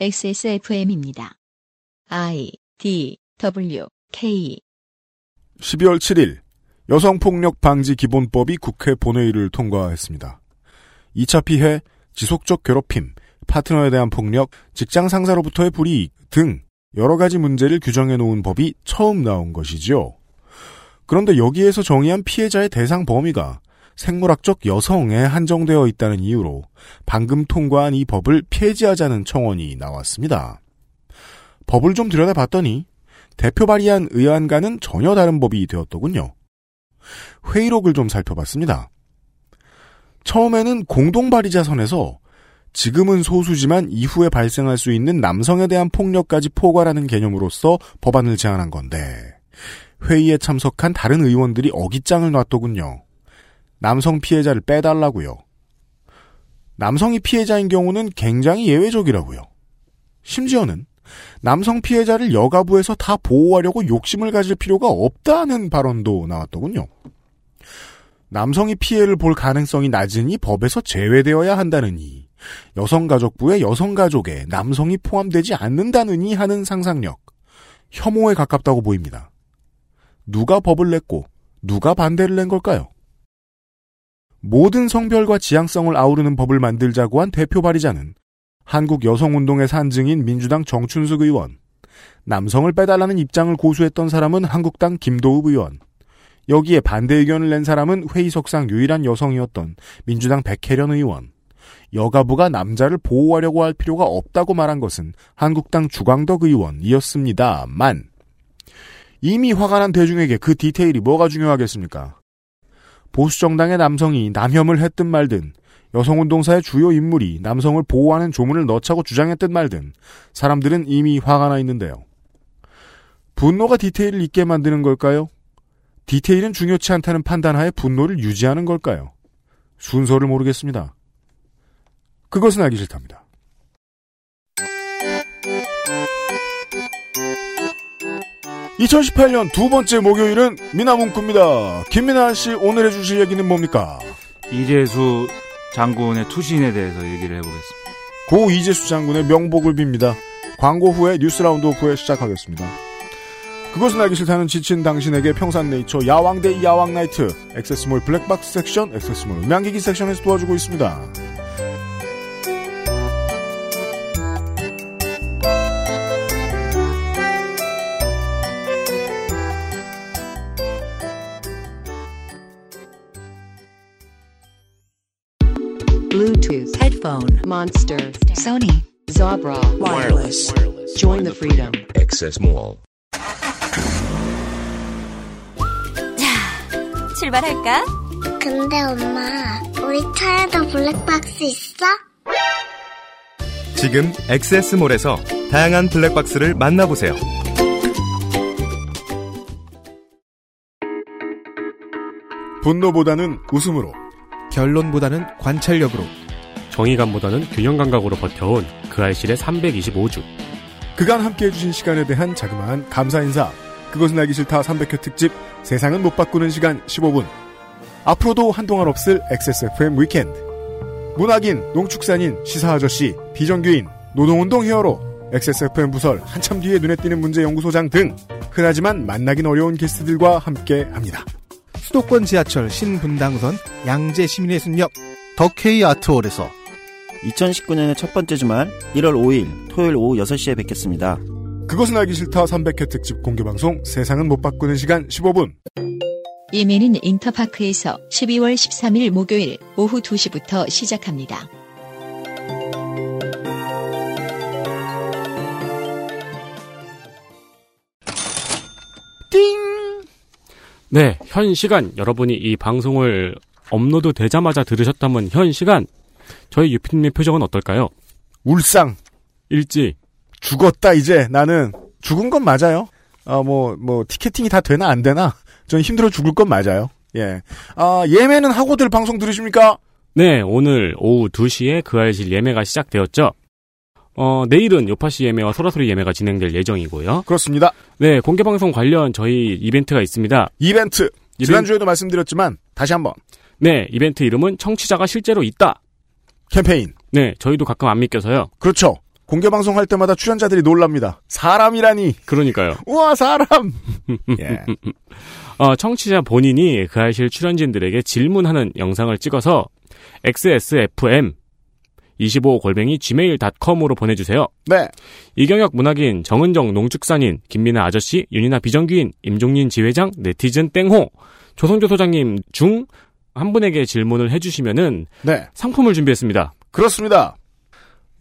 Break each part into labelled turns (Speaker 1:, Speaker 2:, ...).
Speaker 1: XSFM입니다. I D W K
Speaker 2: 12월 7일 여성폭력 방지 기본법이 국회 본회의를 통과했습니다. 2차 피해, 지속적 괴롭힘, 파트너에 대한 폭력, 직장 상사로부터의 불이익 등 여러 가지 문제를 규정해 놓은 법이 처음 나온 것이죠. 그런데 여기에서 정의한 피해자의 대상 범위가 생물학적 여성에 한정되어 있다는 이유로 방금 통과한 이 법을 폐지하자는 청원이 나왔습니다. 법을 좀 들여다봤더니 대표 발의한 의안과는 전혀 다른 법이 되었더군요. 회의록을 좀 살펴봤습니다. 처음에는 공동 발의자 선에서 지금은 소수지만 이후에 발생할 수 있는 남성에 대한 폭력까지 포괄하는 개념으로서 법안을 제안한 건데 회의에 참석한 다른 의원들이 어깃장을 놨더군요. 남성 피해자를 빼달라고요. 남성이 피해자인 경우는 굉장히 예외적이라고요. 심지어는 남성 피해자를 여가부에서 다 보호하려고 욕심을 가질 필요가 없다는 발언도 나왔더군요. 남성이 피해를 볼 가능성이 낮으니 법에서 제외되어야 한다느니 여성가족부의 여성가족에 남성이 포함되지 않는다느니 하는 상상력 혐오에 가깝다고 보입니다. 누가 법을 냈고 누가 반대를 낸 걸까요? 모든 성별과 지향성을 아우르는 법을 만들자고 한 대표 발의자는 한국 여성운동의 산증인 민주당 정춘숙 의원, 남성을 빼달라는 입장을 고수했던 사람은 한국당 김도읍 의원, 여기에 반대 의견을 낸 사람은 회의석상 유일한 여성이었던 민주당 백혜련 의원, 여가부가 남자를 보호하려고 할 필요가 없다고 말한 것은 한국당 주광덕 의원이었습니다만, 이미 화가 난 대중에게 그 디테일이 뭐가 중요하겠습니까? 보수정당의 남성이 남혐을 했든 말든 여성운동사의 주요 인물이 남성을 보호하는 조문을 넣자고 주장했든 말든 사람들은 이미 화가 나 있는데요. 분노가 디테일을 있게 만드는 걸까요? 디테일은 중요치 않다는 판단하에 분노를 유지하는 걸까요? 순서를 모르겠습니다. 그것은 알기 싫답니다. 2018년 두 번째 목요일은 민하문구입니다. 김민하 씨 오늘 해주실 얘기는 뭡니까?
Speaker 3: 이재수 장군의 투신에 대해서 얘기를 해보겠습니다.
Speaker 2: 고 이재수 장군의 명복을 빕니다. 광고 후에 뉴스 roundup에 시작하겠습니다. 그것은 알기 싫다는 지친 당신에게 평산네이처 야왕데이 야왕나이트 액세스몰 블랙박스 섹션 액세스몰 음향기기 섹션에서 도와주고 있습니다.
Speaker 4: Bluetooth, headphone, monster, Sony, Zabra, wireless. Join the freedom.
Speaker 5: Access Mall.
Speaker 6: 출발할까?
Speaker 7: 근데 엄마, 우리 차에도 블랙박스 있어?
Speaker 8: 지금 엑세스몰에서 다양한 블랙박스를 만나보세요.
Speaker 2: 분노보다는 웃음으로
Speaker 9: 결론보다는 관찰력으로
Speaker 10: 정의감보다는 균형 감각으로 버텨온 그 알실의 325주.
Speaker 2: 그간 함께 해주신 시간에 대한 자그마한 감사 인사. 그것은 알기 싫다 300회 특집 세상은 못 바꾸는 시간 15분. 앞으로도 한동안 없을 XSFM 위켄드. 문학인, 농축산인, 시사아저씨, 비정규인, 노동운동 히어로, XSFM 부설, 한참 뒤에 눈에 띄는 문제연구소장 등 흔하지만 만나긴 어려운 게스트들과 함께 합니다.
Speaker 9: 수도권 지하철 신분당선 양재 시민의 순역
Speaker 11: 덕케이 아트홀에서
Speaker 12: 2019년의 첫 번째 주말 1월 5일 토요일 오후 6시에 뵙겠습니다.
Speaker 2: 그것은 알기 싫다 300회 특집 공개방송 세상은 못 바꾸는 시간 15분.
Speaker 1: 이메는 인터파크에서 12월 13일 목요일 오후 2시부터 시작합니다.
Speaker 2: 띵!
Speaker 10: 네, 현 시간 여러분이 이 방송을 업로드 되자마자 들으셨다면 현 시간 저희 유피님의 표정은 어떨까요?
Speaker 2: 울상.
Speaker 10: 일지.
Speaker 2: 죽었다 이제 나는 죽은 건 맞아요. 아뭐뭐 티켓팅이 다 되나 안 되나 전 힘들어 죽을 건 맞아요. 예. 아 예매는 하고들 방송 들으십니까?
Speaker 10: 네, 오늘 오후 2시에 그 알실 예매가 시작되었죠. 어, 내일은 요파시 예매와 소라소리 예매가 진행될 예정이고요.
Speaker 2: 그렇습니다.
Speaker 10: 네, 공개방송 관련 저희 이벤트가 있습니다.
Speaker 2: 이벤트. 지난주에도 말씀드렸지만 다시 한 번.
Speaker 10: 네, 이벤트 이름은 청취자가 실제로 있다.
Speaker 2: 캠페인.
Speaker 10: 네, 저희도 가끔 안 믿겨서요.
Speaker 2: 그렇죠. 공개 방송할 때마다 출연자들이 놀랍니다. 사람이라니.
Speaker 10: 그러니까요.
Speaker 2: 우와 사람. 예.
Speaker 10: 어, 청취자 본인이 그 알실 출연진들에게 질문하는 영상을 찍어서 xsfm 25골뱅이 gmail.com으로 보내주세요.
Speaker 2: 네.
Speaker 10: 이경혁 문학인, 정은정 농축산인, 김민아 아저씨, 윤이나 비정규인, 임종린 지회장, 네티즌 땡호, 조성조 소장님 중 한 분에게 질문을 해주시면은
Speaker 2: 네.
Speaker 10: 상품을 준비했습니다.
Speaker 2: 그렇습니다.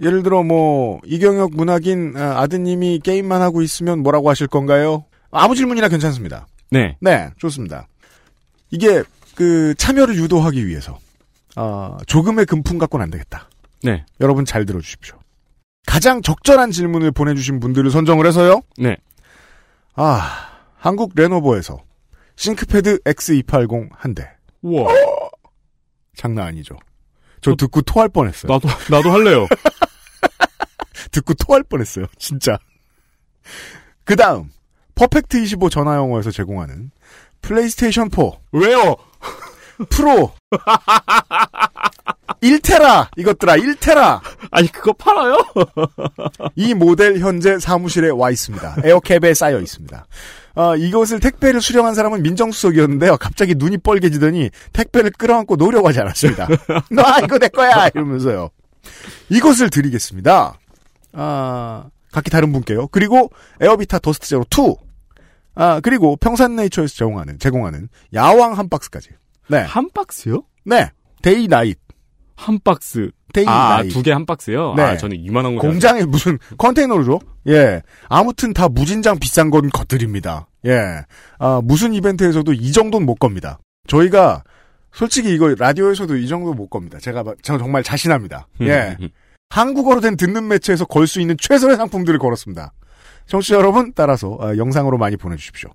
Speaker 2: 예를 들어 뭐 이경혁 문학인 아, 아드님이 게임만 하고 있으면 뭐라고 하실 건가요? 아무 질문이나 괜찮습니다.
Speaker 10: 네.
Speaker 2: 네, 좋습니다. 이게 그 참여를 유도하기 위해서 아, 조금의 금품 갖고는 안 되겠다.
Speaker 10: 네.
Speaker 2: 여러분 잘 들어주십시오. 가장 적절한 질문을 보내주신 분들을 선정을 해서요.
Speaker 10: 네.
Speaker 2: 아, 한국 레노버에서 싱크패드 X280 한 대.
Speaker 10: 우와.
Speaker 2: 장난 아니죠. 저 듣고 토할 뻔했어요.
Speaker 10: 나도, 나도 할래요.
Speaker 2: 듣고 토할 뻔했어요. 진짜. 그 다음, 퍼펙트 25 전화영어에서 제공하는 플레이스테이션 4
Speaker 10: 왜요?
Speaker 2: 프로 1테라 이것들아 1테라
Speaker 10: 아니, 그거 팔아요?
Speaker 2: 이 모델 현재 사무실에 와 있습니다. 에어캡에 쌓여 있습니다. 아, 이것을 택배를 수령한 사람은 민정수석이었는데요. 갑자기 눈이 뻘개지더니 택배를 끌어안고 놓으려고 하지 않았습니다. 나 이거 내 거야 이러면서요. 이것을 드리겠습니다. 아, 각기 다른 분께요. 그리고 에어비타 더스트 제로 2. 아, 그리고 평산네이처에서 제공하는 제공하는 야왕 한 박스까지. 네.
Speaker 10: 한 박스요?
Speaker 2: 네. 데이 나잇.
Speaker 10: 한 박스. 아. 두 개 한 박스요?
Speaker 2: 네.
Speaker 10: 아, 저는 이만한 거.
Speaker 2: 공장에 무슨 컨테이너로 줘? 예. 아무튼 다 무진장 비싼 건 것들입니다. 예. 아, 무슨 이벤트에서도 이 정도는 못 겁니다. 저희가 솔직히 이거 라디오에서도 이 정도 못 겁니다. 제가 마- 저 정말 자신합니다. 예. 한국어로 된 듣는 매체에서 걸 수 있는 최선의 상품들을 걸었습니다. 청취자 여러분 따라서 아, 영상으로 많이 보내주십시오.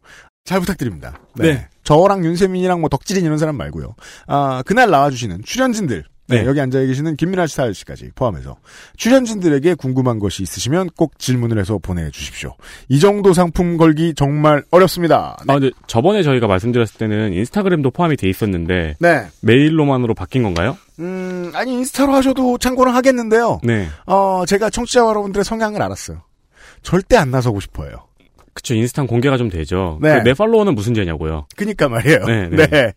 Speaker 2: 잘 부탁드립니다. 네.
Speaker 10: 네.
Speaker 2: 저랑 윤세민이랑 뭐 덕질인 이런 사람 말고요. 아 그날 나와주시는 출연진들. 네,
Speaker 10: 네.
Speaker 2: 여기 앉아 계시는 김민아 스타일 씨까지 포함해서 출연진들에게 궁금한 것이 있으시면 꼭 질문을 해서 보내주십시오. 이 정도 상품 걸기 정말 어렵습니다.
Speaker 10: 아, 근데 저번에 저희가 말씀드렸을 때는 인스타그램도 포함이 돼 있었는데
Speaker 2: 네.
Speaker 10: 메일로만으로 바뀐 건가요?
Speaker 2: 음, 아니 인스타로 하셔도 참고는 하겠는데요.
Speaker 10: 네.
Speaker 2: 어, 제가 청취자 여러분들의 성향을 알았어요. 절대 안 나서고 싶어요.
Speaker 10: 그쵸, 인스타는 공개가 좀 되죠.
Speaker 2: 네.
Speaker 10: 그내 팔로워는 무슨 죄냐고요.
Speaker 2: 그니까 말이에요.
Speaker 10: 네,
Speaker 2: 네.
Speaker 10: 네.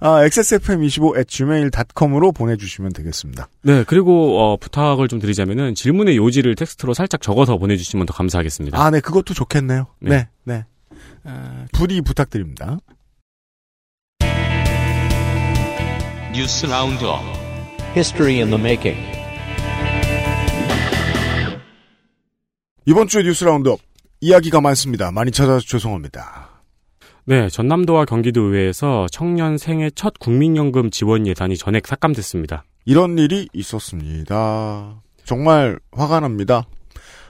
Speaker 2: 아, xsfm25@gmail.com으로 보내주시면 되겠습니다.
Speaker 10: 네, 그리고 어, 부탁을 좀 드리자면은 질문의 요지를 텍스트로 살짝 적어서 보내주시면 더 감사하겠습니다.
Speaker 2: 아, 네, 그것도 좋겠네요. 네,
Speaker 10: 네.
Speaker 2: 네. 아, 부디 부탁드립니다.
Speaker 5: 뉴스 roundup
Speaker 6: History in the making.
Speaker 2: 이번 주에 뉴스 roundup 이야기가 많습니다. 많이 찾아서 죄송합니다.
Speaker 10: 네, 전남도와 경기도 의회에서 청년 생애 첫 국민연금 지원 예산이 전액 삭감됐습니다.
Speaker 2: 이런 일이 있었습니다. 정말 화가 납니다.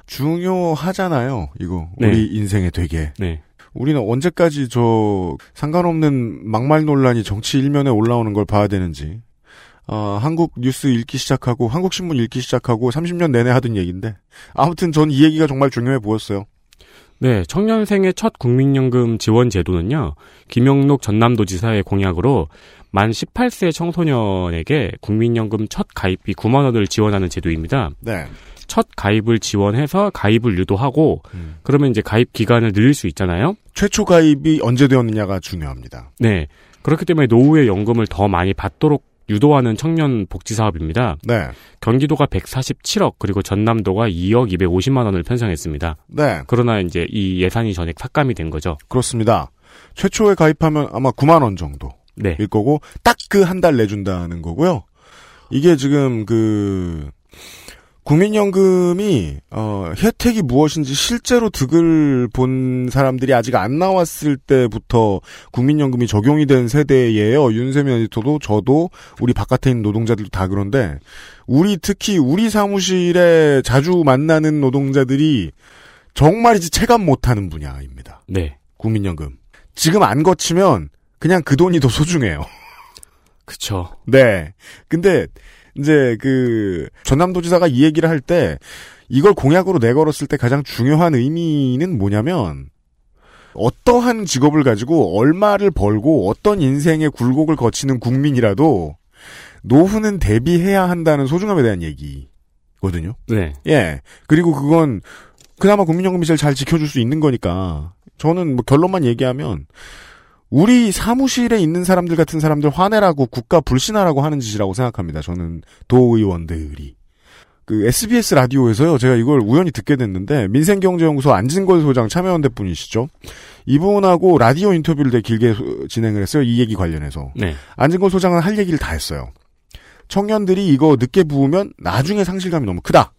Speaker 2: 중요하잖아요. 이거
Speaker 10: 네.
Speaker 2: 우리 인생에 되게.
Speaker 10: 네.
Speaker 2: 우리는 언제까지 저 상관없는 막말 논란이 정치 일면에 올라오는 걸 봐야 되는지. 아, 한국 뉴스 읽기 시작하고 한국 신문 읽기 시작하고 30년 내내 하던 얘기인데 아무튼 전 이 얘기가 정말 중요해 보였어요.
Speaker 10: 네, 청년 생애 첫 국민연금 지원 제도는요, 김영록 전남도지사의 공약으로 만 18세 청소년에게 국민연금 첫 가입비 9만 원을 지원하는 제도입니다.
Speaker 2: 네.
Speaker 10: 첫 가입을 지원해서 가입을 유도하고,
Speaker 2: 음.
Speaker 10: 그러면 이제 가입 기간을 늘릴 수 있잖아요?
Speaker 2: 최초 가입이 언제 되었느냐가 중요합니다.
Speaker 10: 네. 그렇기 때문에 노후의 연금을 더 많이 받도록 유도하는 청년 복지 사업입니다.
Speaker 2: 네.
Speaker 10: 경기도가 147억, 그리고 전남도가 2억 250만 원을 편성했습니다.
Speaker 2: 네.
Speaker 10: 그러나 이제 이 예산이 전액 삭감이 된 거죠.
Speaker 2: 그렇습니다. 최초에 가입하면 아마 9만 원 정도.
Speaker 10: 네.
Speaker 2: 일 거고 딱 그 한 달 내준다는 거고요. 이게 지금 그 국민연금이 어 혜택이 무엇인지 실제로 득을 본 사람들이 아직 안 나왔을 때부터 국민연금이 적용이 된 세대예요. 윤세민 에디터도 저도 우리 바깥에 있는 노동자들도 다 그런데 우리 특히 우리 사무실에 자주 만나는 노동자들이 정말이지 체감 못하는 분야입니다.
Speaker 10: 네.
Speaker 2: 국민연금. 지금 안 거치면 그냥 그 돈이 더 소중해요.
Speaker 10: 그쵸.
Speaker 2: 네. 근데 이제 그 전남도지사가 이 얘기를 할 때 이걸 공약으로 내걸었을 때 가장 중요한 의미는 뭐냐면 어떠한 직업을 가지고 얼마를 벌고 어떤 인생의 굴곡을 거치는 국민이라도 노후는 대비해야 한다는 소중함에 대한 얘기. 거든요.
Speaker 10: 네.
Speaker 2: 예. 그리고 그건 그나마 국민연금이 제일 잘 지켜줄 수 있는 거니까 저는 뭐 결론만 얘기하면 우리 사무실에 있는 사람들 같은 사람들 화내라고 국가 불신하라고 하는 짓이라고 생각합니다. 저는 도의원들이. 그 SBS 라디오에서요. 제가 이걸 우연히 듣게 됐는데 민생경제연구소 안진걸 소장 참여연대 분이시죠. 이분하고 라디오 인터뷰를 되게 길게 소- 진행을 했어요. 이 얘기 관련해서.
Speaker 10: 네.
Speaker 2: 안진걸 소장은 할 얘기를 다 했어요. 청년들이 이거 늦게 부으면 나중에 상실감이 너무 크다.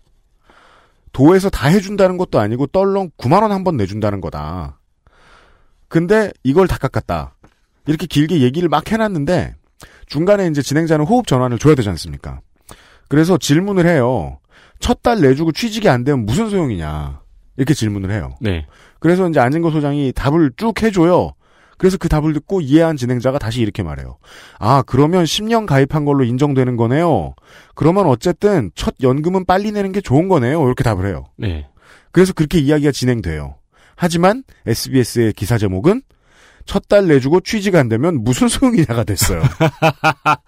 Speaker 2: 도에서 다 해준다는 것도 아니고 떨렁 9만 원 한 번 내준다는 거다. 근데 이걸 다 깎았다. 이렇게 길게 얘기를 막 해놨는데 중간에 이제 진행자는 호흡 전환을 줘야 되지 않습니까? 그래서 질문을 해요. 첫 달 내주고 취직이 안 되면 무슨 소용이냐. 이렇게 질문을 해요.
Speaker 10: 네.
Speaker 2: 그래서 이제 안진거 소장이 답을 쭉 해줘요. 그래서 그 답을 듣고 이해한 진행자가 다시 이렇게 말해요. 아, 그러면 10년 가입한 걸로 인정되는 거네요. 그러면 어쨌든 첫 연금은 빨리 내는 게 좋은 거네요. 이렇게 답을 해요.
Speaker 10: 네.
Speaker 2: 그래서 그렇게 이야기가 진행돼요. 하지만 SBS의 기사 제목은 첫 달 내주고 취직 안 되면 무슨 소용이냐가 됐어요.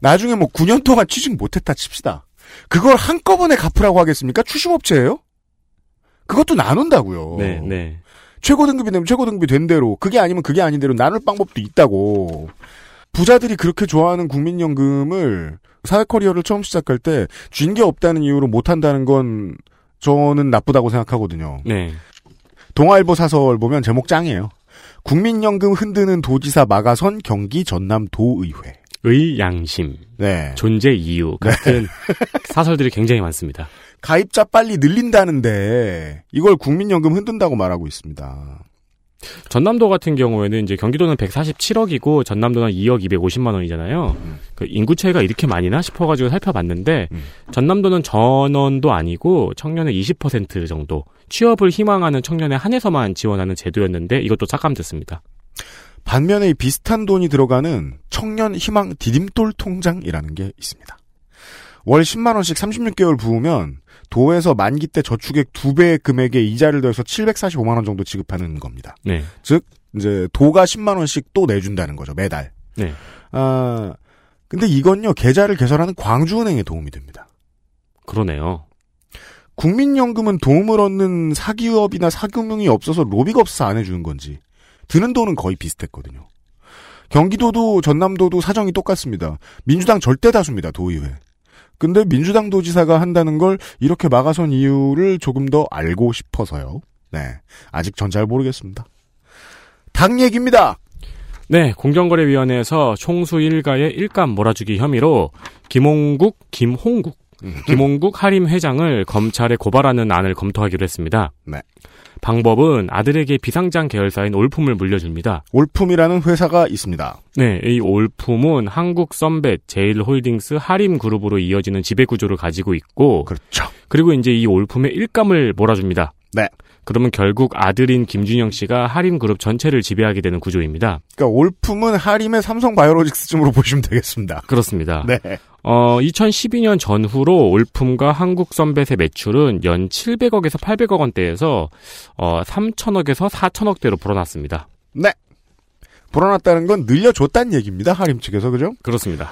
Speaker 2: 나중에 뭐 9년 동안 취직 못했다 칩시다. 그걸 한꺼번에 갚으라고 하겠습니까? 추심업체예요? 그것도 나눈다고요.
Speaker 10: 네, 네.
Speaker 2: 최고 등급이 되면 최고 등급이 된 대로 그게 아니면 그게 아닌 대로 나눌 방법도 있다고. 부자들이 그렇게 좋아하는 국민연금을 사회 커리어를 처음 시작할 때 쥔 게 없다는 이유로 못 한다는 건 저는 나쁘다고 생각하거든요.
Speaker 10: 네.
Speaker 2: 동아일보 사설 보면 제목 짱이에요. 국민연금 흔드는 도지사 마가선 경기 전남 도의회.
Speaker 10: 의 양심,
Speaker 2: 네.
Speaker 10: 존재 이유 같은 사설들이 굉장히 많습니다.
Speaker 2: 가입자 빨리 늘린다는데 이걸 국민연금 흔든다고 말하고 있습니다.
Speaker 10: 전남도 같은 경우에는 이제 경기도는 147억이고 전남도는 2억 250만 원이잖아요. 그 인구 차이가 이렇게 많이 나 싶어가지고 살펴봤는데
Speaker 2: 음.
Speaker 10: 전남도는 전원도 아니고 청년의 20% 정도 취업을 희망하는 청년에 한해서만 지원하는 제도였는데 이것도 삭감됐습니다.
Speaker 2: 반면에 이 비슷한 돈이 들어가는 청년 희망 디딤돌 통장이라는 게 있습니다. 월 10만 원씩 36개월 부으면 도에서 만기 때 저축액 2배의 금액에 이자를 더해서 745만 원 정도 지급하는 겁니다.
Speaker 10: 네.
Speaker 2: 즉 이제 도가 10만 원씩 또 내준다는 거죠 매달.
Speaker 10: 네.
Speaker 2: 아 근데 이건요 계좌를 개설하는 광주은행에 도움이 됩니다.
Speaker 10: 그러네요.
Speaker 2: 국민연금은 도움을 얻는 사기업이나 사금융이 없어서 로비가 없어서 안 해주는 건지 드는 돈은 거의 비슷했거든요. 경기도도 전남도도 사정이 똑같습니다. 민주당 절대 다수입니다 도의회. 근데 민주당 도지사가 한다는 걸 이렇게 막아선 이유를 조금 더 알고 싶어서요. 네, 아직 전 잘 모르겠습니다. 당 얘기입니다.
Speaker 10: 네, 공정거래위원회에서 총수 일가의 일감 몰아주기 혐의로 김홍국, 김홍국, 김홍국 하림 회장을 검찰에 고발하는 안을 검토하기로 했습니다.
Speaker 2: 네.
Speaker 10: 방법은 아들에게 비상장 계열사인 올품을 물려줍니다.
Speaker 2: 올품이라는 회사가 있습니다.
Speaker 10: 네, 이 올품은 한국 썬벳, 제일홀딩스, 하림 그룹으로 이어지는 지배 구조를 가지고 있고,
Speaker 2: 그렇죠.
Speaker 10: 그리고 이제 이 올품의 일감을 몰아줍니다.
Speaker 2: 네.
Speaker 10: 그러면 결국 아들인 김준영 씨가 하림 그룹 전체를 지배하게 되는 구조입니다.
Speaker 2: 그러니까 올품은 하림의 삼성 바이오로직스쯤으로 보시면 되겠습니다.
Speaker 10: 그렇습니다.
Speaker 2: 네.
Speaker 10: 어, 2012년 전후로 올품과 한국 선벳의 매출은 연 700억에서 800억 원대에서 어, 3천억에서 4천억대로 불어났습니다.
Speaker 2: 네. 불어났다는 건 늘려줬다는 얘기입니다. 하림 측에서 그죠?
Speaker 10: 그렇습니다.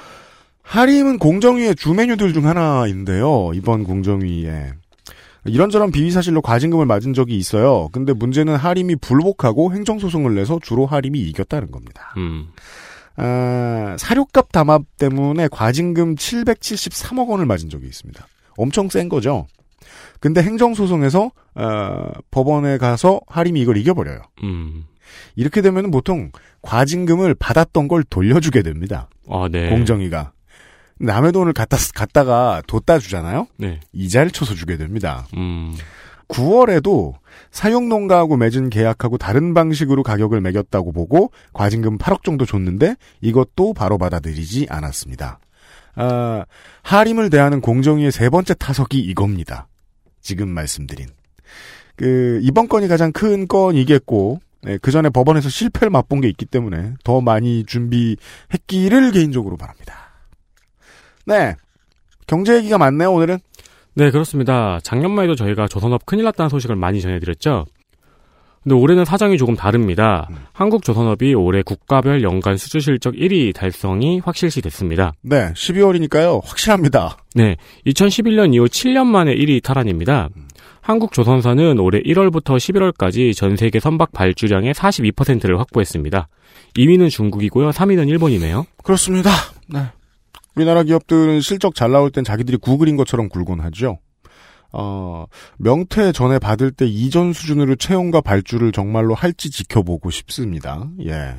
Speaker 2: 하림은 공정위의 주 메뉴들 중 하나인데요. 이번 공정위에 이런저런 비위 사실로 과징금을 맞은 적이 있어요. 근데 문제는 하림이 불복하고 행정소송을 내서 주로 하림이 이겼다는 겁니다.
Speaker 10: 음.
Speaker 2: 아, 사료값 담합 때문에 과징금 773억 원을 맞은 적이 있습니다. 엄청 센 거죠. 근데 행정소송에서 어, 법원에 가서 하림이 이걸 이겨버려요.
Speaker 10: 음.
Speaker 2: 이렇게 되면 보통 과징금을 받았던 걸 돌려주게 됩니다.
Speaker 10: 아, 네.
Speaker 2: 공정위가. 남의 돈을 갖다, 갖다가 뒀다 주잖아요?
Speaker 10: 네.
Speaker 2: 이자를 쳐서 주게 됩니다.
Speaker 10: 음.
Speaker 2: 9월에도 사육농가하고 맺은 계약하고 다른 방식으로 가격을 매겼다고 보고 과징금 8억 정도 줬는데 이것도 바로 받아들이지 않았습니다. 아, 하림을 대하는 공정위의 세 번째 타석이 이겁니다. 지금 말씀드린. 그, 이번 건이 가장 큰 건이겠고, 네, 그 전에 법원에서 실패를 맛본 게 있기 때문에 더 많이 준비했기를 개인적으로 바랍니다. 네. 경제 얘기가 많네요, 오늘은.
Speaker 10: 네, 그렇습니다. 작년만 해도 저희가 조선업 큰일 났다는 소식을 많이 전해드렸죠. 근데 올해는 사정이 조금 다릅니다. 한국 조선업이 올해 국가별 연간 수주 실적 1위 달성이 확실시 됐습니다.
Speaker 2: 네, 12월이니까요. 확실합니다.
Speaker 10: 네, 2011년 이후 7년 만에 1위 탈환입니다. 한국 조선사는 올해 1월부터 11월까지 전 세계 선박 발주량의 42%를 확보했습니다. 2위는 중국이고요. 3위는 일본이네요.
Speaker 2: 그렇습니다. 네. 우리나라 기업들은 실적 잘 나올 땐 자기들이 구글인 것처럼 굴곤 하죠. 어, 명퇴 전에 받을 때 이전 수준으로 채용과 발주를 정말로 할지 지켜보고 싶습니다. 예.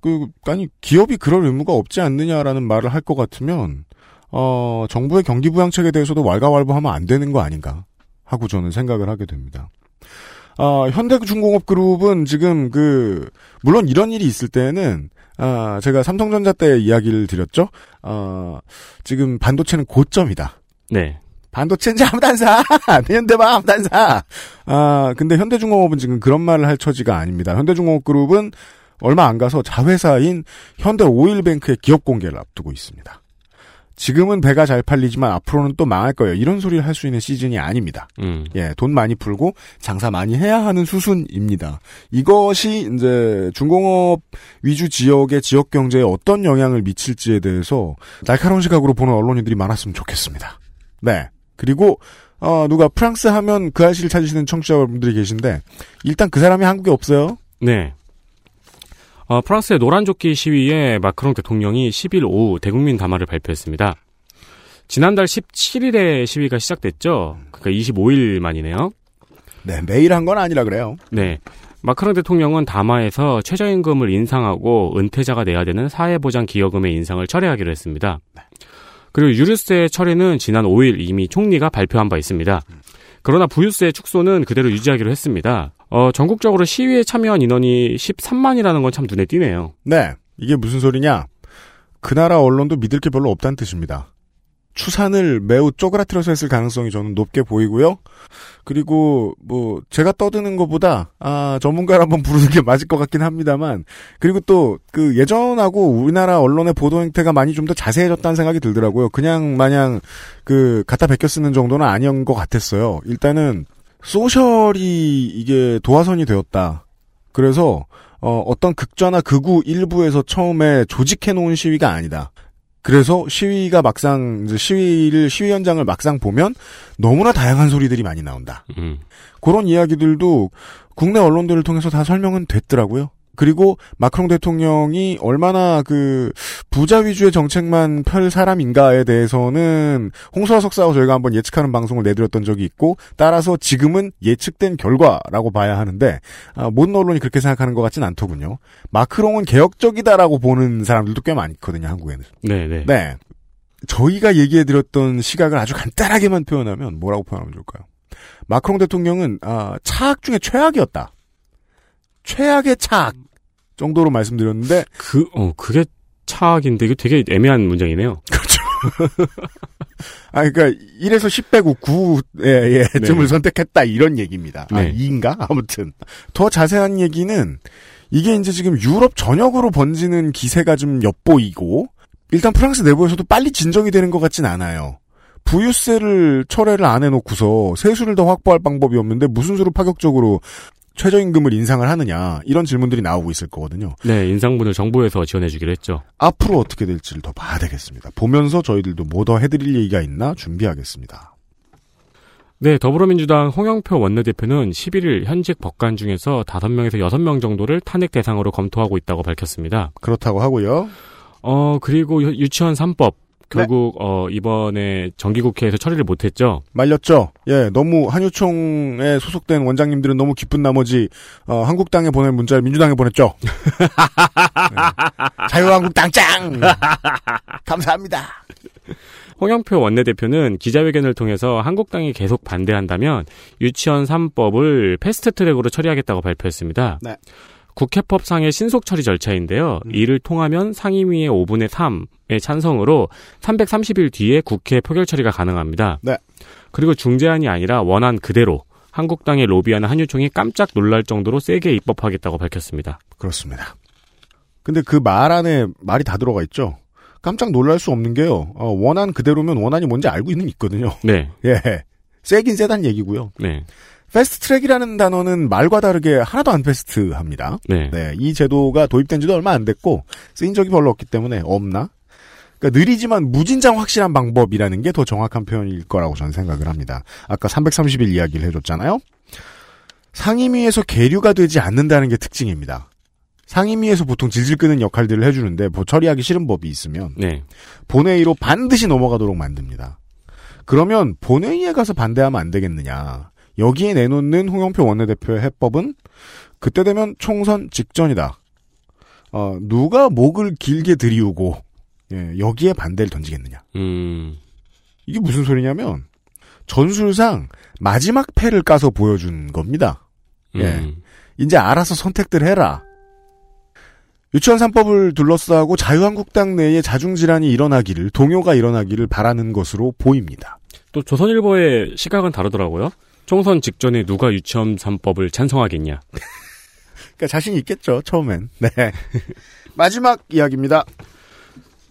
Speaker 2: 그, 아니, 기업이 그럴 의무가 없지 않느냐라는 말을 할 것 같으면, 어, 정부의 경기 부양책에 대해서도 왈가왈부하면 안 되는 거 아닌가 하고 저는 생각을 하게 됩니다. 아, 현대중공업 그룹은 지금 그, 물론 이런 일이 있을 때는, 아, 제가 삼성전자 때 이야기를 드렸죠? 아, 지금 반도체는 고점이다.
Speaker 10: 네.
Speaker 2: 반도체인지 아무도 안 사! 현대만 아무도 안 사! 아, 근데 현대중공업은 지금 그런 말을 할 처지가 아닙니다. 현대중공업 그룹은 얼마 안 가서 자회사인 현대오일뱅크의 기업 공개를 앞두고 있습니다. 지금은 배가 잘 팔리지만 앞으로는 또 망할 거예요. 이런 소리를 할 수 있는 시즌이 아닙니다.
Speaker 10: 음.
Speaker 2: 예, 돈 많이 풀고 장사 많이 해야 하는 수순입니다. 이것이 이제 중공업 위주 지역의 지역 경제에 어떤 영향을 미칠지에 대해서 날카로운 시각으로 보는 언론인들이 많았으면 좋겠습니다. 네. 그리고 어, 누가 프랑스 하면 그 아시를 찾으시는 청취자분들이 계신데 일단 그 사람이 한국에 없어요.
Speaker 10: 네. 어, 프랑스의 노란조끼 시위에 마크롱 대통령이 10일 오후 대국민 담화를 발표했습니다. 지난달 17일에 시위가 시작됐죠. 그러니까 25일 만이네요.
Speaker 2: 네, 매일 한 건 아니라 그래요.
Speaker 10: 네. 마크롱 대통령은 담화에서 최저임금을 인상하고 은퇴자가 내야 되는 사회보장 기여금의 인상을 철회하기로 했습니다. 그리고 유류세 철회는 지난 5일 이미 총리가 발표한 바 있습니다. 그러나 부유세 축소는 그대로 유지하기로 했습니다. 어, 전국적으로 시위에 참여한 인원이 13만이라는 건 참 눈에 띄네요.
Speaker 2: 네. 이게 무슨 소리냐? 그 나라 언론도 믿을 게 별로 없다는 뜻입니다. 추산을 매우 쪼그라뜨려서 했을 가능성이 저는 높게 보이고요. 그리고 뭐 제가 떠드는 것보다 아 전문가를 한번 부르는 게 맞을 것 같긴 합니다만 그리고 또 그 예전하고 우리나라 언론의 보도 행태가 많이 좀 더 자세해졌다는 생각이 들더라고요. 그냥 마냥 그 갖다 베껴 쓰는 정도는 아니었던 것 같았어요. 일단은 소셜이 이게 도화선이 되었다. 그래서 어, 어떤 극좌나 극우 일부에서 처음에 조직해 놓은 시위가 아니다. 그래서 시위가 막상 이제 시위를 시위 현장을 막상 보면 너무나 다양한 소리들이 많이 나온다.
Speaker 10: 음.
Speaker 2: 그런 이야기들도 국내 언론들을 통해서 다 설명은 됐더라고요. 그리고 마크롱 대통령이 얼마나 그 부자 위주의 정책만 펼 사람인가에 대해서는 홍수아 석사와 저희가 한번 예측하는 방송을 내드렸던 적이 있고 따라서 지금은 예측된 결과라고 봐야 하는데 아, 모든 언론이 그렇게 생각하는 것 같진 않더군요. 마크롱은 개혁적이다라고 보는 사람들도 꽤 많거든요. 한국에는.
Speaker 10: 네네.
Speaker 2: 네. 저희가 얘기해드렸던 시각을 아주 간단하게만 표현하면 뭐라고 표현하면 좋을까요? 마크롱 대통령은 아, 차악 중에 최악이었다. 최악의 차악 정도로 말씀드렸는데
Speaker 10: 그, 어, 그게 차악인데 이거 되게 애매한 문장이네요.
Speaker 2: 그렇죠. 아, 그러니까 1에서 10 빼고 9에 예, 예, 쯤을
Speaker 10: 네.
Speaker 2: 선택했다 이런 얘기입니다. 아,
Speaker 10: 네.
Speaker 2: 2인가? 아무튼 더 자세한 얘기는 이게 이제 지금 유럽 전역으로 번지는 기세가 좀 엿보이고 일단 프랑스 내부에서도 빨리 진정이 되는 것 같진 않아요. 부유세를 철회를 안 해놓고서 세수를 더 확보할 방법이 없는데 무슨 수로 파격적으로 최저임금을 인상을 하느냐 이런 질문들이 나오고 있을 거거든요.
Speaker 10: 네, 인상분을 정부에서 지원해주기로 했죠.
Speaker 2: 앞으로 어떻게 될지를 더 봐야 되겠습니다. 보면서 저희들도 뭐 더 해드릴 얘기가 있나 준비하겠습니다.
Speaker 10: 네, 더불어민주당 홍영표 원내대표는 11일 현직 법관 중에서 5명에서 6명 정도를 탄핵 대상으로 검토하고 있다고 밝혔습니다.
Speaker 2: 그렇다고 하고요.
Speaker 10: 어, 그리고 유- 유치원 3법.
Speaker 2: 네.
Speaker 10: 결국, 어, 이번에 정기국회에서 처리를 못했죠.
Speaker 2: 말렸죠. 예, 너무 한유총에 소속된 원장님들은 너무 기쁜 나머지 어, 한국당에 보낸 문자를 민주당에 보냈죠. 네. 자유한국당 짱 감사합니다.
Speaker 10: 홍영표 원내대표는 기자회견을 통해서 한국당이 계속 반대한다면 유치원 3법을 패스트 트랙으로 처리하겠다고 발표했습니다.
Speaker 2: 네.
Speaker 10: 국회법상의 신속 처리 절차인데요. 이를 통하면 상임위의 5분의 3의 찬성으로 330일 뒤에 국회 표결 처리가 가능합니다.
Speaker 2: 네.
Speaker 10: 그리고 중재안이 아니라 원안 그대로 한국당의 로비하는 한유총이 깜짝 놀랄 정도로 세게 입법하겠다고 밝혔습니다.
Speaker 2: 그렇습니다. 근데 그 말 안에 말이 다 들어가 있죠. 깜짝 놀랄 수 없는 게요. 어, 원안 그대로면 원안이 뭔지 알고 있는 있거든요.
Speaker 10: 네.
Speaker 2: 예. 세긴 세단 얘기고요.
Speaker 10: 네.
Speaker 2: 패스트 트랙이라는 단어는 말과 다르게 하나도 안 fast합니다.
Speaker 10: 네.
Speaker 2: 이 제도가 도입된 지도 얼마 안 됐고 쓰인 적이 별로 없기 때문에 없나? 그러니까 느리지만 무진장 확실한 방법이라는 게 더 정확한 표현일 거라고 저는 생각을 합니다. 아까 330일 이야기를 해줬잖아요. 상임위에서 계류가 되지 않는다는 게 특징입니다. 상임위에서 보통 질질 끄는 역할들을 해주는데 뭐 처리하기 싫은 법이 있으면
Speaker 10: 네.
Speaker 2: 본회의로 반드시 넘어가도록 만듭니다. 그러면 본회의에 가서 반대하면 안 되겠느냐. 여기에 내놓는 홍영표 원내대표의 해법은 그때 되면 총선 직전이다. 어, 누가 목을 길게 들이우고 예, 여기에 반대를 던지겠느냐.
Speaker 10: 음.
Speaker 2: 이게 무슨 소리냐면 전술상 마지막 패를 까서 보여준 겁니다. 예.
Speaker 10: 음.
Speaker 2: 이제 알아서 선택들 해라. 유치원 3법을 둘러싸고 자유한국당 내에 자중질환이 일어나기를 동요가 일어나기를 바라는 것으로 보입니다.
Speaker 10: 또 조선일보의 시각은 다르더라고요. 총선 직전에 누가 유치원 3법을 찬성하겠냐.
Speaker 2: 그러니까 자신 있겠죠 처음엔. 네. 마지막 이야기입니다.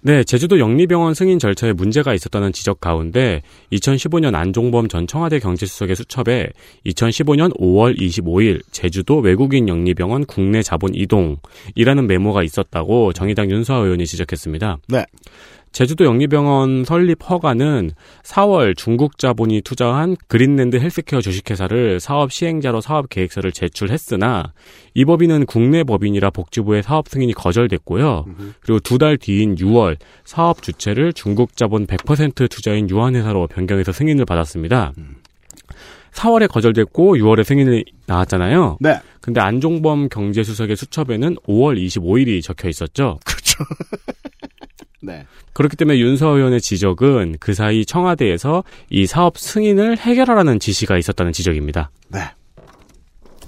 Speaker 10: 네, 제주도 영리병원 승인 절차에 문제가 있었다는 지적 가운데 2015년 안종범 전 청와대 경제수석의 수첩에 2015년 5월 25일 제주도 외국인 영리병원 국내 자본 이동이라는 메모가 있었다고 정의당 윤수아 의원이 지적했습니다.
Speaker 2: 네.
Speaker 10: 제주도 영리병원 설립 허가는 4월 중국 자본이 투자한 그린랜드 헬스케어 주식회사를 사업 시행자로 사업 계획서를 제출했으나 이 법인은 국내 법인이라 복지부의 사업 승인이 거절됐고요. 그리고 두 달 뒤인 6월 사업 주체를 중국 자본 100% 투자인 유한회사로 변경해서 승인을 받았습니다. 4월에 거절됐고 6월에 승인이 나왔잖아요.
Speaker 2: 네.
Speaker 10: 근데 안종범 경제수석의 수첩에는 5월 25일이 적혀 있었죠.
Speaker 2: 그렇죠. 네.
Speaker 10: 그렇기 때문에 윤서 의원의 지적은 그 사이 청와대에서 이 사업 승인을 해결하라는 지시가 있었다는 지적입니다.
Speaker 2: 네.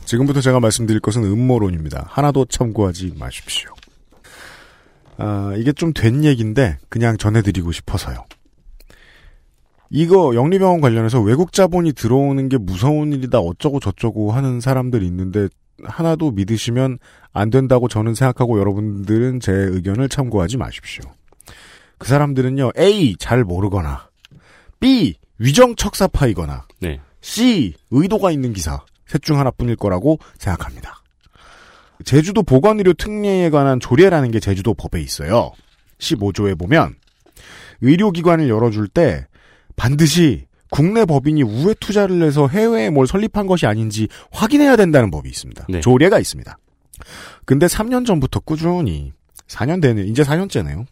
Speaker 2: 지금부터 제가 말씀드릴 것은 음모론입니다. 하나도 참고하지 마십시오. 아, 이게 좀 된 얘기인데 그냥 전해드리고 싶어서요. 이거 영리병원 관련해서 외국 자본이 들어오는 게 무서운 일이다 어쩌고 저쩌고 하는 사람들이 있는데 하나도 믿으시면 안 된다고 저는 생각하고 여러분들은 제 의견을 참고하지 마십시오. 그 사람들은요 A 잘 모르거나 B 위정 척사파이거나
Speaker 10: 네.
Speaker 2: C 의도가 있는 기사 셋 중 하나뿐일 거라고 생각합니다. 제주도 보건의료 특례에 관한 조례라는 게 제주도 법에 있어요. 15조에 보면 의료기관을 열어줄 때 반드시 국내 법인이 우회 투자를 해서 해외에 뭘 설립한 것이 아닌지 확인해야 된다는 법이 있습니다.
Speaker 10: 네.
Speaker 2: 조례가 있습니다. 근데 3년 전부터 꾸준히 4년 되는 이제 4년째네요.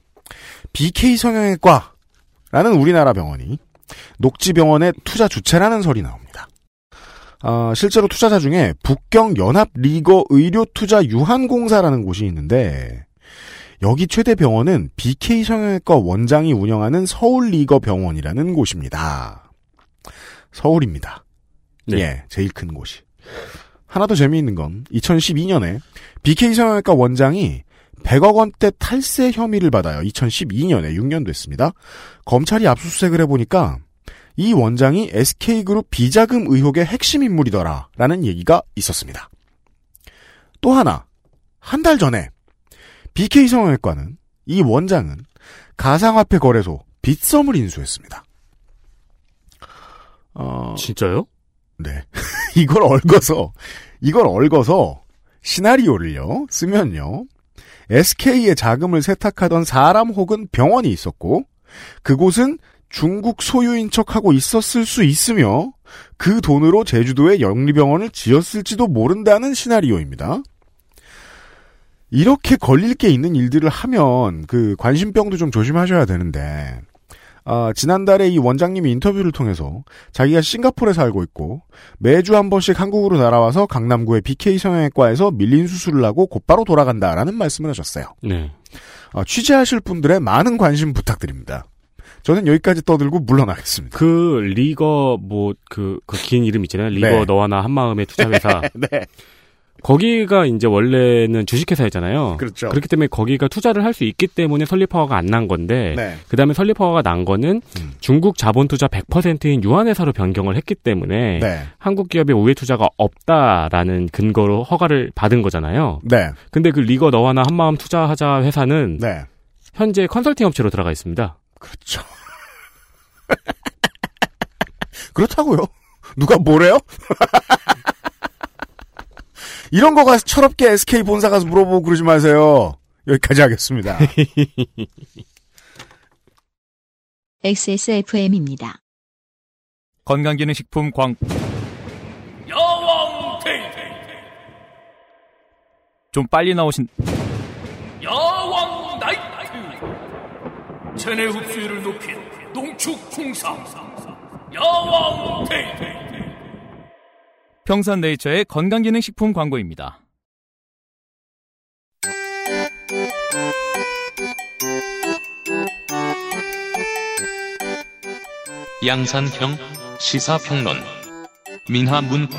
Speaker 2: BK 성형외과라는 우리나라 병원이 녹지병원의 투자 주체라는 설이 나옵니다. 아, 실제로 투자자 중에 북경 연합 리거 의료 투자 유한공사라는 곳이 있는데 여기 최대 병원은 BK 성형외과 원장이 운영하는 서울 리거 병원이라는 곳입니다. 서울입니다.
Speaker 10: 네.
Speaker 2: 예, 제일 큰 곳이. 하나 더 재미있는 건 2012년에 BK 성형외과 원장이 100억 원대 탈세 혐의를 받아요. 2012년에 6년 됐습니다. 검찰이 압수수색을 해보니까 이 원장이 SK그룹 비자금 의혹의 핵심 인물이더라 라는 얘기가 있었습니다. 또 하나 한 달 전에 BK 성형외과는 이 원장은 가상화폐 거래소 빗썸을 인수했습니다. 어,
Speaker 10: 진짜요?
Speaker 2: 네. 이걸 얽어서, 이걸 얽어서, 시나리오를요, 쓰면요, SK의 자금을 세탁하던 사람 혹은 병원이 있었고, 그곳은 중국 소유인 척하고 있었을 수 있으며, 그 돈으로 제주도에 영리병원을 지었을지도 모른다는 시나리오입니다. 이렇게 걸릴 게 있는 일들을 하면, 그, 관심병도 좀 조심하셔야 되는데, 아, 지난달에 이 원장님이 인터뷰를 통해서 자기가 싱가포르에 살고 있고 매주 한 번씩 한국으로 날아와서 강남구의 BK 성형외과에서 밀린 수술을 하고 곧바로 돌아간다라는 말씀을 하셨어요.
Speaker 10: 네.
Speaker 2: 아, 취재하실 분들의 많은 관심 부탁드립니다. 저는 여기까지 떠들고 물러나겠습니다.
Speaker 10: 그 리거 뭐 그 그 긴 이름 있잖아요. 리거
Speaker 2: 네.
Speaker 10: 너와 나 한마음의 투자회사.
Speaker 2: 네.
Speaker 10: 거기가 이제 원래는 주식회사였잖아요.
Speaker 2: 그렇죠.
Speaker 10: 그렇기 때문에 거기가 투자를 할 수 있기 때문에 설립허가가 안 난 건데
Speaker 2: 네.
Speaker 10: 그다음에 설립허가가 난 거는
Speaker 2: 음.
Speaker 10: 중국 자본 투자 100%인 유한회사로 변경을 했기 때문에
Speaker 2: 네.
Speaker 10: 한국 기업의 우회 투자가 없다라는 근거로 허가를 받은 거잖아요.
Speaker 2: 네.
Speaker 10: 근데 그 리거 너와 나 한마음 투자하자 회사는
Speaker 2: 네.
Speaker 10: 현재 컨설팅 업체로 들어가 있습니다.
Speaker 2: 그렇죠. 그렇다고요. 누가 뭐래요? 이런 거 가서 철없게 SK 본사 가서 물어보고 그러지 마세요. 여기까지 하겠습니다.
Speaker 1: XSFM입니다.
Speaker 13: 건강기능식품 광
Speaker 14: 야왕 테이
Speaker 13: 좀 빨리 나오신
Speaker 14: 야왕 나이트 체내 흡수율을 높인 농축 홍삼 야왕 테이
Speaker 13: 평산네이처의 건강기능식품 광고입니다.
Speaker 5: 양산형 시사평론 민하문구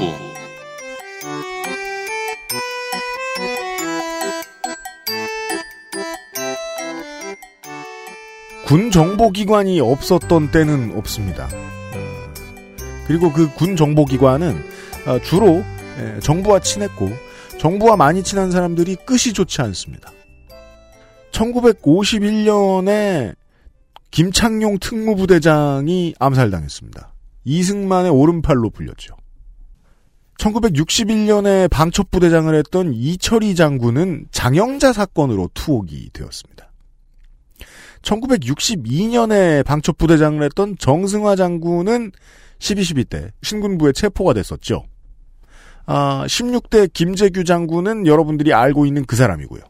Speaker 2: 군 정보기관이 없었던 때는 없습니다. 어, 그리고 그 군 정보기관은 어, 주로 예, 정부와 친했고 정부와 많이 친한 사람들이 끝이 좋지 않습니다. 1951년에 김창룡 특무부대장이 암살당했습니다. 이승만의 오른팔로 불렸죠. 1961년에 방첩부대장을 했던 이철희 장군은 장영자 사건으로 투옥이 되었습니다. 1962년에 방첩부대장을 했던 정승화 장군은 12.12 때 신군부에 체포가 됐었죠. 아, 16대 김재규 장군은 여러분들이 알고 있는 그 사람이고요.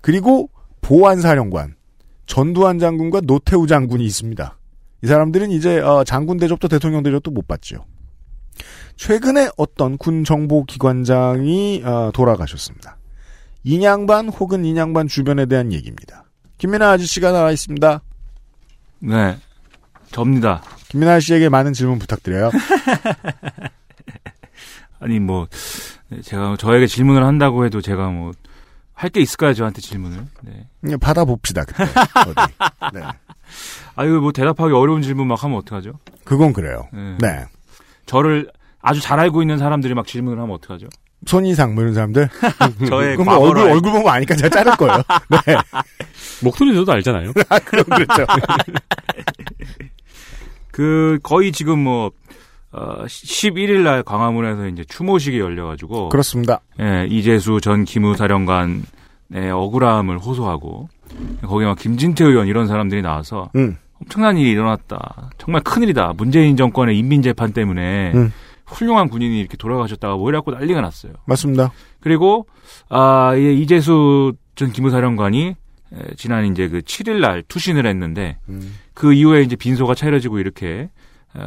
Speaker 2: 그리고 보안사령관 전두환 장군과 노태우 장군이 있습니다. 이 사람들은 이제 어, 장군 대접도 대통령 대접도 못 받죠. 최근에 어떤 군 정보기관장이 어, 돌아가셨습니다. 인양반 혹은 인양반 주변에 대한 얘기입니다. 김민아 아저씨가 나와 있습니다.
Speaker 3: 네, 접니다.
Speaker 2: 김민아 씨에게 많은 질문 부탁드려요.
Speaker 3: 아니 뭐 제가 저에게 질문을 한다고 해도 제가 뭐 할 게 있을까요 저한테 질문을? 네.
Speaker 2: 그냥 받아봅시다. 그때. 어디. 네.
Speaker 3: 아유 뭐 대답하기 어려운 질문 막 하면 어떡하죠?
Speaker 2: 그건 그래요.
Speaker 3: 네.
Speaker 2: 네.
Speaker 3: 저를 아주 잘 알고 있는 사람들이 막 질문을 하면 어떡하죠?
Speaker 2: 손이상 뭐 이런 사람들.
Speaker 3: 저의
Speaker 2: 그럼 뭐 얼굴
Speaker 3: 과거를
Speaker 2: 얼굴 보면 아니까 제가 자를 거예요. 네.
Speaker 10: 목소리 들어도 알잖아요.
Speaker 2: 아, 그럼 그렇죠.
Speaker 3: 그 거의 지금 뭐 어, 11일 날 광화문에서 이제 추모식이 열려가지고
Speaker 2: 그렇습니다.
Speaker 3: 예, 이재수 전 기무사령관의 억울함을 호소하고 거기 막 김진태 의원 이런 사람들이 나와서
Speaker 2: 음.
Speaker 3: 엄청난 일이 일어났다. 정말 큰일이다. 문재인 정권의 인민재판 때문에
Speaker 2: 음.
Speaker 3: 훌륭한 군인이 이렇게 돌아가셨다가 뭐이라고 난리가 났어요.
Speaker 2: 맞습니다.
Speaker 3: 그리고 아, 이 이재수 전 기무사령관이 에, 지난 이제 그 7일 날 투신을 했는데
Speaker 2: 음.
Speaker 3: 그 이후에 이제 빈소가 차려지고 이렇게 어,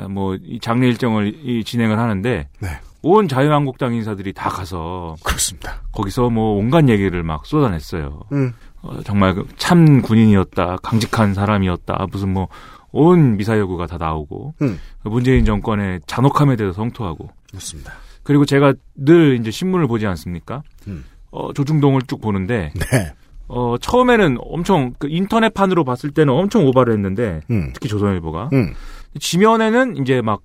Speaker 3: 뭐이 장례 일정을 이 진행을 하는데
Speaker 2: 네.
Speaker 3: 온 자유한국당 인사들이 다 가서
Speaker 2: 그렇습니다.
Speaker 3: 거기서 뭐 온갖 얘기를 막 쏟아냈어요.
Speaker 2: 음.
Speaker 3: 어, 정말 그참 군인이었다, 강직한 사람이었다, 무슨 뭐 온 미사여구가 다 나오고
Speaker 2: 음.
Speaker 3: 그 문재인 정권의 잔혹함에 대해서 성토하고
Speaker 2: 그렇습니다.
Speaker 3: 그리고 제가 늘 이제 신문을 보지 않습니까?
Speaker 2: 음.
Speaker 3: 어, 조중동을 쭉 보는데
Speaker 2: 네.
Speaker 3: 어, 처음에는 엄청 그 인터넷판으로 봤을 때는 엄청 오바를 했는데
Speaker 2: 음.
Speaker 3: 특히 조선일보가
Speaker 2: 음.
Speaker 3: 지면에는 이제 막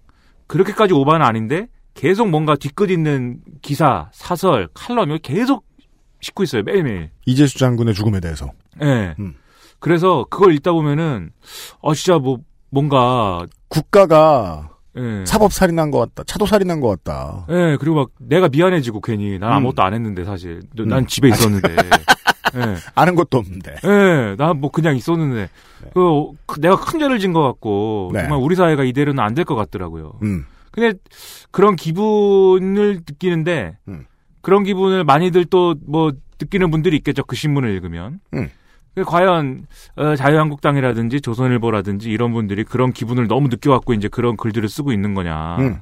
Speaker 3: 그렇게까지 오바는 아닌데 계속 뭔가 뒤끝 있는 기사, 사설, 칼럼 이 계속 싣고 있어요 매일매일.
Speaker 2: 이재수 장군의 죽음에 대해서.
Speaker 3: 예.
Speaker 2: 음.
Speaker 3: 그래서 그걸 읽다 보면은 어 진짜 뭐 뭔가
Speaker 2: 국가가
Speaker 3: 예.
Speaker 2: 사법 살인한 것 같다. 차도 살인한 것 같다.
Speaker 3: 예, 그리고 막 내가 미안해지고 괜히 난
Speaker 2: 음.
Speaker 3: 아무것도 안 했는데 사실 난
Speaker 2: 음.
Speaker 3: 집에 있었는데. 예.
Speaker 2: 아는 것도 없는데.
Speaker 3: 예, 난뭐 그냥 있었는데 그, 그 내가 큰 죄를 진 것 같고
Speaker 2: 네.
Speaker 3: 정말 우리 사회가 이대로는 안 될 것 같더라고요.
Speaker 2: 음.
Speaker 3: 근데 그런 기분을 느끼는데
Speaker 2: 음.
Speaker 3: 그런 기분을 많이들 또 뭐 느끼는 분들이 있겠죠. 그 신문을 읽으면.
Speaker 2: 음.
Speaker 3: 그 과연 어, 자유한국당이라든지 조선일보라든지 이런 분들이 그런 기분을 너무 느껴 갖고 이제 그런 글들을 쓰고 있는 거냐.
Speaker 2: 음.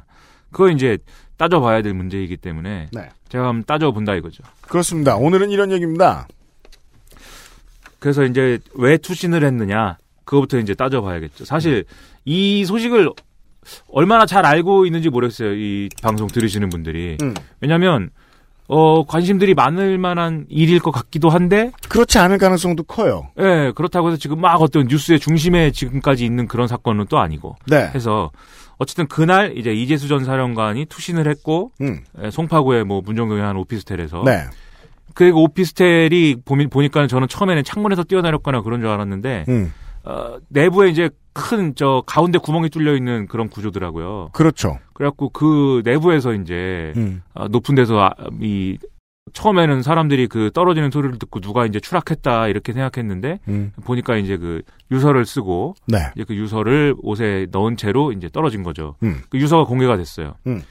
Speaker 3: 그거 이제 따져봐야 될 문제이기 때문에
Speaker 2: 네.
Speaker 3: 제가 한번 따져본다 이거죠.
Speaker 2: 그렇습니다. 오늘은 이런 얘기입니다.
Speaker 3: 그래서 이제 왜 투신을 했느냐 그거부터 이제 따져봐야겠죠. 사실 이 소식을 얼마나 잘 알고 있는지 모르겠어요. 이 방송 들으시는 분들이
Speaker 2: 음.
Speaker 3: 왜냐하면 어 관심들이 많을 만한 일일 것 같기도 한데
Speaker 2: 그렇지 않을 가능성도 커요.
Speaker 3: 예 그렇다고 해서 지금 막 어떤 뉴스의 중심에 지금까지 있는 그런 사건은 또 아니고
Speaker 2: 네.
Speaker 3: 해서 어쨌든 그날 이제 이재수 전 사령관이 투신을 했고
Speaker 2: 음.
Speaker 3: 예, 송파구의 뭐 문정동의 한 오피스텔에서
Speaker 2: 네.
Speaker 3: 그리고 오피스텔이 보미, 보니까는 저는 처음에는 창문에서 뛰어내렸거나 그런 줄 알았는데
Speaker 2: 음.
Speaker 3: 어, 내부에 이제 큰 저 가운데 구멍이 뚫려 있는 그런 구조더라고요.
Speaker 2: 그렇죠.
Speaker 3: 그래갖고 그 내부에서 이제
Speaker 2: 음.
Speaker 3: 아, 높은 데서 아, 이 처음에는 사람들이 그 떨어지는 소리를 듣고 누가 이제 추락했다 이렇게 생각했는데
Speaker 2: 음.
Speaker 3: 보니까 이제 그 유서를 쓰고
Speaker 2: 네.
Speaker 3: 이제 그 유서를 옷에 넣은 채로 이제 떨어진 거죠.
Speaker 2: 음.
Speaker 3: 그 유서가 공개가 됐어요.
Speaker 2: 음.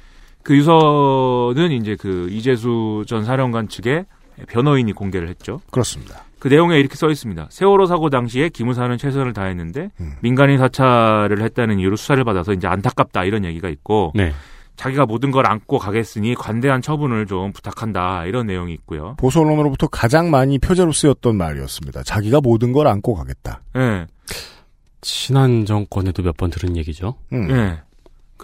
Speaker 3: 그 유서는 이제 그 이재수 전 사령관 측의 변호인이 공개를 했죠.
Speaker 2: 그렇습니다.
Speaker 3: 그 내용에 이렇게 써 있습니다. 세월호 사고 당시에 기무사는 최선을 다했는데
Speaker 2: 음.
Speaker 3: 민간인 사찰을 했다는 이유로 수사를 받아서 이제 안타깝다 이런 얘기가 있고
Speaker 10: 네.
Speaker 3: 자기가 모든 걸 안고 가겠으니 관대한 처분을 좀 부탁한다 이런 내용이 있고요.
Speaker 2: 보수 언론으로부터 가장 많이 표제로 쓰였던 말이었습니다. 자기가 모든 걸 안고 가겠다.
Speaker 3: 예.
Speaker 10: 지난 정권에도 몇 번 들은 얘기죠.
Speaker 2: 음.
Speaker 3: 예.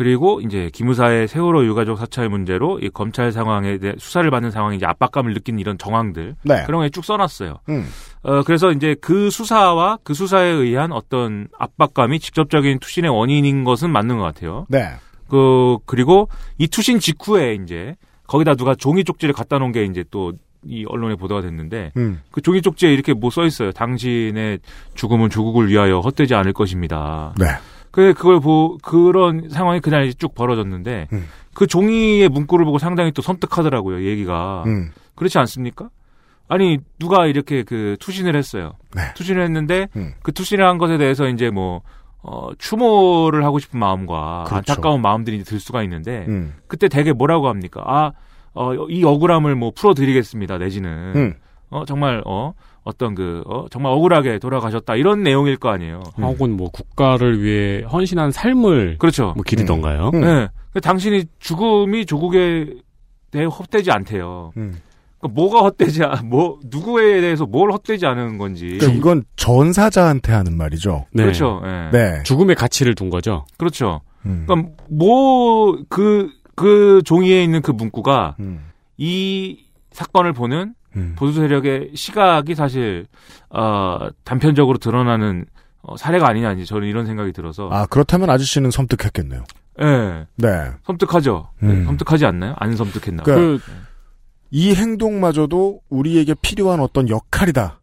Speaker 3: 그리고 이제 기무사의 세월호 유가족 사찰 문제로 이 검찰 상황에 대해 수사를 받는 상황에 이제 압박감을 느낀 이런 정황들
Speaker 2: 네.
Speaker 3: 그런 게 쭉 써놨어요.
Speaker 2: 음.
Speaker 3: 어 그래서 이제 그 수사와 그 수사에 의한 어떤 압박감이 직접적인 투신의 원인인 것은 맞는 것 같아요.
Speaker 2: 네.
Speaker 3: 그 그리고 이 투신 직후에 이제 거기다 누가 종이 쪽지를 갖다 놓은 게 이제 또 이 언론에 보도가 됐는데
Speaker 2: 음.
Speaker 3: 그 종이 쪽지에 이렇게 뭐 써 있어요. 당신의 죽음은 조국을 위하여 헛되지 않을 것입니다.
Speaker 2: 네.
Speaker 3: 그 그걸 보 그런 상황이 그날 이제 쭉 벌어졌는데
Speaker 2: 음.
Speaker 3: 그 종이의 문구를 보고 상당히 또 섬뜩하더라고요. 얘기가
Speaker 2: 음.
Speaker 3: 그렇지 않습니까? 아니 누가 이렇게 그 투신을 했어요.
Speaker 2: 네.
Speaker 3: 투신을 했는데
Speaker 2: 음.
Speaker 3: 그 투신을 한 것에 대해서 이제 뭐 어, 추모를 하고 싶은 마음과
Speaker 2: 그렇죠.
Speaker 3: 안타까운 마음들이 들 수가 있는데
Speaker 2: 음.
Speaker 3: 그때 되게 뭐라고 합니까? 아, 어, 이 억울함을 뭐 풀어드리겠습니다. 내지는
Speaker 2: 음.
Speaker 3: 어 정말 어 어떤 그 어, 정말 억울하게 돌아가셨다 이런 내용일 거 아니에요.
Speaker 10: 혹은 뭐 국가를 위해 헌신한 삶을
Speaker 3: 그렇죠.
Speaker 10: 뭐 기리던가요.
Speaker 2: 음.
Speaker 3: 네. 그 당신이 죽음이 조국에 대해 헛되지 않대요.
Speaker 2: 음.
Speaker 3: 그러니까 뭐가 헛되지 않, 뭐 누구에 대해서 뭘 헛되지 않은 건지.
Speaker 2: 그러니까 이건 전사자한테 하는 말이죠.
Speaker 10: 네.
Speaker 3: 그렇죠. 예.
Speaker 2: 네.
Speaker 10: 죽음의 가치를 둔 거죠.
Speaker 3: 그렇죠.
Speaker 2: 음.
Speaker 3: 그러니까 뭐그그 종이에 있는 그 문구가
Speaker 2: 음.
Speaker 3: 이 사건을 보는
Speaker 2: 음.
Speaker 3: 보수 세력의 시각이 사실 어 단편적으로 드러나는 어, 사례가 아니냐 이제 저는 이런 생각이 들어서
Speaker 2: 아 그렇다면 아저씨는 섬뜩했겠네요.
Speaker 3: 예
Speaker 2: 네.
Speaker 3: 섬뜩하죠 네,
Speaker 2: 음.
Speaker 3: 섬뜩하지 않나요 안 섬뜩했나
Speaker 2: 그러니까 이 행동마저도 우리에게 필요한 어떤 역할이다.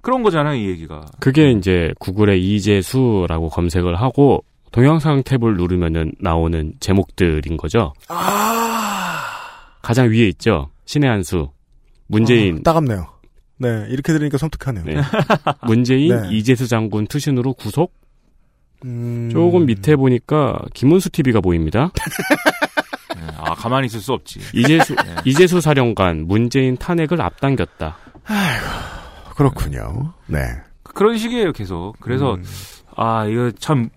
Speaker 3: 그런 거잖아요 이 얘기가
Speaker 10: 그게 이제 구글에 이재수라고 검색을 하고 동영상 탭을 누르면은 나오는 제목들인 거죠. 가장 위에 있죠. 신의 한 수. 문재인.
Speaker 2: 어, 따갑네요. 네, 이렇게 들으니까 섬뜩하네요.
Speaker 10: 네. 문재인
Speaker 2: 네.
Speaker 10: 이재수 장군 투신으로 구속.
Speaker 2: 음...
Speaker 10: 조금 밑에 보니까 김은수 TV가 보입니다.
Speaker 3: 네, 아 가만히 있을 수 없지
Speaker 10: 이재수
Speaker 3: 네.
Speaker 10: 이재수 사령관 문재인 탄핵을 앞당겼다.
Speaker 2: 그렇군요. 네.
Speaker 3: 그런 식이에요 계속 그래서
Speaker 2: 음.
Speaker 3: 아 이거 참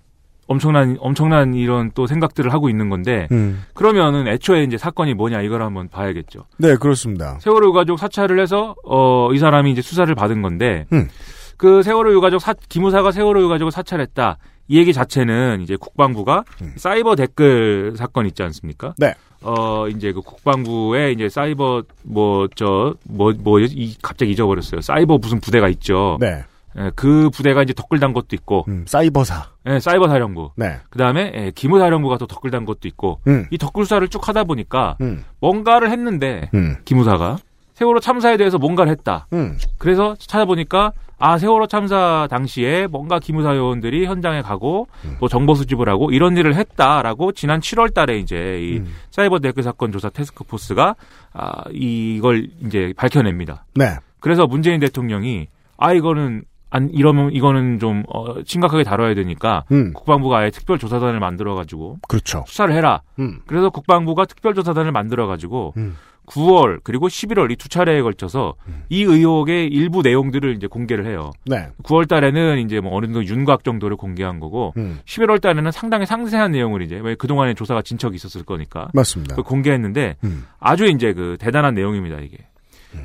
Speaker 3: 엄청난 엄청난 이런 또 생각들을 하고 있는 건데
Speaker 2: 음.
Speaker 3: 그러면은 애초에 이제 사건이 뭐냐 이걸 한번 봐야겠죠
Speaker 2: 네, 그렇습니다.
Speaker 3: 세월호 유가족 사찰을 해서 어 이 사람이 이제 수사를 받은 건데
Speaker 2: 음.
Speaker 3: 그 세월호 유가족 사 기무사가 세월호 유가족을 사찰했다 이 얘기 자체는 이제 국방부가
Speaker 2: 음.
Speaker 3: 사이버 댓글 사건 있지 않습니까?
Speaker 2: 네.
Speaker 3: 어 이제 그 국방부에 이제 사이버 뭐 저 뭐 뭐 이 갑자기 잊어버렸어요. 사이버 무슨 부대가 있죠.
Speaker 2: 네.
Speaker 3: 예, 그 부대가 이제 덧글 단 것도 있고,
Speaker 2: 음, 사이버사.
Speaker 3: 예, 사이버 사령부.
Speaker 2: 네.
Speaker 3: 그 다음에 예, 기무 사령부가 또 덧글 단 것도 있고,
Speaker 2: 음.
Speaker 3: 이 덧글 수사를 쭉 하다 보니까
Speaker 2: 음.
Speaker 3: 뭔가를 했는데
Speaker 2: 음.
Speaker 3: 기무사가 세월호 참사에 대해서 뭔가를 했다.
Speaker 2: 음.
Speaker 3: 그래서 찾아보니까 아 세월호 참사 당시에 뭔가 기무사 요원들이 현장에 가고
Speaker 2: 음.
Speaker 3: 또 정보 수집을 하고 이런 일을 했다라고 지난 7월달에 이제 이
Speaker 2: 음.
Speaker 3: 사이버 댓글 사건 조사 테스크 포스가 아 이걸 이제 밝혀냅니다.
Speaker 2: 네.
Speaker 3: 그래서 문재인 대통령이 아 이거는 안 이러면 이거는 좀 어, 심각하게 다뤄야 되니까
Speaker 2: 음.
Speaker 3: 국방부가 아예 특별조사단을 만들어 가지고
Speaker 2: 그렇죠.
Speaker 3: 수사를 해라.
Speaker 2: 음.
Speaker 3: 그래서 국방부가 특별조사단을 만들어 가지고
Speaker 2: 음.
Speaker 3: 9월 그리고 11월 이 두 차례에 걸쳐서 이 의혹의 일부 내용들을 이제 공개를 해요.
Speaker 2: 네.
Speaker 3: 9월 달에는 이제 뭐 어느 정도 윤곽 정도를 공개한 거고
Speaker 2: 음.
Speaker 3: 11월 달에는 상당히 상세한 내용을 이제 왜 그동안에 조사가 진척이 있었을 거니까
Speaker 2: 맞습니다.
Speaker 3: 공개했는데
Speaker 2: 음.
Speaker 3: 아주 이제 그 대단한 내용입니다, 이게.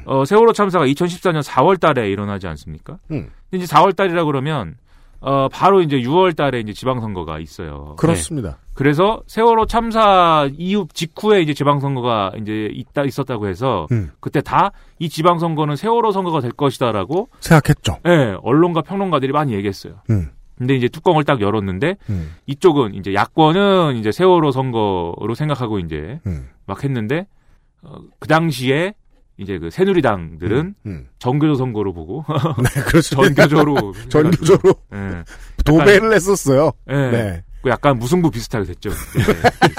Speaker 3: 어, 세월호 참사가 2014년 4월 달에 일어나지 않습니까?
Speaker 2: 음.
Speaker 3: 근데 이제 4월 달이라 그러면 어, 바로 이제 6월 달에 이제 지방선거가 있어요.
Speaker 2: 그렇습니다.
Speaker 3: 네. 그래서 세월호 참사 이후 직후에 이제 지방선거가 이제 있다 있었다고 해서
Speaker 2: 음.
Speaker 3: 그때 다 이 지방선거는 세월호 선거가 될 것이다라고
Speaker 2: 생각했죠.
Speaker 3: 예, 언론과 평론가들이 많이 얘기했어요.
Speaker 2: 음.
Speaker 3: 근데 이제 뚜껑을 딱 열었는데
Speaker 2: 음.
Speaker 3: 이쪽은 이제 야권은 이제 세월호 선거로 생각하고 이제
Speaker 2: 음.
Speaker 3: 막 했는데 어, 그 당시에 이제 그 새누리당들은
Speaker 2: 음.
Speaker 3: 정교조 선거로 보고
Speaker 2: 네, 그렇죠.
Speaker 3: 전교조로
Speaker 2: 전교조로.
Speaker 3: 예.
Speaker 2: 도배를 했었어요.
Speaker 3: 네.
Speaker 2: 네.
Speaker 3: 그 약간 무승부 비슷하게 됐죠. 네,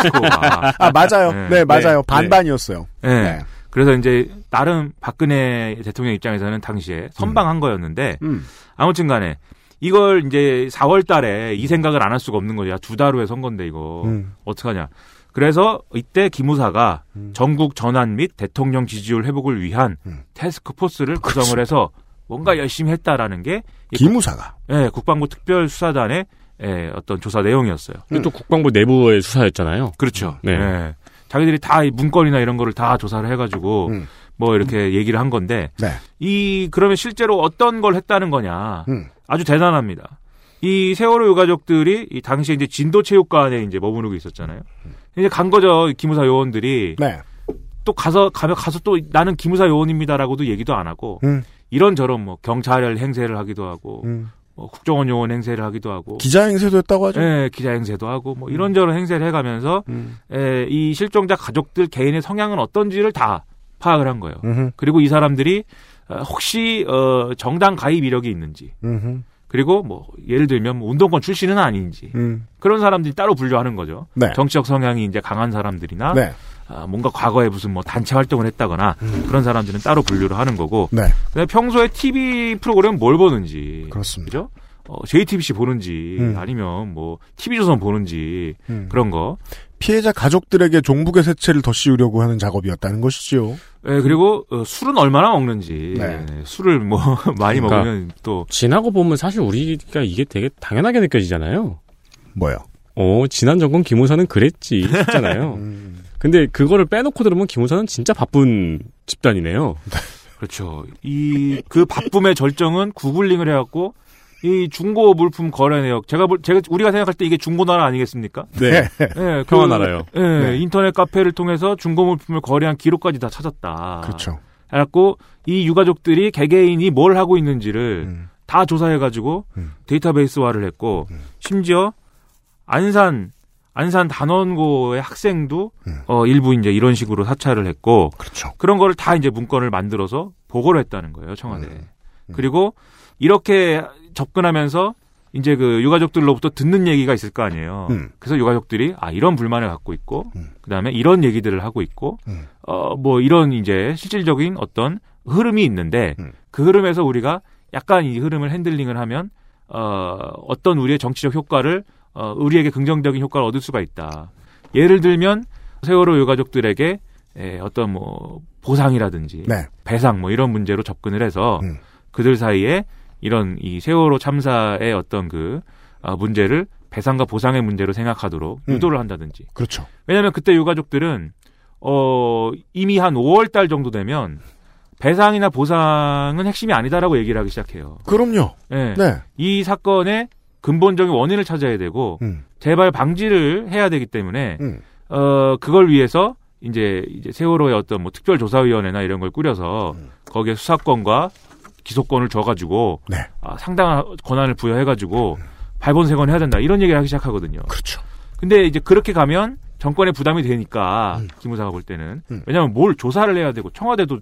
Speaker 3: 스코어가.
Speaker 2: 아, 맞아요. 네, 맞아요. 반반이었어요.
Speaker 3: 네.
Speaker 2: 네.
Speaker 3: 그래서 이제 나름 박근혜 대통령 입장에서는 당시에 선방한
Speaker 2: 음.
Speaker 3: 거였는데 아무튼 간에 이걸 이제 4월 달에 이 생각을 안 할 수가 없는 거죠. 야, 두 달 후에 선거인데 이거
Speaker 2: 음.
Speaker 3: 어떡하냐. 그래서 이때 기무사가 전국 전환 및 대통령 지지율 회복을 위한
Speaker 2: 음.
Speaker 3: 태스크 포스를 구성을 해서 뭔가 열심히 했다라는 게이
Speaker 2: 기무사가.
Speaker 3: 예, 국방부 특별수사단의 예, 어떤 조사 내용이었어요.
Speaker 10: 근데 또 국방부 내부의 수사였잖아요.
Speaker 3: 그렇죠.
Speaker 10: 네.
Speaker 3: 예. 자기들이 다이 문건이나 이런 거를 다 조사를 해가지고
Speaker 2: 음.
Speaker 3: 뭐 이렇게 얘기를 한 건데
Speaker 2: 네.
Speaker 3: 이 그러면 실제로 어떤 걸 했다는 거냐
Speaker 2: 음.
Speaker 3: 아주 대단합니다. 이 세월호 유가족들이 이 당시에 이제 진도체육관에 이제 머무르고 있었잖아요. 이제 간 거죠 이 기무사 요원들이
Speaker 2: 네.
Speaker 3: 또 가서 가면 가서 또 나는 기무사 요원입니다라고도 얘기도 안 하고
Speaker 2: 음.
Speaker 3: 이런 저런 뭐 경찰 행세를 하기도 하고
Speaker 2: 음.
Speaker 3: 뭐 국정원 요원 행세를 하기도 하고
Speaker 2: 기자 행세도 했다고 하죠.
Speaker 3: 예, 기자 행세도 하고 뭐 이런저런 행세를 해가면서
Speaker 2: 음.
Speaker 3: 예, 이 실종자 가족들 개인의 성향은 어떤지를 다 파악을 한 거예요.
Speaker 2: 음흠.
Speaker 3: 그리고 이 사람들이 어, 혹시 어, 정당 가입 이력이 있는지
Speaker 2: 음흠.
Speaker 3: 그리고 뭐 예를 들면 뭐 운동권 출신은 아닌지
Speaker 2: 음.
Speaker 3: 그런 사람들이 따로 분류하는 거죠.
Speaker 2: 네.
Speaker 3: 정치적 성향이 이제 강한 사람들이나
Speaker 2: 네.
Speaker 3: 아, 뭔가 과거에 무슨 뭐 단체 활동을 했다거나 그런 사람들은 따로 분류를 하는 거고
Speaker 2: 네.
Speaker 3: 평소에 TV 프로그램 뭘 보는지
Speaker 2: 그렇습니다.
Speaker 3: 그죠? 어, JTBC 보는지
Speaker 2: 음.
Speaker 3: 아니면 뭐 TV조선 보는지
Speaker 2: 음.
Speaker 3: 그런 거.
Speaker 2: 피해자 가족들에게 종북의 세체를 더 씌우려고 하는 작업이었다는 것이지요.
Speaker 3: 예, 그리고 어, 술은 얼마나 먹는지.
Speaker 2: 네.
Speaker 3: 네, 술을 뭐 많이
Speaker 10: 그러니까
Speaker 3: 먹으면 또
Speaker 10: 지나고 보면 사실 우리가 이게 되게 당연하게 느껴지잖아요.
Speaker 2: 뭐요?
Speaker 10: 어, 지난 정권 기무사는 그랬지 싶잖아요.
Speaker 2: 음.
Speaker 10: 근데 그거를 빼놓고 들으면 기무사는 진짜 바쁜 집단이네요.
Speaker 3: 그렇죠. 이 그 바쁨의 절정은 구글링을 해갖고 이 중고 물품 거래 내역 제가 볼 제가 우리가 생각할 때 이게 중고 나라 아니겠습니까?
Speaker 10: 네.
Speaker 3: 예,
Speaker 10: 평화나라요.
Speaker 3: 예,
Speaker 2: 네.
Speaker 3: 인터넷 카페를 통해서 중고 물품을 거래한 기록까지 다 찾았다.
Speaker 2: 그렇죠.
Speaker 3: 해갖고 이 유가족들이 개개인이 뭘 하고 있는지를
Speaker 2: 음.
Speaker 3: 다 조사해가지고
Speaker 2: 음.
Speaker 3: 데이터베이스화를 했고 심지어 안산 안산 단원고의 학생도
Speaker 2: 음.
Speaker 3: 어 일부 이제 이런 식으로 사찰을 했고
Speaker 2: 그렇죠.
Speaker 3: 그런 거를 다 이제 문건을 만들어서 보고를 했다는 거예요 청와대에.
Speaker 2: 음.
Speaker 3: 그리고 이렇게 접근하면서 이제 그 유가족들로부터 듣는 얘기가 있을 거 아니에요.
Speaker 2: 음.
Speaker 3: 그래서 유가족들이 아 이런 불만을 갖고 있고
Speaker 2: 음.
Speaker 3: 그다음에 이런 얘기들을 하고 있고
Speaker 2: 음.
Speaker 3: 어뭐 이런 이제 실질적인 어떤 흐름이 있는데
Speaker 2: 음.
Speaker 3: 그 흐름에서 우리가 약간 이 흐름을 핸들링을 하면 어 어떤 우리의 정치적 효과를 어 우리에게 긍정적인 효과를 얻을 수가 있다. 예를 들면 세월호 유가족들에게 에, 어떤 뭐 보상이라든지
Speaker 2: 네.
Speaker 3: 배상 뭐 이런 문제로 접근을 해서
Speaker 2: 음.
Speaker 3: 그들 사이에 이런 이 세월호 참사의 어떤 그 아, 문제를 배상과 보상의 문제로 생각하도록
Speaker 2: 음.
Speaker 3: 유도를 한다든지.
Speaker 2: 그렇죠.
Speaker 3: 왜냐하면 그때 유가족들은 어 이미 한 5월 달 정도 되면 배상이나 보상은 핵심이 아니다라고 얘기를 하기 시작해요.
Speaker 2: 그럼요.
Speaker 3: 예.
Speaker 2: 네.
Speaker 3: 이 사건의 근본적인 원인을 찾아야 되고
Speaker 2: 음.
Speaker 3: 재발 방지를 해야 되기 때문에
Speaker 2: 음.
Speaker 3: 어 그걸 위해서 이제 이제 세월호의 어떤 뭐 특별조사위원회나 이런 걸 꾸려서
Speaker 2: 음.
Speaker 3: 거기에 수사권과 기소권을 줘가지고
Speaker 2: 네.
Speaker 3: 아, 상당한 권한을 부여해가지고 발본색원 해야 된다 이런 얘기를 하기 시작하거든요.
Speaker 2: 그렇죠.
Speaker 3: 근데 이제 그렇게 가면 정권에 부담이 되니까
Speaker 2: 음.
Speaker 3: 기무사가 볼 때는
Speaker 2: 음.
Speaker 3: 왜냐하면 뭘 조사를 해야 되고 청와대도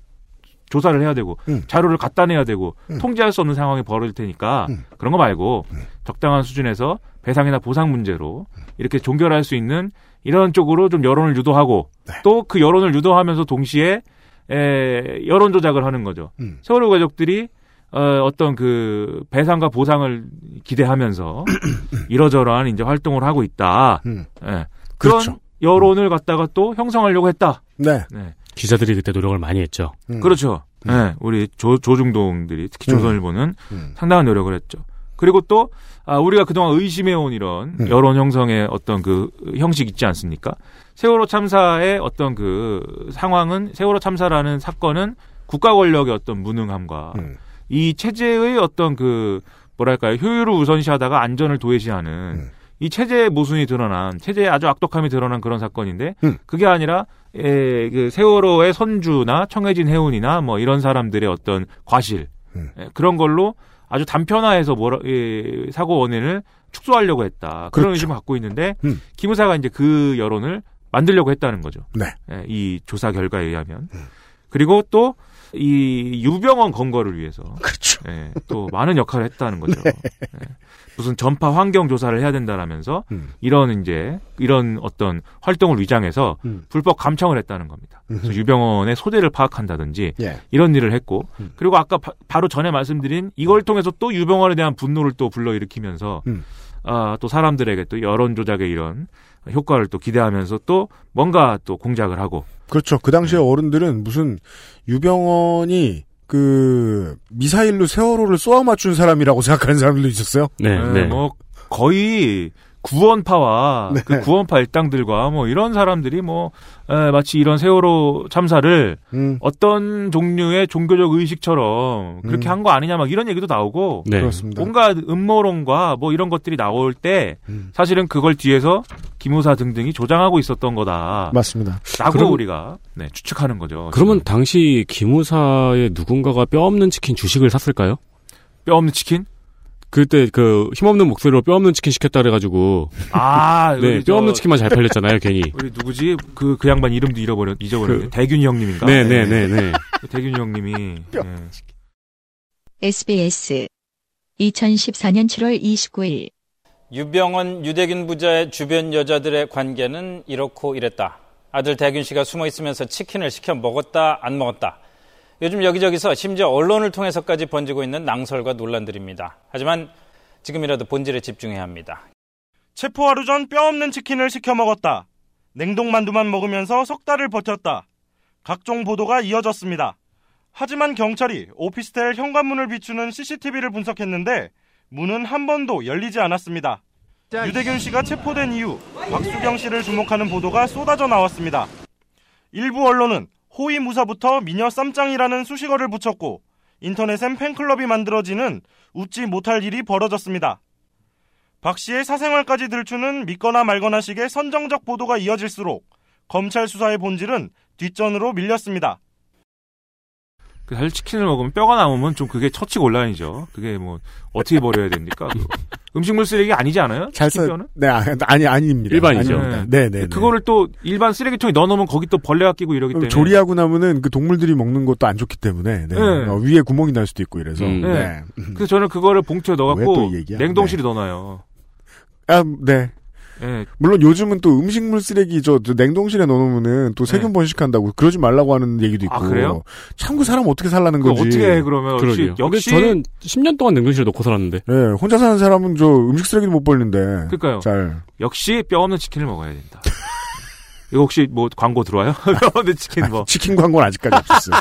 Speaker 3: 조사를 해야 되고
Speaker 2: 음.
Speaker 3: 자료를 갖다 내야 되고
Speaker 2: 음.
Speaker 3: 통제할 수 없는 상황이 벌어질 테니까
Speaker 2: 음.
Speaker 3: 그런 거 말고
Speaker 2: 음.
Speaker 3: 적당한 수준에서 배상이나 보상 문제로 이렇게 종결할 수 있는 이런 쪽으로 좀 여론을 유도하고
Speaker 2: 네.
Speaker 3: 또그 여론을 유도하면서 동시에 에, 여론 조작을 하는 거죠.
Speaker 2: 음.
Speaker 3: 세월호 가족들이 어, 어떤 그 배상과 보상을 기대하면서 이러저러한 이제 활동을 하고 있다.
Speaker 2: 음.
Speaker 3: 예. 그런
Speaker 2: 그렇죠.
Speaker 3: 여론을 갖다가 또 형성하려고 했다.
Speaker 2: 네.
Speaker 3: 네.
Speaker 10: 기자들이 그때 노력을 많이 했죠.
Speaker 2: 음.
Speaker 3: 그렇죠. 예. 우리 조, 조중동들이 특히
Speaker 2: 음.
Speaker 3: 조선일보는
Speaker 2: 음.
Speaker 3: 상당한 노력을 했죠. 그리고 또 아, 우리가 그동안 의심해온 이런
Speaker 2: 음.
Speaker 3: 여론 형성의 어떤 그 형식 있지 않습니까? 세월호 참사의 어떤 그 상황은 세월호 참사라는 사건은 국가 권력의 어떤 무능함과
Speaker 2: 음.
Speaker 3: 이 체제의 어떤 그 뭐랄까요 효율을 우선시하다가 안전을 도외시하는
Speaker 2: 음.
Speaker 3: 이 체제의 모순이 드러난 체제의 아주 악독함이 드러난 그런 사건인데
Speaker 2: 음.
Speaker 3: 그게 아니라 에, 그 세월호의 선주나 청해진 해운이나 뭐 이런 사람들의 어떤 과실
Speaker 2: 음.
Speaker 3: 에, 그런 걸로 아주 단편화해서 뭐라, 예, 사고 원인을 축소하려고 했다 그런
Speaker 2: 그렇죠.
Speaker 3: 의심을 갖고 있는데
Speaker 2: 음.
Speaker 3: 기무사가 이제 그 여론을 만들려고 했다는 거죠.
Speaker 2: 네.
Speaker 3: 예, 이 조사 결과에 의하면.
Speaker 2: 음.
Speaker 3: 그리고 또 이 유병원 건거를 위해서
Speaker 2: 그렇죠.
Speaker 3: 예, 또 많은 역할을 했다는 거죠.
Speaker 2: 네.
Speaker 3: 예. 무슨 전파 환경 조사를 해야 된다라면서
Speaker 2: 음.
Speaker 3: 이런 이제 이런 어떤 활동을 위장해서
Speaker 2: 음.
Speaker 3: 불법 감청을 했다는 겁니다. 그래서
Speaker 2: 음흠.
Speaker 3: 유병원의 소재를 파악한다든지
Speaker 2: 예.
Speaker 3: 이런 일을 했고
Speaker 2: 음.
Speaker 3: 그리고 아까 바, 로 전에 말씀드린 이걸 통해서 또 유병원에 대한 분노를 또 불러일으키면서
Speaker 2: 음.
Speaker 3: 아, 또 사람들에게 또 여론 조작의 이런 효과를 또 기대하면서 또 뭔가 또 공작을 하고
Speaker 2: 그렇죠. 그 당시에 어른들은 무슨 유병원이 그 미사일로 세월호를 쏘아 맞춘 사람이라고 생각하는 사람들도 있었어요.
Speaker 10: 네,
Speaker 3: 예,
Speaker 10: 네.
Speaker 3: 뭐 거의 구원파와
Speaker 2: 네.
Speaker 3: 그 구원파 일당들과 뭐 이런 사람들이 뭐 에, 마치 이런 세월호 참사를
Speaker 2: 음.
Speaker 3: 어떤 종류의 종교적 의식처럼 그렇게
Speaker 2: 음.
Speaker 3: 한거 아니냐 막 이런 얘기도 나오고
Speaker 10: 네.
Speaker 2: 그렇습니다.
Speaker 3: 뭔가 음모론과 뭐 이런 것들이 나올 때
Speaker 2: 음.
Speaker 3: 사실은 그걸 뒤에서 기무사 등등이 조장하고 있었던 거다라고
Speaker 2: 맞습니다.
Speaker 10: 그럼-
Speaker 3: 우리가 네, 추측하는 거죠.
Speaker 10: 그러면
Speaker 3: 지금.
Speaker 10: 당시 기무사의 누군가가 뼈 없는 치킨 주식을 샀을까요?
Speaker 3: 뼈 없는 치킨?
Speaker 10: 그때 그 힘없는 목소리로 뼈 없는 치킨 시켰다 그래가지고
Speaker 3: 아,
Speaker 10: 네,
Speaker 3: 우리
Speaker 10: 뼈 없는
Speaker 3: 저-
Speaker 10: 치킨만 잘 팔렸잖아요, 괜히.
Speaker 3: 우리 누구지? 그, 그 양반 이름도 잃어버려, 잊어버렸네.
Speaker 10: 그-
Speaker 3: 대균이 형님인가?
Speaker 10: 네, 네, 네, 네.
Speaker 3: 그 대균이 형님이. 네.
Speaker 1: SBS 2014년 7월 29일
Speaker 15: 유병원, 유대균 부자의 주변 여자들의 관계는 이렇고 이랬다. 아들 대균 씨가 숨어 있으면서 치킨을 시켜 먹었다, 안 먹었다. 요즘 여기저기서 심지어 언론을 통해서까지 번지고 있는 낭설과 논란들입니다. 하지만 지금이라도 본질에 집중해야 합니다.
Speaker 16: 체포 하루 전 뼈 없는 치킨을 시켜 먹었다. 냉동만두만 먹으면서 석 달을 버텼다. 각종 보도가 이어졌습니다. 하지만 경찰이 오피스텔 현관문을 비추는 CCTV를 분석했는데 문은 한 번도 열리지 않았습니다. 유대균 씨가 체포된 이후 박수경 씨를 주목하는 보도가 쏟아져 나왔습니다. 일부 언론은 호위 무사부터 미녀 쌈짱이라는 수식어를 붙였고 인터넷엔 팬클럽이 만들어지는 웃지 못할 일이 벌어졌습니다. 박 씨의 사생활까지 들추는 믿거나 말거나 식의 선정적 보도가 이어질수록 검찰 수사의 본질은 뒷전으로 밀렸습니다.
Speaker 3: 그 사실 치킨을 먹으면 뼈가 남으면 좀 그게 처치 곤란이죠. 그게 뭐 어떻게 버려야 됩니까? 그거. 음식물 쓰레기 아니지 않아요?
Speaker 2: 잘
Speaker 3: 치킨
Speaker 2: 써.
Speaker 3: 뼈는?
Speaker 2: 네, 아, 아니 아닙니다.
Speaker 10: 일반이죠.
Speaker 2: 아닙니다. 네, 네. 네.
Speaker 3: 그거를 또 일반 쓰레기통에 넣어놓으면 거기 또 벌레가 끼고 이러기 때문에
Speaker 2: 조리하고 나면은 그 동물들이 먹는 것도 안 좋기 때문에 네.
Speaker 3: 네.
Speaker 2: 어, 위에 구멍이 날 수도 있고 이래서
Speaker 10: 음.
Speaker 3: 네.
Speaker 2: 네.
Speaker 3: 그래서 저는 그거를 봉투에 넣어갖고? 냉동실에 넣어놔요.
Speaker 2: 아, 네.
Speaker 3: 예.
Speaker 2: 물론 요즘은 또 음식물 쓰레기 저, 저 냉동실에 넣어놓으면은 또 세균 번식한다고 그러지 말라고 하는 얘기도 있고.
Speaker 3: 네. 아, 그래요?
Speaker 2: 참 그 사람 어떻게 살라는
Speaker 3: 그거
Speaker 2: 건지.
Speaker 3: 어떻게 해 그러면 역시
Speaker 10: 그러게요.
Speaker 3: 역시
Speaker 10: 저는 10년 동안 냉동실에 넣고 살았는데.
Speaker 2: 네, 혼자 사는 사람은 저 음식 쓰레기도 못 버리는데.
Speaker 3: 그러니까요.
Speaker 2: 잘.
Speaker 3: 역시 뼈 없는 치킨을 먹어야 된다. 이거 혹시 뭐 광고 들어와요? 뼈 없는 치킨 뭐.
Speaker 2: 치킨 광고는 아직까지 없었어요.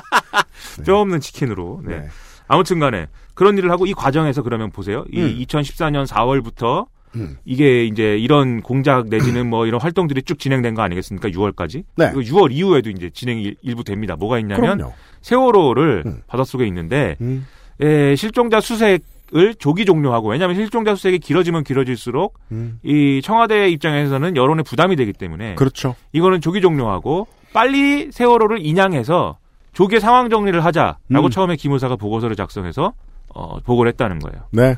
Speaker 3: 뼈 없는 치킨으로. 네.
Speaker 2: 네.
Speaker 3: 아무튼 간에 그런 일을 하고 이 과정에서 그러면 보세요. 이
Speaker 2: 음.
Speaker 3: 2014년 4월부터
Speaker 2: 음.
Speaker 3: 이게 이제 이런 공작 내지는 뭐 이런 활동들이 쭉 진행된 거 아니겠습니까? 6월까지.
Speaker 2: 네.
Speaker 3: 그리고 6월 이후에도 이제 진행이 일- 일부 됩니다. 뭐가 있냐면
Speaker 2: 그럼요.
Speaker 3: 세월호를
Speaker 2: 음.
Speaker 3: 바닷속에 있는데
Speaker 2: 음.
Speaker 3: 에, 실종자 수색 을 조기 종료하고 왜냐하면 실종자 수색이 길어지면 길어질수록
Speaker 2: 음.
Speaker 3: 이 청와대 입장에서는 여론에 부담이 되기 때문에
Speaker 2: 그렇죠.
Speaker 3: 이거는 조기 종료하고 빨리 세월호를 인양해서 조기에 상황 정리를 하자라고
Speaker 2: 음.
Speaker 3: 처음에 기무사가 보고서를 작성해서 어, 보고를 했다는 거예요.
Speaker 2: 네.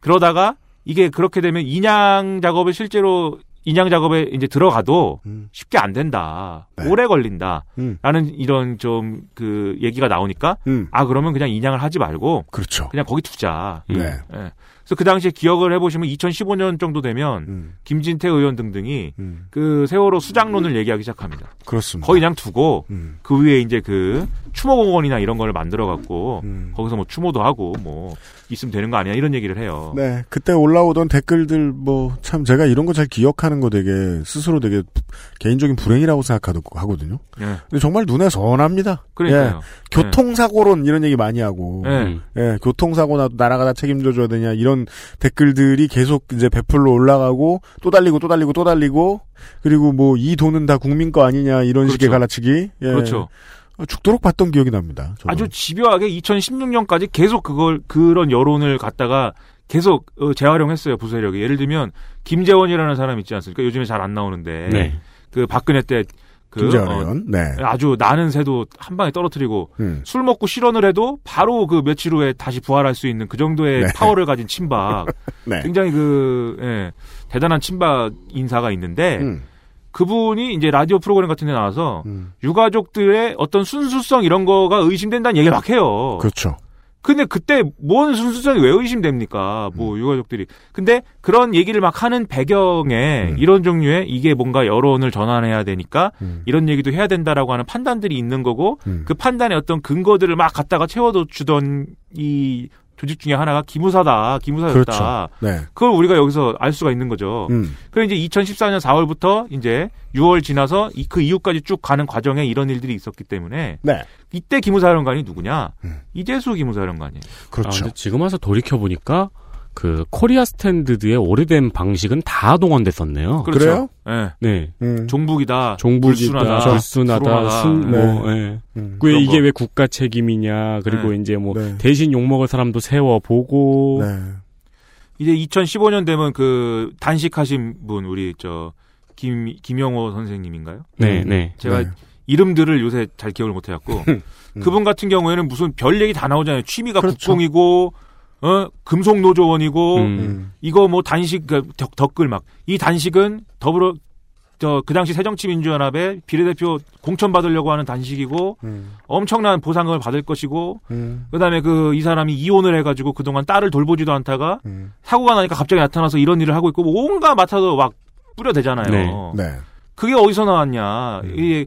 Speaker 3: 그러다가 이게 그렇게 되면 인양 작업을 실제로 인양 작업에 이제 들어가도
Speaker 2: 음.
Speaker 3: 쉽게 안 된다.
Speaker 2: 네.
Speaker 3: 오래 걸린다.
Speaker 2: 음.
Speaker 3: 라는 이런 좀 그 얘기가 나오니까
Speaker 2: 음.
Speaker 3: 아 그러면 그냥 인양을 하지 말고
Speaker 2: 그렇죠.
Speaker 3: 그냥 거기 두자.
Speaker 10: 음.
Speaker 2: 네.
Speaker 3: 예. 그래서 그 당시에 기억을 해보시면 2015년 정도 되면
Speaker 2: 음.
Speaker 3: 김진태 의원 등등이
Speaker 2: 음.
Speaker 3: 그 세월호 수장론을 얘기하기 시작합니다.
Speaker 2: 그렇습니다.
Speaker 3: 거의 그냥 두고
Speaker 2: 음.
Speaker 3: 그 위에 이제 그 추모공원이나 이런 걸 만들어 갖고
Speaker 2: 음.
Speaker 3: 거기서 뭐 추모도 하고 뭐 있으면 되는 거 아니야 이런 얘기를 해요.
Speaker 2: 네, 그때 올라오던 댓글들 뭐 참 제가 이런 거 잘 기억하는 거 되게 스스로 되게 개인적인 불행이라고 생각하거든요.
Speaker 3: 예.
Speaker 2: 근데 정말 눈에 선합니다.
Speaker 3: 그러니까요.
Speaker 2: 예, 교통사고론 이런 얘기 많이 하고,
Speaker 3: 예.
Speaker 10: 음.
Speaker 2: 예, 교통사고 나도 나라가 다 책임져 줘야 되냐 이런 댓글들이 계속 이제 베풀로 올라가고 또 달리고 또 달리고 또 달리고 그리고 뭐 이 돈은 다 국민 거 아니냐 이런 식의
Speaker 3: 그렇죠.
Speaker 2: 갈라치기, 예.
Speaker 3: 그렇죠.
Speaker 2: 죽도록 봤던 기억이 납니다. 저는.
Speaker 3: 아주 집요하게 2016년까지 계속 그걸 그런 여론을 갖다가 계속 어, 재활용했어요 부세력이. 예를 들면 김재원이라는 사람 있지 않습니까? 요즘에 잘 안 나오는데
Speaker 10: 네.
Speaker 3: 그 박근혜 때 그, 어,
Speaker 2: 네,
Speaker 3: 아주 나는 새도 한 방에 떨어뜨리고
Speaker 2: 음.
Speaker 3: 술 먹고 실언을 해도 바로 그 며칠 후에 다시 부활할 수 있는 그 정도의
Speaker 2: 네.
Speaker 3: 파워를 가진 친박.
Speaker 2: 네,
Speaker 3: 굉장히 그 예, 대단한 친박 인사가 있는데
Speaker 2: 음.
Speaker 3: 그분이 이제 라디오 프로그램 같은 데 나와서
Speaker 2: 음.
Speaker 3: 유가족들의 어떤 순수성 이런 거가 의심된다는 얘기를 막 해요.
Speaker 2: 그렇죠.
Speaker 3: 근데 그때 뭔 순수성이 왜 의심됩니까?
Speaker 2: 음.
Speaker 3: 뭐 유가족들이. 근데 그런 얘기를 막 하는 배경에
Speaker 2: 음.
Speaker 3: 이런 종류의 이게 뭔가 여론을 전환해야 되니까 이런 얘기도 해야 된다라고 하는 판단들이 있는 거고
Speaker 2: 음.
Speaker 3: 그 판단에 어떤 근거들을 막 갖다가 채워도 주던 이 조직 중에 하나가 기무사다. 기무사였다.
Speaker 2: 그렇죠. 네.
Speaker 3: 그걸 우리가 여기서 알 수가 있는 거죠.
Speaker 2: 음.
Speaker 3: 그래 이제 2014년 4월부터 이제 6월 지나서 이- 그 이후까지 쭉 가는 과정에 이런 일들이 있었기 때문에
Speaker 2: 네.
Speaker 3: 이때 기무사령관이 누구냐? 이재수 기무사령관이에요.
Speaker 2: 그렇죠.
Speaker 10: 아, 근데 지금 와서 돌이켜 보니까 그 코리아 스탠드드의 오래된 방식은 다 동원됐었네요.
Speaker 3: 그렇죠. 예.
Speaker 10: 네.
Speaker 2: 음.
Speaker 3: 종북이다.
Speaker 10: 종북이다,
Speaker 3: 불순하다.
Speaker 10: 불순하다,
Speaker 3: 불화다.
Speaker 10: 순,
Speaker 3: 네.
Speaker 10: 뭐, 예.
Speaker 2: 음.
Speaker 10: 왜
Speaker 3: 그런
Speaker 10: 이게
Speaker 3: 거.
Speaker 10: 왜 국가 책임이냐, 그리고
Speaker 3: 네.
Speaker 10: 이제 뭐,
Speaker 2: 네.
Speaker 10: 대신 욕먹을 사람도 세워보고,
Speaker 2: 네.
Speaker 3: 이제 2015년 되면 그 단식하신 분 우리 저 김 김영호 선생님인가요?
Speaker 10: 네, 네.
Speaker 3: 제가
Speaker 10: 네.
Speaker 3: 이름들을 요새 잘 기억을 못 해갖고 그분 같은 경우에는 무슨 별 얘기 다 나오잖아요. 취미가 국공이고 어 금속 노조원이고
Speaker 10: 음.
Speaker 3: 이거 뭐 단식 그 덕- 덧글 막 이 단식은 더불어 저그 당시 새정치민주연합의 비례대표 공천 받으려고 하는 단식이고 엄청난 보상금을 받을 것이고
Speaker 2: 음.
Speaker 3: 그다음에 그 이 사람이 이혼을 해가지고 그동안 딸을 돌보지도 않다가
Speaker 2: 음.
Speaker 3: 사고가 나니까 갑자기 나타나서 이런 일을 하고 있고 뭐 온갖 맡아도 막 뿌려대잖아요.
Speaker 2: 네. 네.
Speaker 3: 그게 어디서 나왔냐? 이게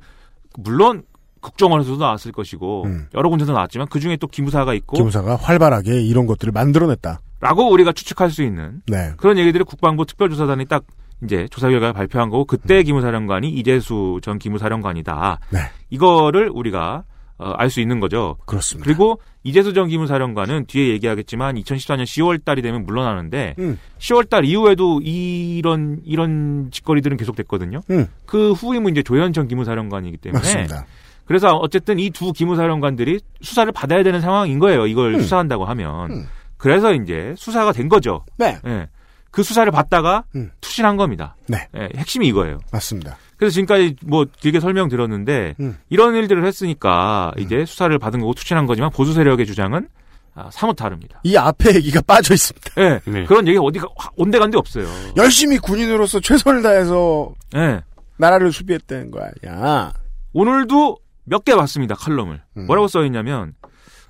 Speaker 3: 물론 국정원에서도 나왔을 것이고 여러 군데서 나왔지만 그 중에 또 기무사가 있고
Speaker 2: 기무사가 활발하게 이런 것들을 만들어냈다.
Speaker 3: 라고 우리가 추측할 수 있는
Speaker 2: 네.
Speaker 3: 그런 얘기들을 국방부 특별조사단이 딱 이제 조사 결과를 발표한 거고 그때 기무사령관이 이재수 전 기무사령관이다.
Speaker 2: 네.
Speaker 3: 이거를 우리가 어, 알 수 있는 거죠.
Speaker 2: 그렇습니다.
Speaker 3: 그리고 이재수 전 기무사령관은 뒤에 얘기하겠지만 2014년 10월 달이 되면 물러나는데
Speaker 2: 음.
Speaker 3: 10월 달 이후에도 이런 이런 짓거리들은 계속됐거든요.
Speaker 2: 음.
Speaker 3: 그 후임은 이제 조현 전 기무사령관이기 때문에
Speaker 2: 맞습니다.
Speaker 3: 그래서 어쨌든 이 두 기무사령관들이 수사를 받아야 되는 상황인 거예요. 이걸
Speaker 2: 음.
Speaker 3: 수사한다고 하면. 그래서 이제 수사가 된 거죠.
Speaker 2: 네.
Speaker 3: 예. 그 수사를 받다가
Speaker 2: 음.
Speaker 3: 투신한 겁니다.
Speaker 2: 네.
Speaker 3: 예, 핵심이 이거예요.
Speaker 2: 맞습니다.
Speaker 3: 그래서 지금까지 뭐 길게 설명드렸는데
Speaker 2: 음.
Speaker 3: 이런 일들을 했으니까 이제 수사를 받은 거고 투신한 거지만 보수 세력의 주장은 아, 사뭇 다릅니다.
Speaker 2: 이 앞에 얘기가 빠져 있습니다.
Speaker 3: 예.
Speaker 10: 네.
Speaker 3: 그런 얘기 어디가 온데간데 없어요.
Speaker 2: 열심히 군인으로서 최선을 다해서
Speaker 3: 예.
Speaker 2: 나라를 수비했다는 거 아니야.
Speaker 3: 오늘도 몇 개 봤습니다 칼럼을
Speaker 2: 음.
Speaker 3: 뭐라고 써 있냐면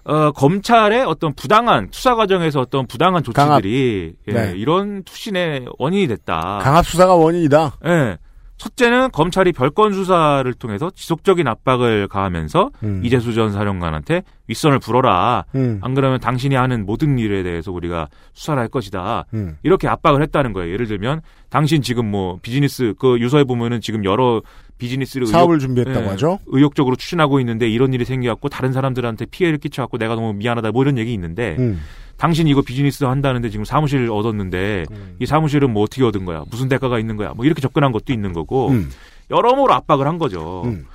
Speaker 3: 어, 검찰의 어떤 부당한 수사 과정에서 어떤 부당한 조치들이 예,
Speaker 2: 네.
Speaker 3: 이런 투신의 원인이 됐다.
Speaker 2: 강압 수사가 원인이다.
Speaker 3: 예. 첫째는 검찰이 별건 수사를 통해서 지속적인 압박을 가하면서
Speaker 2: 음.
Speaker 3: 이재수 전 사령관한테 윗선을 불어라.
Speaker 2: 음.
Speaker 3: 안 그러면 당신이 하는 모든 일에 대해서 우리가 수사를 할 것이다.
Speaker 2: 음.
Speaker 3: 이렇게 압박을 했다는 거예요. 예를 들면 당신 지금 뭐 비즈니스 그 유서에 보면은 지금 여러 비즈니스를
Speaker 2: 사업을 준비했다고
Speaker 3: 예,
Speaker 2: 하죠.
Speaker 3: 의욕적으로 추진하고 있는데 이런 일이 생겨갖고 다른 사람들한테 피해를 끼쳐갖고 내가 너무 미안하다 뭐 이런 얘기 있는데
Speaker 2: 음.
Speaker 3: 당신 이거 비즈니스 한다는데 지금 사무실 얻었는데
Speaker 2: 음.
Speaker 3: 이 사무실은 뭐 어떻게 얻은 거야? 무슨 대가가 있는 거야? 뭐 이렇게 접근한 것도 있는 거고
Speaker 2: 음.
Speaker 3: 여러모로 압박을 한 거죠.
Speaker 2: 음.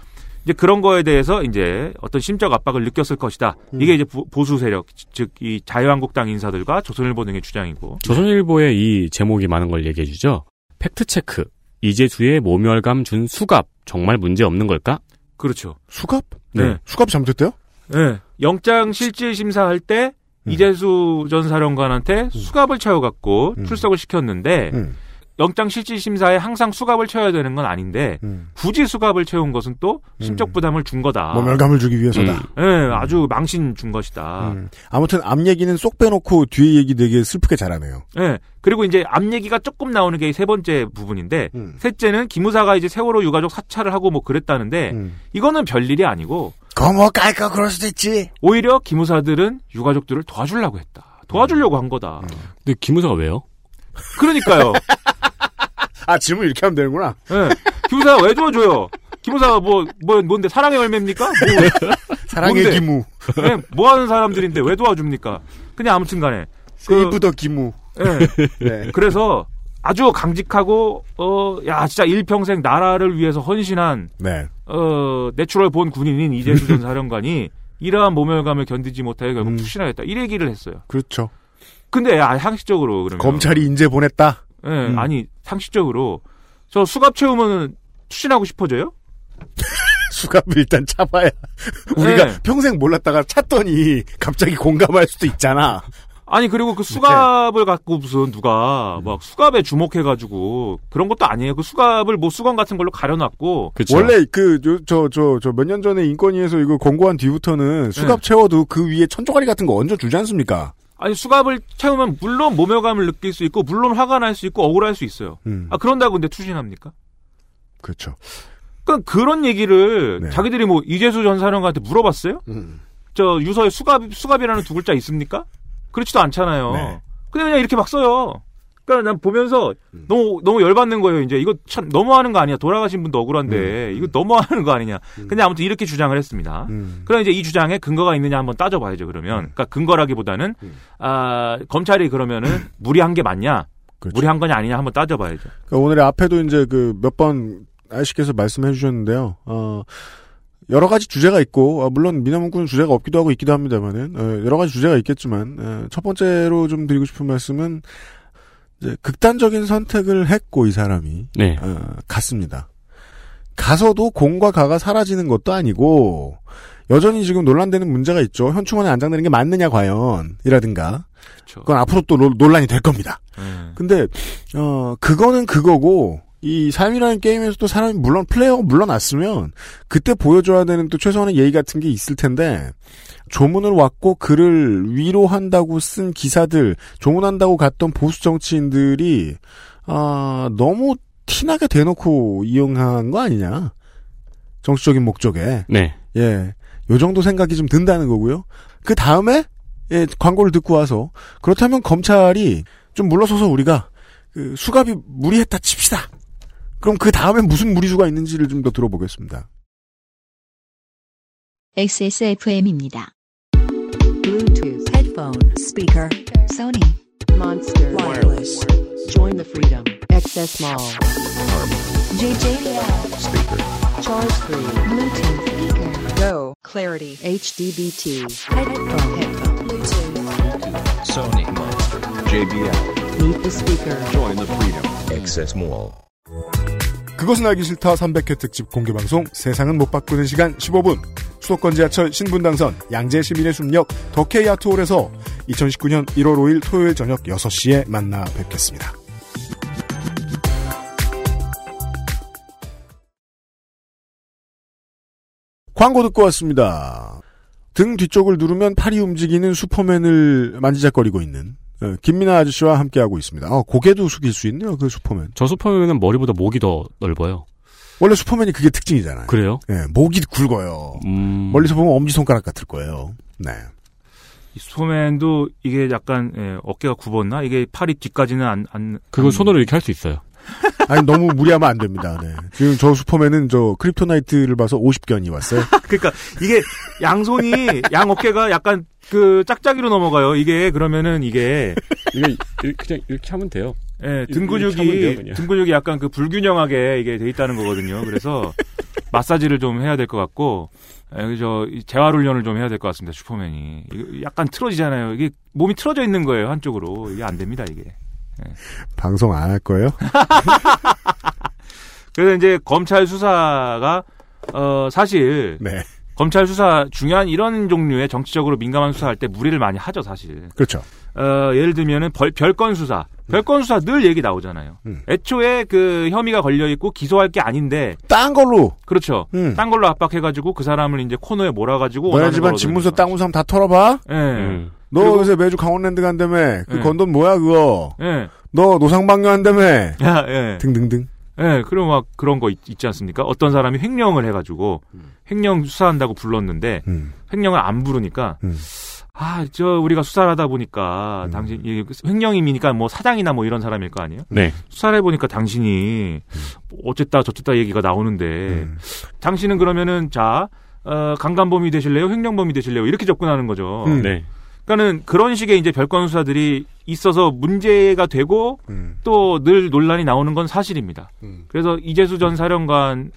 Speaker 3: 이제 그런 거에 대해서 이제 어떤 심적 압박을 느꼈을 것이다.
Speaker 2: 음.
Speaker 3: 이게 이제 보- 보수 세력 즉 이 자유한국당 인사들과 조선일보 등의 주장이고
Speaker 10: 조선일보에 이 제목이 많은 걸 얘기해 주죠. 팩트 체크. 이재수의 모멸감 준 수갑. 정말 문제 없는 걸까?
Speaker 3: 그렇죠.
Speaker 2: 수갑?
Speaker 3: 네.
Speaker 2: 수갑이 잘못됐대요?
Speaker 3: 네. 영장 실질 심사할 때
Speaker 2: 음.
Speaker 3: 이재수 전 사령관한테 수갑을 채워갖고 출석을 시켰는데
Speaker 2: 음.
Speaker 3: 영장 실질 심사에 항상 수갑을 채워야 되는 건 아닌데
Speaker 2: 음.
Speaker 3: 굳이 수갑을 채운 것은 또 심적 부담을 준 거다.
Speaker 2: 모멸감을 주기 위해서다.
Speaker 3: 예, 아주 망신 준 것이다.
Speaker 2: 음. 아무튼 앞 얘기는 쏙 빼놓고 뒤에 얘기 되게 슬프게 잘하네요.
Speaker 3: 예. 그리고 이제 앞 얘기가 조금 나오는 게 세 번째 부분인데
Speaker 2: 음.
Speaker 3: 셋째는 기무사가 이제 세월호 유가족 사찰을 하고 뭐 그랬다는데
Speaker 2: 음.
Speaker 3: 이거는 별일이 아니고
Speaker 2: 그 거뭐 깔까 그럴 수도 있지.
Speaker 3: 오히려 기무사들은 유가족들을 도와주려고 했다. 도와주려고 한 거다.
Speaker 10: 근데 기무사가 왜요?
Speaker 3: 그러니까요.
Speaker 2: 아 질문 이렇게 하면 되는구나.
Speaker 3: 예. 기무사가 왜 도와줘요? 기무사가 뭐, 뭐, 뭔데, 사랑의 열매입니까? 뭐,
Speaker 2: 사랑의
Speaker 3: 뭔데?
Speaker 2: 기무.
Speaker 3: 예, 뭐 하는 사람들인데 왜 도와줍니까? 그냥 아무튼 간에.
Speaker 2: Save the 기무.
Speaker 3: 예.
Speaker 2: 네.
Speaker 3: 그래서 아주 강직하고, 어, 야, 진짜 일평생 나라를 위해서 헌신한,
Speaker 2: 네.
Speaker 3: 어, natural born 군인인 이재수 전 사령관이 이러한 모멸감을 견디지 못하여
Speaker 2: 음.
Speaker 3: 결국 투신하겠다. 이 얘기를 했어요.
Speaker 2: 그렇죠.
Speaker 3: 근데 아, 상식적으로 그러면.
Speaker 2: 검찰이 인재 보냈다.
Speaker 3: 예,
Speaker 2: 음.
Speaker 3: 아니, 상식적으로. 저 수갑 채우면은 투신하고 싶어져요?
Speaker 2: 수갑을 일단 차봐야 우리가
Speaker 3: 네.
Speaker 2: 평생 몰랐다가 찾더니 갑자기 공감할 수도 있잖아.
Speaker 3: 아니 그리고 그 수갑을 갖고 무슨 누가 막 수갑에 주목해가지고 그런 것도 아니에요. 그 수갑을 뭐 수건 같은 걸로 가려놨고
Speaker 2: 원래 그 저 저 저 몇 년 전에 인권위에서 이거 권고한 뒤부터는 수갑
Speaker 3: 네.
Speaker 2: 채워도 그 위에 천조가리 같은 거 얹어 주지 않습니까?
Speaker 3: 아니 수갑을 채우면 물론 모멸감을 느낄 수 있고 물론 화가 날 수 있고 억울할 수 있어요.
Speaker 2: 음.
Speaker 3: 아 그런다고 근데 추진합니까?
Speaker 2: 그렇죠.
Speaker 3: 그러니까 그런 얘기를
Speaker 2: 네.
Speaker 3: 자기들이 뭐 이재수 전 사령관한테 물어봤어요?
Speaker 2: 음.
Speaker 3: 저 유서에 수갑 수갑이라는 두 글자 있습니까? 그렇지도 않잖아요.
Speaker 2: 네.
Speaker 3: 근데 그냥 이렇게 막 써요. 그러니까 난 보면서
Speaker 2: 음.
Speaker 3: 너무 너무 열받는 거예요. 이제 이거 참 너무하는 거 아니야. 돌아가신 분도 억울한데
Speaker 2: 음.
Speaker 3: 이거 너무하는 거 아니냐. 근데 아무튼 이렇게 주장을 했습니다. 그럼 이제 이 주장에 근거가 있느냐 한번 따져봐야죠. 그러면 그러니까 근거라기보다는 아 검찰이 그러면은 무리한 게 맞냐? 무리한 거냐 아니냐 한번 따져봐야죠.
Speaker 2: 그러니까 오늘의 앞에도 이제 그 몇 번 아이씨께서 말씀해 주셨는데요. 어, 여러 가지 주제가 있고, 어, 물론 미나문구는 주제가 없기도 하고 있기도 합니다만은, 어, 여러 가지 주제가 있겠지만, 어, 첫 번째로 좀 드리고 싶은 말씀은, 이제 극단적인 선택을 했고, 이 사람이.
Speaker 10: 네.
Speaker 2: 어, 갔습니다. 가서도 공과 가가 사라지는 것도 아니고, 여전히 지금 논란되는 문제가 있죠. 현충원에 안장되는 게 맞느냐, 과연. 이라든가. 그건 앞으로 또 논- 논란이 될 겁니다. 근데 어 그거는 그거고 이 삶이라는 게임에서도 사람이 물론 플레이어가 물러났으면 그때 보여줘야 되는 또 최소한의 예의 같은 게 있을 텐데 조문을 왔고 그를 위로한다고 쓴 기사들 조문한다고 갔던 보수 정치인들이 아 너무 티나게 대놓고 이용한 거 아니냐 정치적인 목적에
Speaker 10: 네.
Speaker 2: 예. 요 정도 생각이 좀 든다는 거고요. 그 다음에, 예, 광고를 듣고 와서, 그렇다면 검찰이 좀 물러서서 우리가, 그, 수갑이 무리했다 칩시다. 그럼 그 다음에 무슨 무리수가 있는지를 좀 더 들어보겠습니다.
Speaker 1: XSFM입니다.
Speaker 4: Bluetooth headphone speaker Sony Monster wireless join the freedom XS Mall JJL speaker Charge 3 Bluetooth speaker Go Clarity HDBT headphone headphone Bluetooth
Speaker 17: Sony Monster JBL
Speaker 4: Meet the speaker
Speaker 17: Join the freedom Access Mall
Speaker 2: 그것은 알기 싫다 300회 특집 공개방송 세상은 못 바꾸는 시간 15분 수도권 지하철 신분당선 양재 시민의 숲역 더케이 아트홀에서 2019년 1월 5일 토요일 저녁 6시에 만나 뵙겠습니다. 광고 듣고 왔습니다. 등 뒤쪽을 누르면 팔이 움직이는 슈퍼맨을 만지작거리고 있는 어, 김민아 아저씨와 함께하고 있습니다. 어, 고개도 숙일 수 있네요, 그 슈퍼맨.
Speaker 10: 저 슈퍼맨은 머리보다 목이 더 넓어요.
Speaker 2: 원래 슈퍼맨이 그게 특징이잖아요.
Speaker 10: 그래요?
Speaker 2: 예, 목이 굵어요.
Speaker 10: 음.
Speaker 2: 멀리서 보면 엄지손가락 같을 거예요. 네.
Speaker 3: 이 슈퍼맨도 이게 약간 예, 어깨가 굽었나? 이게 팔이 뒤까지는 안, 안
Speaker 10: 그거
Speaker 3: 안-
Speaker 10: 손으로 이렇게 할 수 있어요.
Speaker 2: 아니, 너무 무리하면 안 됩니다. 네. 지금 저 슈퍼맨은 저 kryptonite를 봐서 50견이 왔어요.
Speaker 3: 그러니까 이게 양손이 양 어깨가 약간 그 짝짝이로 넘어가요. 이게 그러면은 이게
Speaker 10: 이게 그냥 이렇게 하면 돼요.
Speaker 3: 예, 등
Speaker 10: 하면 돼요,
Speaker 3: 근육이. 등 근육이 약간 그 불균형하게 이게 돼 있다는 거거든요. 그래서 마사지를 좀 해야 될 것 같고 예, 그저 재활 훈련을 좀 해야 될 것 같습니다. 슈퍼맨이 약간 틀어지잖아요. 이게 몸이 틀어져 있는 거예요 한쪽으로 이게 안 됩니다 이게.
Speaker 2: 방송 안 할 거예요?
Speaker 3: 그래서 이제 검찰 수사가 어 사실
Speaker 2: 네.
Speaker 3: 검찰 수사 중요한 이런 종류의 정치적으로 민감한 수사할 때 무리를 많이 하죠 사실.
Speaker 2: 그렇죠.
Speaker 3: 어 예를 들면은 벌- 별건 수사, 별건 수사 늘 얘기 나오잖아요.
Speaker 2: 음.
Speaker 3: 애초에 그 혐의가 걸려 있고 기소할 게 아닌데
Speaker 2: 딴 걸로.
Speaker 3: 그렇죠.
Speaker 2: 음.
Speaker 3: 딴 걸로 압박해가지고 그 사람을 이제 코너에 몰아가지고
Speaker 2: 너네 집안
Speaker 3: 걸
Speaker 2: 집문서 땅 문서 다 털어봐?
Speaker 3: 예.
Speaker 2: 너
Speaker 3: 그리고-
Speaker 2: 요새 매주 강원랜드 간다며? 그
Speaker 3: 네.
Speaker 2: 건돈 뭐야, 그거?
Speaker 3: 예.
Speaker 2: 너 노상방뇨 한다며?
Speaker 3: 야, 예.
Speaker 2: 등등등.
Speaker 3: 예, 그럼 막 그런 거 있, 지 않습니까? 어떤 사람이 횡령을 해가지고 횡령 수사한다고 불렀는데
Speaker 2: 음.
Speaker 3: 횡령을 안 부르니까 아, 저 우리가 수사를 하다 보니까 당신 이 횡령임이니까 뭐 사장이나 뭐 이런 사람일 거 아니에요?
Speaker 10: 네.
Speaker 3: 수사를 해 보니까 당신이 어쨌다 저쨌다 얘기가 나오는데 당신은 그러면은 자 어, 강간범이 되실래요? 횡령범이 되실래요? 이렇게 접근하는 거죠.
Speaker 10: 음. 네.
Speaker 3: 그러니까는 그런 식의 이제 별건 수사들이 있어서 문제가 되고
Speaker 2: 음.
Speaker 3: 또늘 논란이 나오는 건 사실입니다. 그래서 이재수 전 사령관의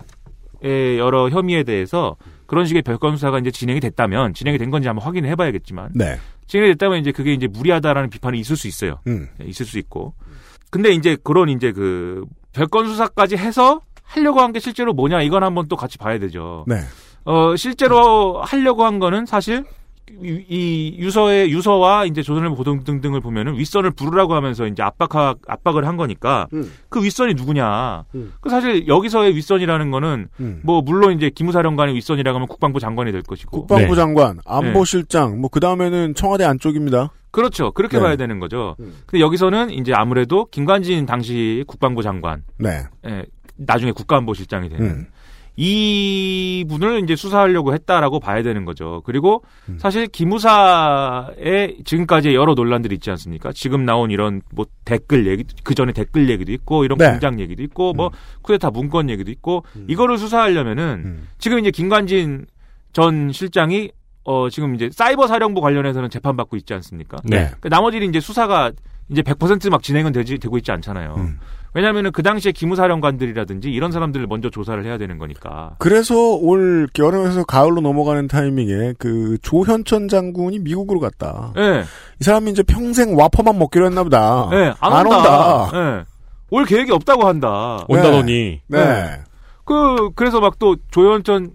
Speaker 3: 여러 혐의에 대해서 그런 식의 별건 수사가 이제 진행이 됐다면 진행이 된 건지 한번 확인을 해봐야겠지만
Speaker 2: 네.
Speaker 3: 진행이 됐다면 이제 그게 이제 무리하다라는 비판이 있을 수 있어요.
Speaker 2: 음.
Speaker 3: 네, 있을 수 있고. 근데 이제 그런 이제 그 별건 수사까지 해서 하려고 한 게 실제로 뭐냐 이건 한번 또 같이 봐야 되죠.
Speaker 2: 네.
Speaker 3: 어 실제로 하려고 한 거는 사실 이, 이 유서의 유서와 이제 조선일보 보도 등등을 보면은 윗선을 부르라고 하면서 이제 압박 압박을 한 거니까
Speaker 2: 음.
Speaker 3: 그 윗선이 누구냐?
Speaker 2: 음.
Speaker 3: 그 사실 여기서의 윗선이라는 거는
Speaker 2: 음.
Speaker 3: 뭐 물론 이제 기무사령관의 윗선이라고 하면 국방부 장관이 될 것이고
Speaker 2: 국방부
Speaker 3: 네.
Speaker 2: 장관, 안보실장, 뭐그 다음에는 청와대 안쪽입니다.
Speaker 3: 그렇죠. 그렇게
Speaker 2: 네.
Speaker 3: 봐야 되는 거죠. 근데 여기서는 이제 아무래도 김관진 당시 국방부 장관,
Speaker 2: 네.
Speaker 3: 예, 나중에 국가안보실장이 되는
Speaker 2: 음.
Speaker 3: 이 분을 이제 수사하려고 했다라고 봐야 되는 거죠. 그리고
Speaker 2: 음.
Speaker 3: 사실 기무사의 지금까지 여러 논란들이 있지 않습니까? 지금 나온 이런 뭐 댓글 얘기, 그 전에 댓글 얘기도 있고 이런
Speaker 2: 네.
Speaker 3: 공장 얘기도 있고 뭐 쿠데타 문건 얘기도 있고
Speaker 2: 음.
Speaker 3: 이거를 수사하려면은 지금 이제 김관진 전 실장이 어 지금 이제 사이버 사령부 관련해서는 재판 받고 있지 않습니까?
Speaker 10: 네.
Speaker 3: 그 나머지는 이제 수사가 이제 100%막 진행은 되지, 되고 있지 않잖아요.
Speaker 2: 음.
Speaker 3: 왜냐하면은 그 당시에 기무사령관들이라든지 이런 사람들을 먼저 조사를 해야 되는 거니까.
Speaker 2: 그래서 올 여름에서 가을로 넘어가는 타이밍에 그 조현천 장군이 미국으로 갔다.
Speaker 3: 예.
Speaker 2: 이 사람이 이제 평생 와퍼만 먹기로 했나 보다.
Speaker 3: 예, 안, 온다. 예. 올 계획이 없다고 한다.
Speaker 10: 온다더니.
Speaker 2: 네.
Speaker 3: 그, 그래서 막 또 조현천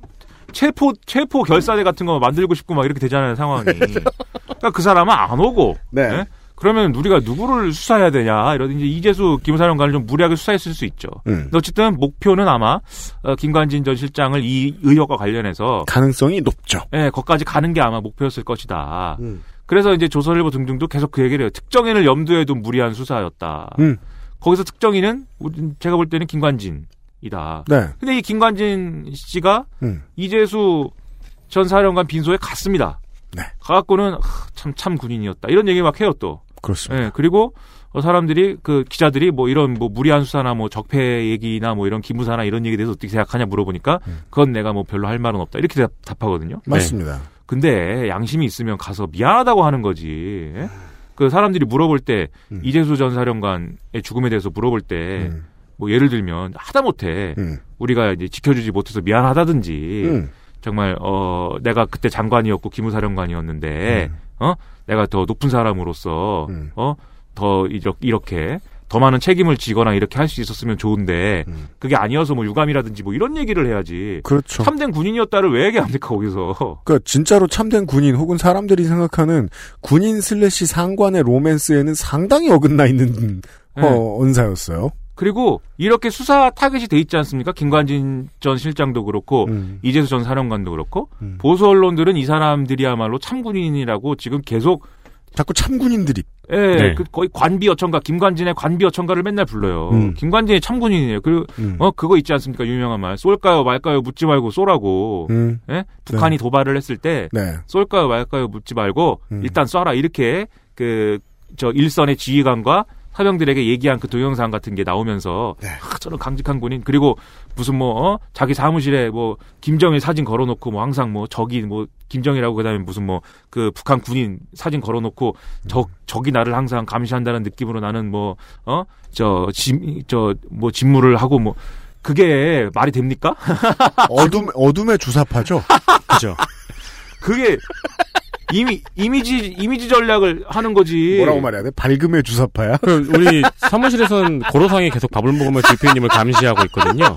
Speaker 3: 체포, 체포 결사대 같은 거 만들고 싶고 막 이렇게 되잖아요, 상황이. 그러니까 그 사람은 안 오고.
Speaker 2: 네.
Speaker 3: 예? 그러면 우리가 누구를 수사해야 되냐. 이러든지 이재수 기무사령관을 좀 무리하게 수사했을 수 있죠.
Speaker 2: 음.
Speaker 3: 근데 어쨌든 목표는 아마 어, 김관진 전 실장을 이 의혹과 관련해서
Speaker 2: 가능성이 높죠.
Speaker 3: 예, 거기까지 가는 게 아마 목표였을 것이다.
Speaker 2: 음.
Speaker 3: 그래서 이제 조선일보 등등도 계속 그 얘기를 해요. 특정인을 염두에 둔 무리한 수사였다.
Speaker 2: 음.
Speaker 3: 거기서 특정인은 제가 볼 때는 김관진이다.
Speaker 2: 네.
Speaker 3: 근데 이 김관진 씨가
Speaker 2: 음.
Speaker 3: 이재수 전 사령관 빈소에 갔습니다.
Speaker 2: 네.
Speaker 3: 가갖고는 참 참 군인이었다. 이런 얘기 막 해요 또.
Speaker 2: 그렇습니다.
Speaker 3: 예, 그리고 어, 사람들이 그 기자들이 뭐 이런 뭐 무리한 수사나 뭐 적폐 얘기나 뭐 이런 기무사나 이런 얘기에 대해서 어떻게 생각하냐 물어보니까 그건 내가 뭐 별로 할 말은 없다 이렇게 답, 답하거든요.
Speaker 2: 음. 맞습니다.
Speaker 3: 네. 근데 양심이 있으면 가서 미안하다고 하는 거지. 예? 그 사람들이 물어볼 때
Speaker 2: 음.
Speaker 3: 이재수 전 사령관의 죽음에 대해서 물어볼 때뭐 예를 들면 하다못해
Speaker 2: 음.
Speaker 3: 우리가 이제 지켜주지 못해서 미안하다든지
Speaker 2: 음.
Speaker 3: 정말 어 내가 그때 장관이었고 기무사령관이었는데 어 내가 더 높은 사람으로서 어더 이렇게 이렇게 더 많은 책임을 지거나 이렇게 할 수 있었으면 좋은데 그게 아니어서 뭐 유감이라든지 뭐 이런 얘기를 해야지.
Speaker 2: 그렇죠.
Speaker 3: 참된 군인이었다를 왜 얘기합니까 거기서?
Speaker 2: 그러니까 진짜로 참된 군인 혹은 사람들이 생각하는 군인 슬래시 상관의 로맨스에는 상당히 어긋나 있는
Speaker 3: 네.
Speaker 2: 어, 언사였어요.
Speaker 3: 그리고 이렇게 수사 타겟이 돼 있지 않습니까? 김관진 전 실장도 그렇고
Speaker 2: 음.
Speaker 3: 이재수 전 사령관도 그렇고 보수 언론들은 이 사람들이야말로 참군인이라고 지금 계속
Speaker 2: 자꾸 참군인들이
Speaker 3: 예,
Speaker 2: 네.
Speaker 3: 그 거의 관비 어천가 김관진의 관비 어천가를 맨날 불러요.
Speaker 2: 음.
Speaker 3: 김관진이 참군인이에요. 그리고
Speaker 2: 음.
Speaker 3: 어 그거 있지 않습니까? 유명한 말 쏠까요 말까요 묻지 말고 쏘라고.
Speaker 2: 음.
Speaker 3: 예? 북한이 도발을 했을 때
Speaker 2: 네.
Speaker 3: 쏠까요 말까요 묻지 말고
Speaker 2: 음.
Speaker 3: 일단 쏴라 이렇게 그 저 일선의 지휘관과 사병들에게 얘기한 그 동영상 같은 게 나오면서
Speaker 2: 네.
Speaker 3: 아, 저는 강직한 군인 그리고 무슨 뭐 어? 자기 사무실에 뭐 김정일 사진 걸어놓고 뭐 항상 뭐 적이 뭐 김정일하고 그다음에 무슨 뭐 그 북한 군인 사진 걸어놓고 적 적이 나를 항상 감시한다는 느낌으로 나는 뭐 어 저짐저 뭐 직무를 하고 뭐 그게 말이 됩니까?
Speaker 2: 어둠 어둠의 주사파죠. 그죠.
Speaker 3: 그게 이미 이미지 이미지 전략을 하는 거지.
Speaker 2: 뭐라고 말해야 돼? 밝음의 주사파야?
Speaker 10: 그 우리 사무실에서는 고로상에 계속 밥을 먹으며 대표님을 감시하고 있거든요.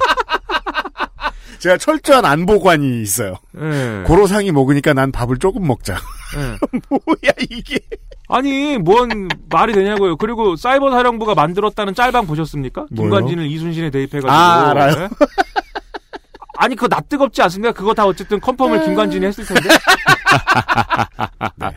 Speaker 2: 제가 철저한 안보관이 있어요.
Speaker 3: 예.
Speaker 2: 고로상이 먹으니까 난 밥을 조금 먹자.
Speaker 3: 예.
Speaker 2: 뭐야 이게?
Speaker 3: 아니 뭔 말이 되냐고요. 그리고 사이버 사령부가 만들었다는 짤방 보셨습니까?
Speaker 2: 뭐요?
Speaker 3: 김관진을 이순신에 대입해가지고.
Speaker 2: 아, 알아요.
Speaker 3: 예? 아니 그거 나 뜨겁지 않습니까? 그거 다 어쨌든 컨펌을 김관진이 했을 텐데.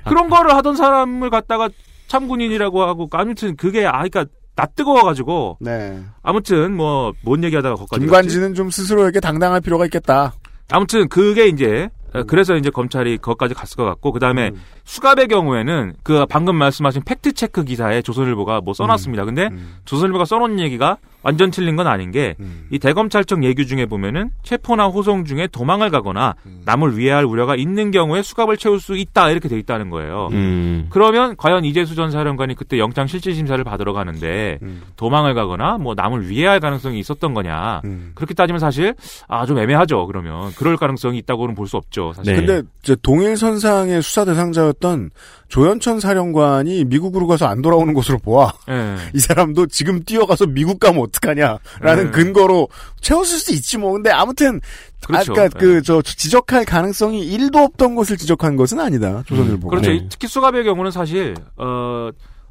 Speaker 3: 그런 거를 하던 사람을 갖다가 참군인이라고 하고 아무튼 그게 아 그러니까 나 뜨거워가지고
Speaker 2: 네.
Speaker 3: 아무튼 뭐 뭔 얘기하다가 거기까지 갔지?
Speaker 2: 김관진은 좀 스스로에게 당당할 필요가 있겠다.
Speaker 3: 아무튼 그게 이제 어, 그래서 이제 검찰이 거기까지 갔을 것 같고 그 다음에 수갑의 경우에는 그 방금 말씀하신 팩트 체크 기사에 조선일보가 뭐 써놨습니다. 근데 조선일보가 써놓은 얘기가 완전 틀린 건 아닌 게이 대검찰청 예규 중에 보면은 체포나 호송 중에 도망을 가거나 남을 위해할 우려가 있는 경우에 수갑을 채울 수 있다 이렇게 돼 있다는 거예요.
Speaker 10: 음.
Speaker 3: 그러면 과연 이재수 전 사령관이 그때 영장 실질 심사를 받으러 가는데 도망을 가거나 뭐 남을 위해할 가능성이 있었던 거냐 그렇게 따지면 사실 아 좀 애매하죠. 그러면 그럴 가능성이 있다고는 볼 수 없죠. 사실.
Speaker 2: 근데 이제 동일 선상의 수사 대상자였던 조현천 사령관이 미국으로 가서 안 돌아오는 것으로 보아
Speaker 3: 예.
Speaker 2: 이 사람도 지금 뛰어가서 미국 가면 어떡하냐라는
Speaker 3: 네.
Speaker 2: 근거로 채웠을 수 있지 뭐. 근데 아무튼
Speaker 3: 그렇죠.
Speaker 2: 아까
Speaker 3: 네.
Speaker 2: 그저 지적할 가능성이 1도 없던 것을 지적한 것은 아니다. 조선일보가.
Speaker 3: 그렇죠.
Speaker 2: 네.
Speaker 3: 특히 수갑의 경우는 사실 어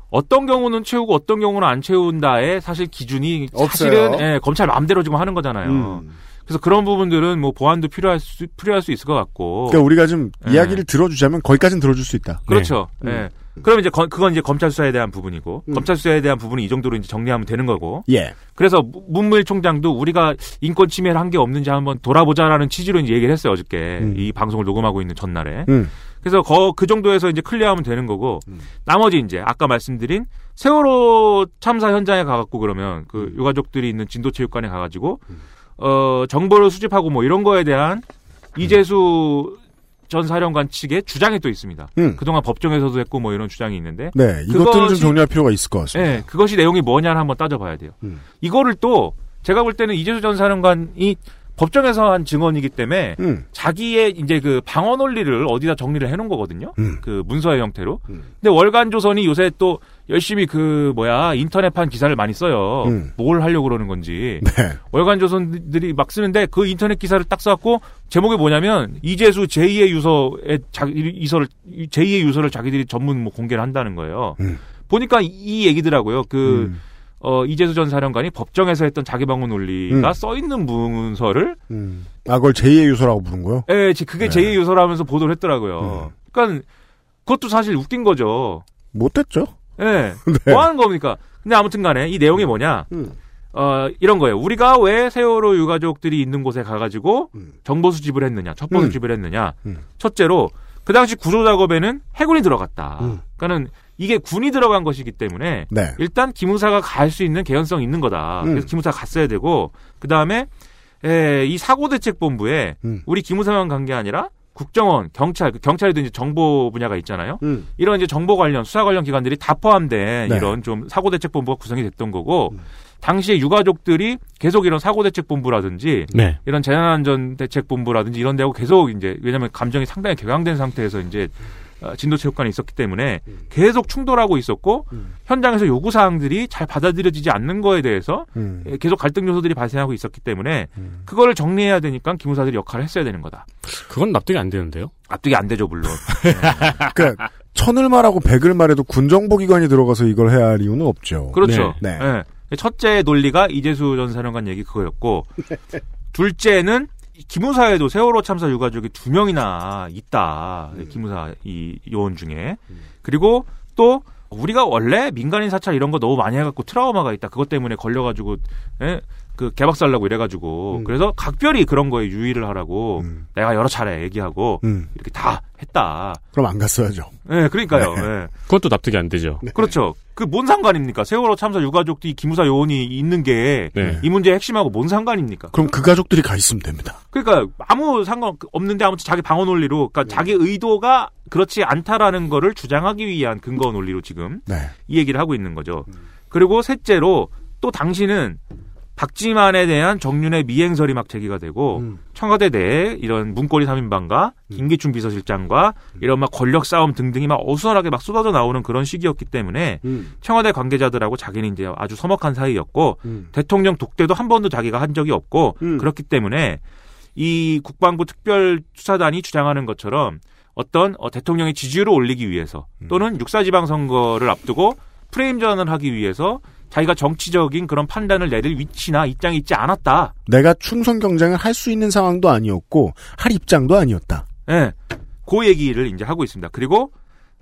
Speaker 3: 어떤 경우는 채우고 어떤 경우는 안 채운다의 사실 기준이 사실은
Speaker 2: 없어요.
Speaker 3: 예, 검찰 마음대로 지금 하는 거잖아요.
Speaker 2: 음.
Speaker 3: 그래서 그런 부분들은 뭐 보완도 필요할 수 필요할 수 있을 것 같고.
Speaker 2: 그러니까 우리가 좀
Speaker 3: 예.
Speaker 2: 이야기를 들어주자면 거기까지는 들어줄 수 있다.
Speaker 3: 그렇죠.
Speaker 2: 네.
Speaker 3: 예. 그럼 이제 거- 그건 이제 검찰 수사에 대한 부분이고
Speaker 2: 음.
Speaker 3: 검찰 수사에 대한 부분은 이 정도로 이제 정리하면 되는 거고.
Speaker 2: 예.
Speaker 3: 그래서 무- 문무일 총장도 우리가 인권 침해를 한 게 없는지 한번 돌아보자라는 취지로 이제 얘기를 했어요 어저께 이 방송을 녹음하고 있는 전날에.
Speaker 2: 음.
Speaker 3: 그래서 거, 그 정도에서 이제 클리어하면 되는 거고 나머지 이제 아까 말씀드린 세월호 참사 현장에 가갖고 그러면 그 유가족들이 있는 진도체육관에 가가지고 어 정보를 수집하고 뭐 이런 거에 대한 이재수 전 사령관 측의 주장이 또 있습니다.
Speaker 2: 음.
Speaker 3: 그동안 법정에서도 했고 뭐 이런 주장이 있는데
Speaker 2: 네, 이것들을 좀 정리할 필요가 있을 것 같습니다.
Speaker 3: 네, 그것이 내용이 뭐냐를 한번 따져봐야 돼요.
Speaker 2: 음.
Speaker 3: 이거를 또 제가 볼 때는 이재수 전 사령관이 법정에서 한 증언이기 때문에
Speaker 2: 음.
Speaker 3: 자기의 이제 그 방어 논리를 어디다 정리를 해놓은 거거든요.
Speaker 2: 음.
Speaker 3: 그 문서의 형태로. 근데 월간 조선이 요새 또 열심히 그 뭐야 인터넷판 기사를 많이 써요.
Speaker 2: 음.
Speaker 3: 뭘 하려고 그러는 건지.
Speaker 2: 네.
Speaker 3: 월간 조선들이 막 쓰는데 그 인터넷 기사를 딱 써갖고 제목이 뭐냐면 이재수 제2의 유서에 자기 이서를 제2의 유서를 자기들이 전문 뭐 공개를 한다는 거예요.
Speaker 2: 음.
Speaker 3: 보니까 이- 이 얘기더라고요. 그 어, 이재수 전 사령관이 법정에서 했던 자기 방어 논리가
Speaker 2: 음.
Speaker 3: 써 있는 문서를
Speaker 2: 음. 아, 그걸 제2의 유서라고 부른 거요?
Speaker 3: 예, 지- 그게
Speaker 2: 네.
Speaker 3: 제2의 유서라면서 보도를 했더라고요. 그러니까 그것도 사실 웃긴 거죠.
Speaker 2: 못됐죠?
Speaker 3: 예.
Speaker 2: 네.
Speaker 3: 뭐 하는 겁니까? 근데 아무튼 간에 이 내용이 뭐냐?
Speaker 2: 음.
Speaker 3: 어, 이런 거예요. 우리가 왜 세월호 유가족들이 있는 곳에 가가지고 정보 수집을 했느냐, 첩보
Speaker 2: 음.
Speaker 3: 수집을 했느냐.
Speaker 2: 음.
Speaker 3: 첫째로 그 당시 구조 작업에는 해군이 들어갔다.
Speaker 2: 음.
Speaker 3: 그러니까는 이게 군이 들어간 것이기 때문에
Speaker 2: 네.
Speaker 3: 일단 기무사가 갈 수 있는 개연성 이 있는 거다.
Speaker 2: 음.
Speaker 3: 그래서 기무사 가 갔어야 되고 그 다음에 이 사고대책본부에
Speaker 2: 음.
Speaker 3: 우리 기무사만 간 게 아니라 국정원, 경찰, 그 경찰에도 이제 정보 분야가 있잖아요.
Speaker 2: 음.
Speaker 3: 이런 이제 정보 관련 수사 관련 기관들이 다 포함된
Speaker 2: 네.
Speaker 3: 이런 좀 사고 대책 본부가 구성이 됐던 거고 당시에 유가족들이 계속 이런 사고 대책 본부라든지
Speaker 10: 네.
Speaker 3: 이런 재난안전 대책 본부라든지 이런 데하고 계속 이제 왜냐하면 감정이 상당히 격양된 상태에서 이제 어, 진도체육관에 있었기 때문에 계속 충돌하고 있었고 현장에서 요구 사항들이 잘 받아들여지지 않는 거에 대해서
Speaker 2: 음.
Speaker 3: 예, 계속 갈등 요소들이 발생하고 있었기 때문에 그거를 정리해야 되니까 기무사들이 역할을 했어야 되는 거다.
Speaker 10: 그건 납득이 안 되는데요.
Speaker 3: 납득이 안 되죠 물론.
Speaker 2: 그러니까 천을 말하고 백을 말해도 군정보기관이 들어가서 이걸 해야 할 이유는 없죠.
Speaker 3: 그렇죠.
Speaker 2: 네.
Speaker 3: 예. 첫째 논리가 이재수 전 사령관 얘기 그거였고 둘째는 이 기무사에도 세월호 참사 유가족이 두 명이나 있다. 기무사 이 요원 중에 그리고 또 우리가 원래 민간인 사찰 이런 거 너무 많이 해갖고 트라우마가 있다. 그것 때문에 걸려가지고 예? 그 개박살나고 이래가지고 그래서 각별히 그런 거에 유의를 하라고 내가 여러 차례 얘기하고
Speaker 2: 음.
Speaker 3: 이렇게 다 했다.
Speaker 2: 그럼 안 갔어야죠.
Speaker 3: 예, 그러니까요.
Speaker 2: 네.
Speaker 3: 예.
Speaker 10: 그것도 납득이 안 되죠.
Speaker 3: 그렇죠. 그 뭔 상관입니까? 세월호 참사 유가족들이 기무사 요원이 있는 게이
Speaker 10: 네.
Speaker 3: 문제 의 핵심하고 뭔 상관입니까?
Speaker 2: 그럼 그 가족들이 가 있으면 됩니다.
Speaker 3: 그러니까 아무 상관 없는데 아무튼 자기 방어 논리로 그러니까 자기 의도가 그렇지 않다라는 거를 주장하기 위한 근거 논리로 지금
Speaker 2: 네.
Speaker 3: 이 얘기를 하고 있는 거죠. 그리고 셋째로 또 당신은 박지만에 대한 정윤의 미행설이 막 제기가 되고 청와대 내에 이런 문고리 3인방과 김기춘 비서실장과 이런 막 권력 싸움 등등이 막 어수선하게 막 쏟아져 나오는 그런 시기였기 때문에 청와대 관계자들하고 자기는 이제 아주 서먹한 사이였고 대통령 독대도 한 번도 자기가 한 적이 없고 그렇기 때문에 이 국방부 특별수사단이 주장하는 것처럼 어떤 어, 대통령의 지지율을 올리기 위해서 또는 육사지방선거를 앞두고 프레임 전환을 하기 위해서 자기가 정치적인 그런 판단을 내릴 위치나 입장이 있지 않았다.
Speaker 2: 내가 충성 경쟁을 할 수 있는 상황도 아니었고 할 입장도 아니었다.
Speaker 3: 예. 그 얘기를 이제 하고 있습니다. 그리고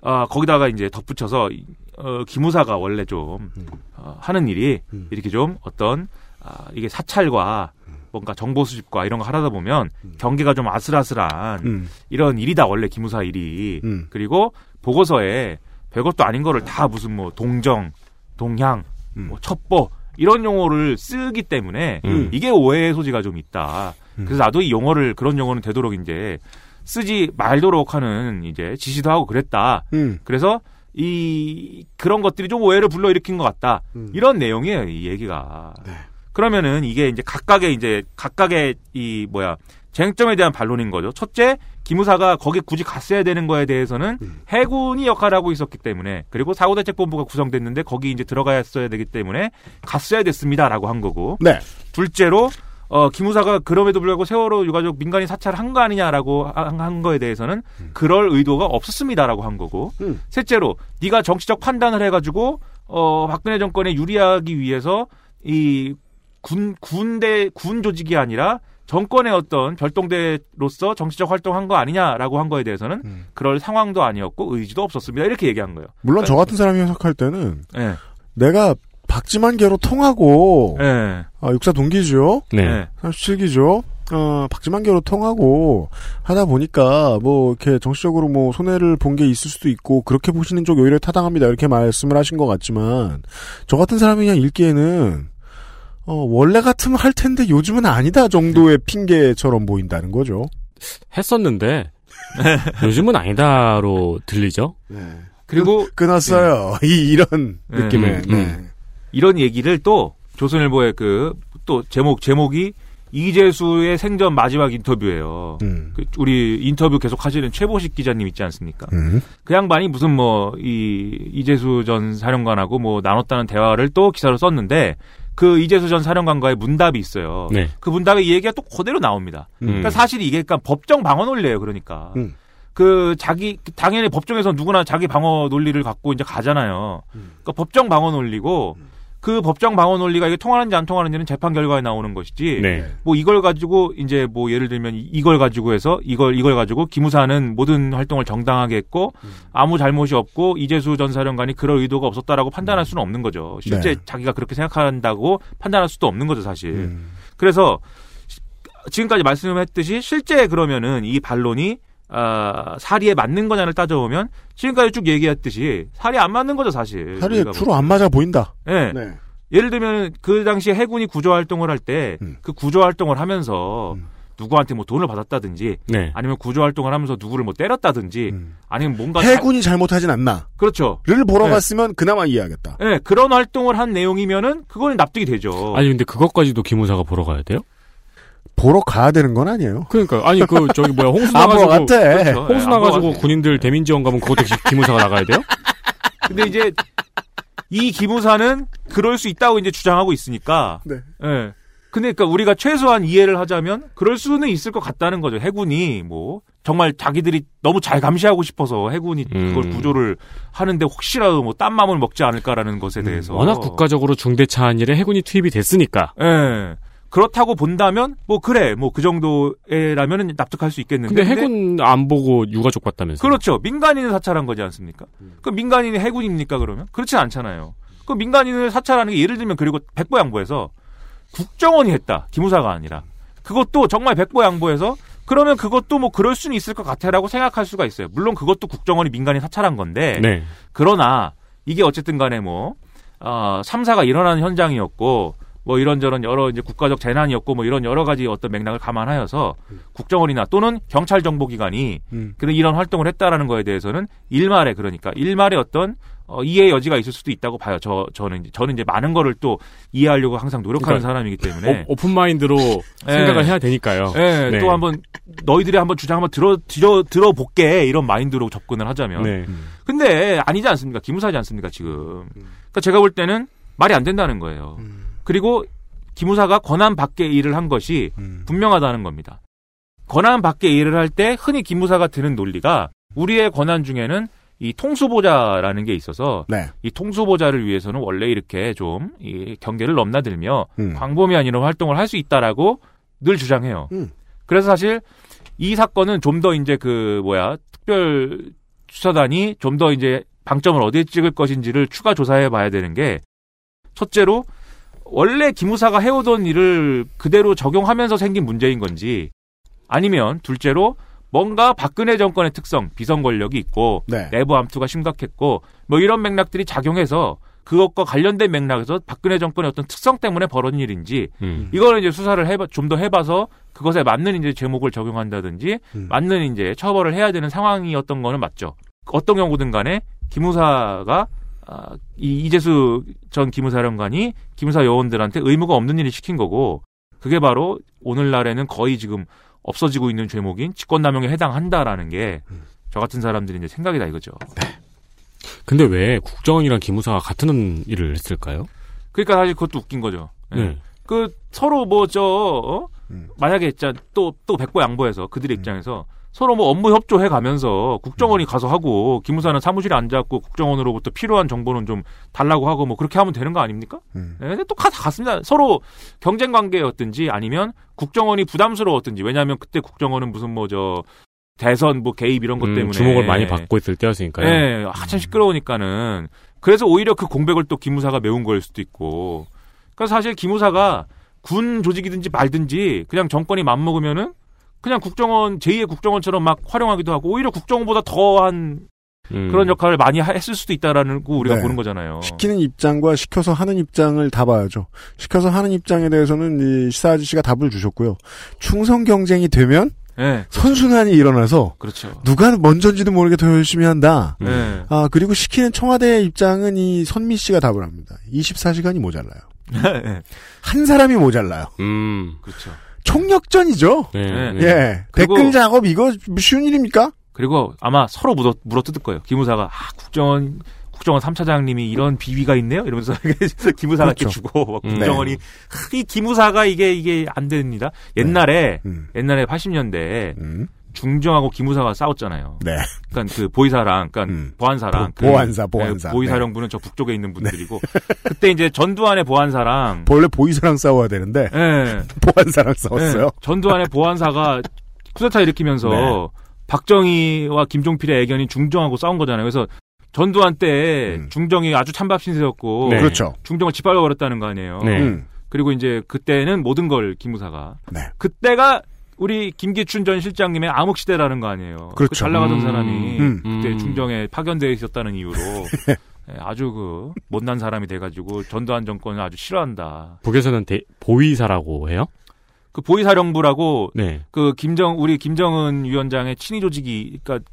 Speaker 3: 어, 거기다가 이제 덧붙여서 이- 어, 기무사가 원래 좀 어, 하는 일이 이렇게 좀 어떤 아, 이게 사찰과 뭔가 정보 수집과 이런 거 하다 보면 경계가 좀 아슬아슬한
Speaker 2: 음.
Speaker 3: 이런 일이다 원래 기무사 일이
Speaker 2: 음.
Speaker 3: 그리고 보고서에 별것도 아닌 거를 다 무슨 뭐 동정, 동향,
Speaker 2: 음.
Speaker 3: 뭐 첩보 이런 용어를 쓰기 때문에
Speaker 10: 음.
Speaker 3: 이게 오해의 소지가 좀 있다. 그래서 나도 이 용어를 그런 용어는 되도록 이제 쓰지 말도록 하는 이제 지시도 하고 그랬다.
Speaker 2: 음.
Speaker 3: 그래서 이 그런 것들이 좀 오해를 불러일으킨 것 같다.
Speaker 2: 음.
Speaker 3: 이런 내용이에요, 이 얘기가.
Speaker 2: 네.
Speaker 3: 그러면은 이게 이제 각각의 이제 각각의 이 뭐야 쟁점에 대한 반론인 거죠. 첫째, 기무사가 거기 굳이 갔어야 되는 거에 대해서는 해군이 역할을 하고 있었기 때문에 그리고 사고대책본부가 구성됐는데 거기 이제 들어가야 되기 때문에 갔어야 됐습니다라고 한 거고.
Speaker 2: 네.
Speaker 3: 둘째로 어, 기무사가 그럼에도 불구하고 세월호 유가족 민간인 사찰을 한거 아니냐라고 한, 한 거에 대해서는 그럴 의도가 없었습니다라고 한 거고. 셋째로 네가 정치적 판단을 해가지고 어, 박근혜 정권에 유리하기 위해서 이 군, 군대, 군 조직이 아니라 정권의 어떤 별동대로서 정치적 활동한 거 아니냐라고 한 거에 대해서는 그럴 상황도 아니었고 의지도 없었습니다. 이렇게 얘기한 거예요.
Speaker 2: 물론 저 같은 사람이 해석할 때는
Speaker 3: 네.
Speaker 2: 내가 박지만계로 통하고
Speaker 3: 네.
Speaker 2: 아, 육사 동기죠.
Speaker 3: 네.
Speaker 2: 37기죠. 어, 박지만계로 통하고 하다 보니까 뭐 이렇게 정치적으로 뭐 손해를 본 게 있을 수도 있고 그렇게 보시는 쪽 오히려 타당합니다. 이렇게 말씀을 하신 것 같지만 저 같은 사람이 그냥 읽기에는 어, 원래 같으면 할 텐데 요즘은 아니다 정도의 핑계처럼 보인다는 거죠.
Speaker 10: 했었는데 요즘은 아니다로 들리죠.
Speaker 3: 그리고
Speaker 2: 끊었어요. 이 이런
Speaker 3: 네.
Speaker 2: 느낌의
Speaker 3: 음,
Speaker 2: 네.
Speaker 3: 음. 이런 얘기를 또 조선일보의 그 또 제목 제목이 이재수의 생전 마지막 인터뷰예요.
Speaker 2: 음.
Speaker 3: 그 우리 인터뷰 계속 하시는 최보식 기자님 있지 않습니까? 그 양반이 무슨 뭐 이 이재수 전 사령관하고 뭐 나눴다는 대화를 또 기사로 썼는데 그 이재수 전 사령관과의 문답이 있어요.
Speaker 10: 네.
Speaker 3: 그 문답에 이 얘기가 또 그대로 나옵니다.
Speaker 10: 음.
Speaker 3: 그러니까 사실 이게 그러니까 법정 방어 논리예요. 그러니까
Speaker 2: 음.
Speaker 3: 그 자기 당연히 법정에서 누구나 자기 방어 논리를 갖고 이제 가잖아요. 그러니까 법정 방어 논리고 그 법정 방어 논리가 이게 통하는지 안 통하는지는 재판 결과에 나오는 것이지.
Speaker 10: 네.
Speaker 3: 뭐 이걸 가지고 이제 뭐 예를 들면 이- 이걸 가지고 해서 이걸 이걸 가지고 기무사는 모든 활동을 정당하게 했고 아무 잘못이 없고 이재수 전 사령관이 그럴 의도가 없었다라고 판단할 수는 없는 거죠. 실제
Speaker 2: 네.
Speaker 3: 자기가 그렇게 생각한다고 판단할 수도 없는 거죠, 사실. 그래서 시- 지금까지 말씀했듯이 실제 그러면은 이 반론이 아, 사리에 맞는 거냐를 따져보면 지금까지 쭉 얘기했듯이 살이 안 맞는 거죠, 사실.
Speaker 2: 살이
Speaker 3: 우리가
Speaker 2: 주로 안 맞아 보인다.
Speaker 3: 예.
Speaker 2: 네.
Speaker 3: 예를 들면 그 당시에 해군이 구조 활동을 할 때그 구조 활동을 하면서 누구한테 뭐 돈을 받았다든지
Speaker 10: 네.
Speaker 3: 아니면 구조 활동을 하면서 누구를 뭐 때렸다든지 아니면 뭔가 자-
Speaker 2: 해군이 잘 못하진 않나.
Speaker 3: 그렇죠.
Speaker 2: 를 보러
Speaker 3: 네.
Speaker 2: 갔으면 그나마 이해하겠다.
Speaker 3: 예, 그런 활동을 한 내용이면은 그거는 납득이 되죠.
Speaker 10: 아니 근데 그것까지도 기무사가 보러 가야 돼요?
Speaker 2: 보러 가야 되는 건 아니에요.
Speaker 10: 그러니까 아니 그 저기 뭐야 홍수 나가지고.
Speaker 3: 그렇죠.
Speaker 10: 홍수
Speaker 3: 안
Speaker 10: 나가지고. 군인들 대민 지원 가면 그것도 기- 기무사가 나가야 돼요?
Speaker 3: 근데 이제 이 기무사는 그럴 수 있다고 이제 주장하고 있으니까.
Speaker 2: 네.
Speaker 3: 예. 근데 그러니까 우리가 최소한 이해를 하자면 그럴 수는 있을 것 같다는 거죠. 해군이 뭐 정말 자기들이 너무 잘 감시하고 싶어서 해군이 그걸
Speaker 10: 음.
Speaker 3: 구조를 하는데 혹시라도 뭐 딴 마음을 먹지 않을까라는 것에 대해서
Speaker 10: 워낙 국가적으로 중대차한 일에 해군이 투입이 됐으니까.
Speaker 3: 예. 그렇다고 본다면 뭐 그래 뭐 그 정도라면은 납득할 수 있겠는데
Speaker 10: 근데 해군 안 보고 유가족 봤다면서.
Speaker 3: 그렇죠. 민간인을 사찰한 거지 않습니까? 그 민간인이 해군입니까 그러면? 그렇진 않잖아요. 그 민간인을 사찰하는 게 예를 들면 그리고 백보양보에서 국정원이 했다. 기무사가 아니라. 그것도 정말 백보양보에서 그러면 그것도 뭐 그럴 수는 있을 것 같아라고 생각할 수가 있어요. 물론 그것도 국정원이 민간인 사찰한 건데.
Speaker 10: 네.
Speaker 3: 그러나 이게 어쨌든 간에 뭐 어, 참사가 일어나는 현장이었고 뭐 이런저런 여러 이제 국가적 재난이었고 뭐 이런 여러 가지 어떤 맥락을 감안하여서 국정원이나 또는 경찰 정보기관이
Speaker 2: 음.
Speaker 3: 그런 이런 활동을 했다라는 거에 대해서는 일말에 그러니까 일말의 어떤 어, 이해 여지가 있을 수도 있다고 봐요. 저 저는 이제 저는 이제 많은 거를 또 이해하려고 항상 노력하는
Speaker 10: 그러니까
Speaker 3: 사람이기 때문에
Speaker 10: 오, 픈 마인드로 생각을 해야 되니까요.
Speaker 3: 예,
Speaker 10: 네.
Speaker 3: 또 한번 너희들이 한번 주장 한번 들어 들어 들어볼게 이런 마인드로 접근을 하자면.
Speaker 10: 네.
Speaker 3: 근데 아니지 않습니까? 기무사지 않습니까 지금? 그러니까 제가 볼 때는 말이 안 된다는 거예요. 그리고 기무사가 권한 밖의 일을 한 것이 분명하다는 겁니다. 권한 밖의 일을 할 때 흔히 기무사가 드는 논리가 우리의 권한 중에는 이 통수보자라는 게 있어서
Speaker 2: 네.
Speaker 3: 이 통수보자를 위해서는 원래 이렇게 좀 이 경계를 넘나들며
Speaker 2: 음.
Speaker 3: 광범위한 이런 활동을 할 수 있다라고 늘 주장해요.
Speaker 2: 음.
Speaker 3: 그래서 사실 이 사건은 좀 더 이제 그 뭐야 특별 수사단이 좀 더 이제 방점을 어디에 찍을 것인지를 추가 조사해 봐야 되는 게 첫째로 원래 기무사가 해오던 일을 그대로 적용하면서 생긴 문제인 건지 아니면 둘째로 뭔가 박근혜 정권의 특성, 비선 권력이 있고
Speaker 2: 네.
Speaker 3: 내부 암투가 심각했고 뭐 이런 맥락들이 작용해서 그것과 관련된 맥락에서 박근혜 정권의 어떤 특성 때문에 벌어진 일인지
Speaker 10: 음.
Speaker 3: 이거는 이제 수사를 해봐 좀 더 해봐서 그것에 맞는 이제 제목을 적용한다든지 맞는 이제 처벌을 해야 되는 상황이었던 거는 맞죠. 어떤 경우든 간에 기무사가 아, 이 이재수 전 기무사령관이 기무사 요원들한테 의무가 없는 일을 시킨 거고 그게 바로 오늘날에는 거의 지금 없어지고 있는 죄목인 직권남용에 해당한다라는 게 저 같은 사람들이 이제 생각이다 이거죠.
Speaker 10: 근데 왜 국정원이랑 기무사가 같은 일을 했을까요?
Speaker 3: 그러니까 사실 그것도 웃긴 거죠. 예.
Speaker 10: 네.
Speaker 3: 그 서로 뭐저 어? 만약에 진짜 또또 백보 양보해서 그들의 입장에서 서로 뭐 업무 협조해 가면서 국정원이 가서 하고 기무사는 사무실에 앉아갖고 국정원으로부터 필요한 정보는 좀 달라고 하고 뭐 그렇게 하면 되는 거 아닙니까? 예, 근데 또 가- 같습니다. 서로 경쟁 관계였든지 아니면 국정원이 부담스러웠든지 왜냐하면 그때 국정원은 무슨 뭐 저 대선 뭐 개입 이런 것
Speaker 10: 음,
Speaker 3: 때문에
Speaker 10: 주목을 많이 받고 있을 때였으니까요.
Speaker 3: 예, 한참 시끄러우니까는 그래서 오히려 그 공백을 또 기무사가 메운 걸 수도 있고. 그러니까 사실 기무사가 군 조직이든지 말든지 그냥 정권이 맘먹으면은 그냥 국정원 제2의 국정원처럼 막 활용하기도 하고 오히려 국정원보다 더한
Speaker 10: 음.
Speaker 3: 그런 역할을 많이 하- 했을 수도 있다라는 거 우리가
Speaker 2: 네.
Speaker 3: 보는 거잖아요.
Speaker 2: 시키는 입장과 시켜서 하는 입장을 다 봐야죠. 시켜서 하는 입장에 대해서는 이 시사 아저씨가 답을 주셨고요. 충성 경쟁이 되면
Speaker 3: 네,
Speaker 2: 선순환이 일어나서
Speaker 3: 그렇죠.
Speaker 2: 누가 먼저인지도 모르게 더 열심히 한다.
Speaker 3: 네.
Speaker 2: 아 그리고 시키는 청와대의 입장은 이 선미 씨가 답을 합니다. 24시간이 모자라요.
Speaker 3: 네.
Speaker 2: 한 사람이 모자라요.
Speaker 10: 음.
Speaker 3: 그렇죠.
Speaker 2: 총력전이죠.
Speaker 10: 네.
Speaker 3: 네.
Speaker 2: 예.
Speaker 3: 그리고-
Speaker 2: 댓글 작업 이거 쉬운 일입니까?
Speaker 3: 그리고 아마 서로 물어, 물어뜯을 거예요. 기무사가 아, 국정원 국정원 3차장님이 이런 비위가 있네요. 이러면서 기무사가 이렇게
Speaker 2: 그렇죠.
Speaker 3: 주고 막
Speaker 10: 음.
Speaker 3: 국정원이
Speaker 2: 네.
Speaker 3: 하, 이 기무사가 이게 이게 안 됩니다. 옛날에
Speaker 2: 음.
Speaker 3: 옛날에 80년대에
Speaker 2: 음.
Speaker 3: 중정하고 기무사가 싸웠잖아요.
Speaker 2: 네.
Speaker 3: 그러니까 그 보이사랑, 그러니까
Speaker 2: 음.
Speaker 3: 보안사랑,
Speaker 2: 보- 보안사, 보안사.
Speaker 3: 네, 보이사령부는 저 북쪽에 있는 분들이고 그때 이제 전두환의 보안사랑,
Speaker 2: 원래 보이사랑 싸워야 되는데
Speaker 3: 예,
Speaker 2: 보안사랑 싸웠어요.
Speaker 3: 예, 전두환의 보안사가 쿠데타 일으키면서
Speaker 2: 네.
Speaker 3: 박정희와 김종필의 애견이 중정하고 싸운 거잖아요. 그래서 전두환 때
Speaker 2: 음.
Speaker 3: 중정이 아주 찬밥 신세였고
Speaker 10: 네.
Speaker 2: 그렇죠.
Speaker 3: 중정을 짓밟아 버렸다는 거 아니에요.
Speaker 10: 네.
Speaker 2: 음.
Speaker 3: 그리고 이제 그때는 모든 걸 기무사가
Speaker 2: 네.
Speaker 3: 그때가 우리 김기춘 전 실장님의 암흑 시대라는 거 아니에요.
Speaker 2: 그렇죠.
Speaker 3: 그 잘 나가던
Speaker 10: 음.
Speaker 3: 사람이
Speaker 2: 음.
Speaker 3: 그때
Speaker 10: 음.
Speaker 3: 중정에 파견되어 있었다는 이유로 예, 아주 그 못난 사람이 돼가지고 전두환 정권을 아주 싫어한다.
Speaker 10: 북에서는 대- 보이사라고 해요?
Speaker 3: 그 보위사령부라고
Speaker 10: 네.
Speaker 3: 그 김정 우리 김정은 위원장의 친위 조직이 그러니까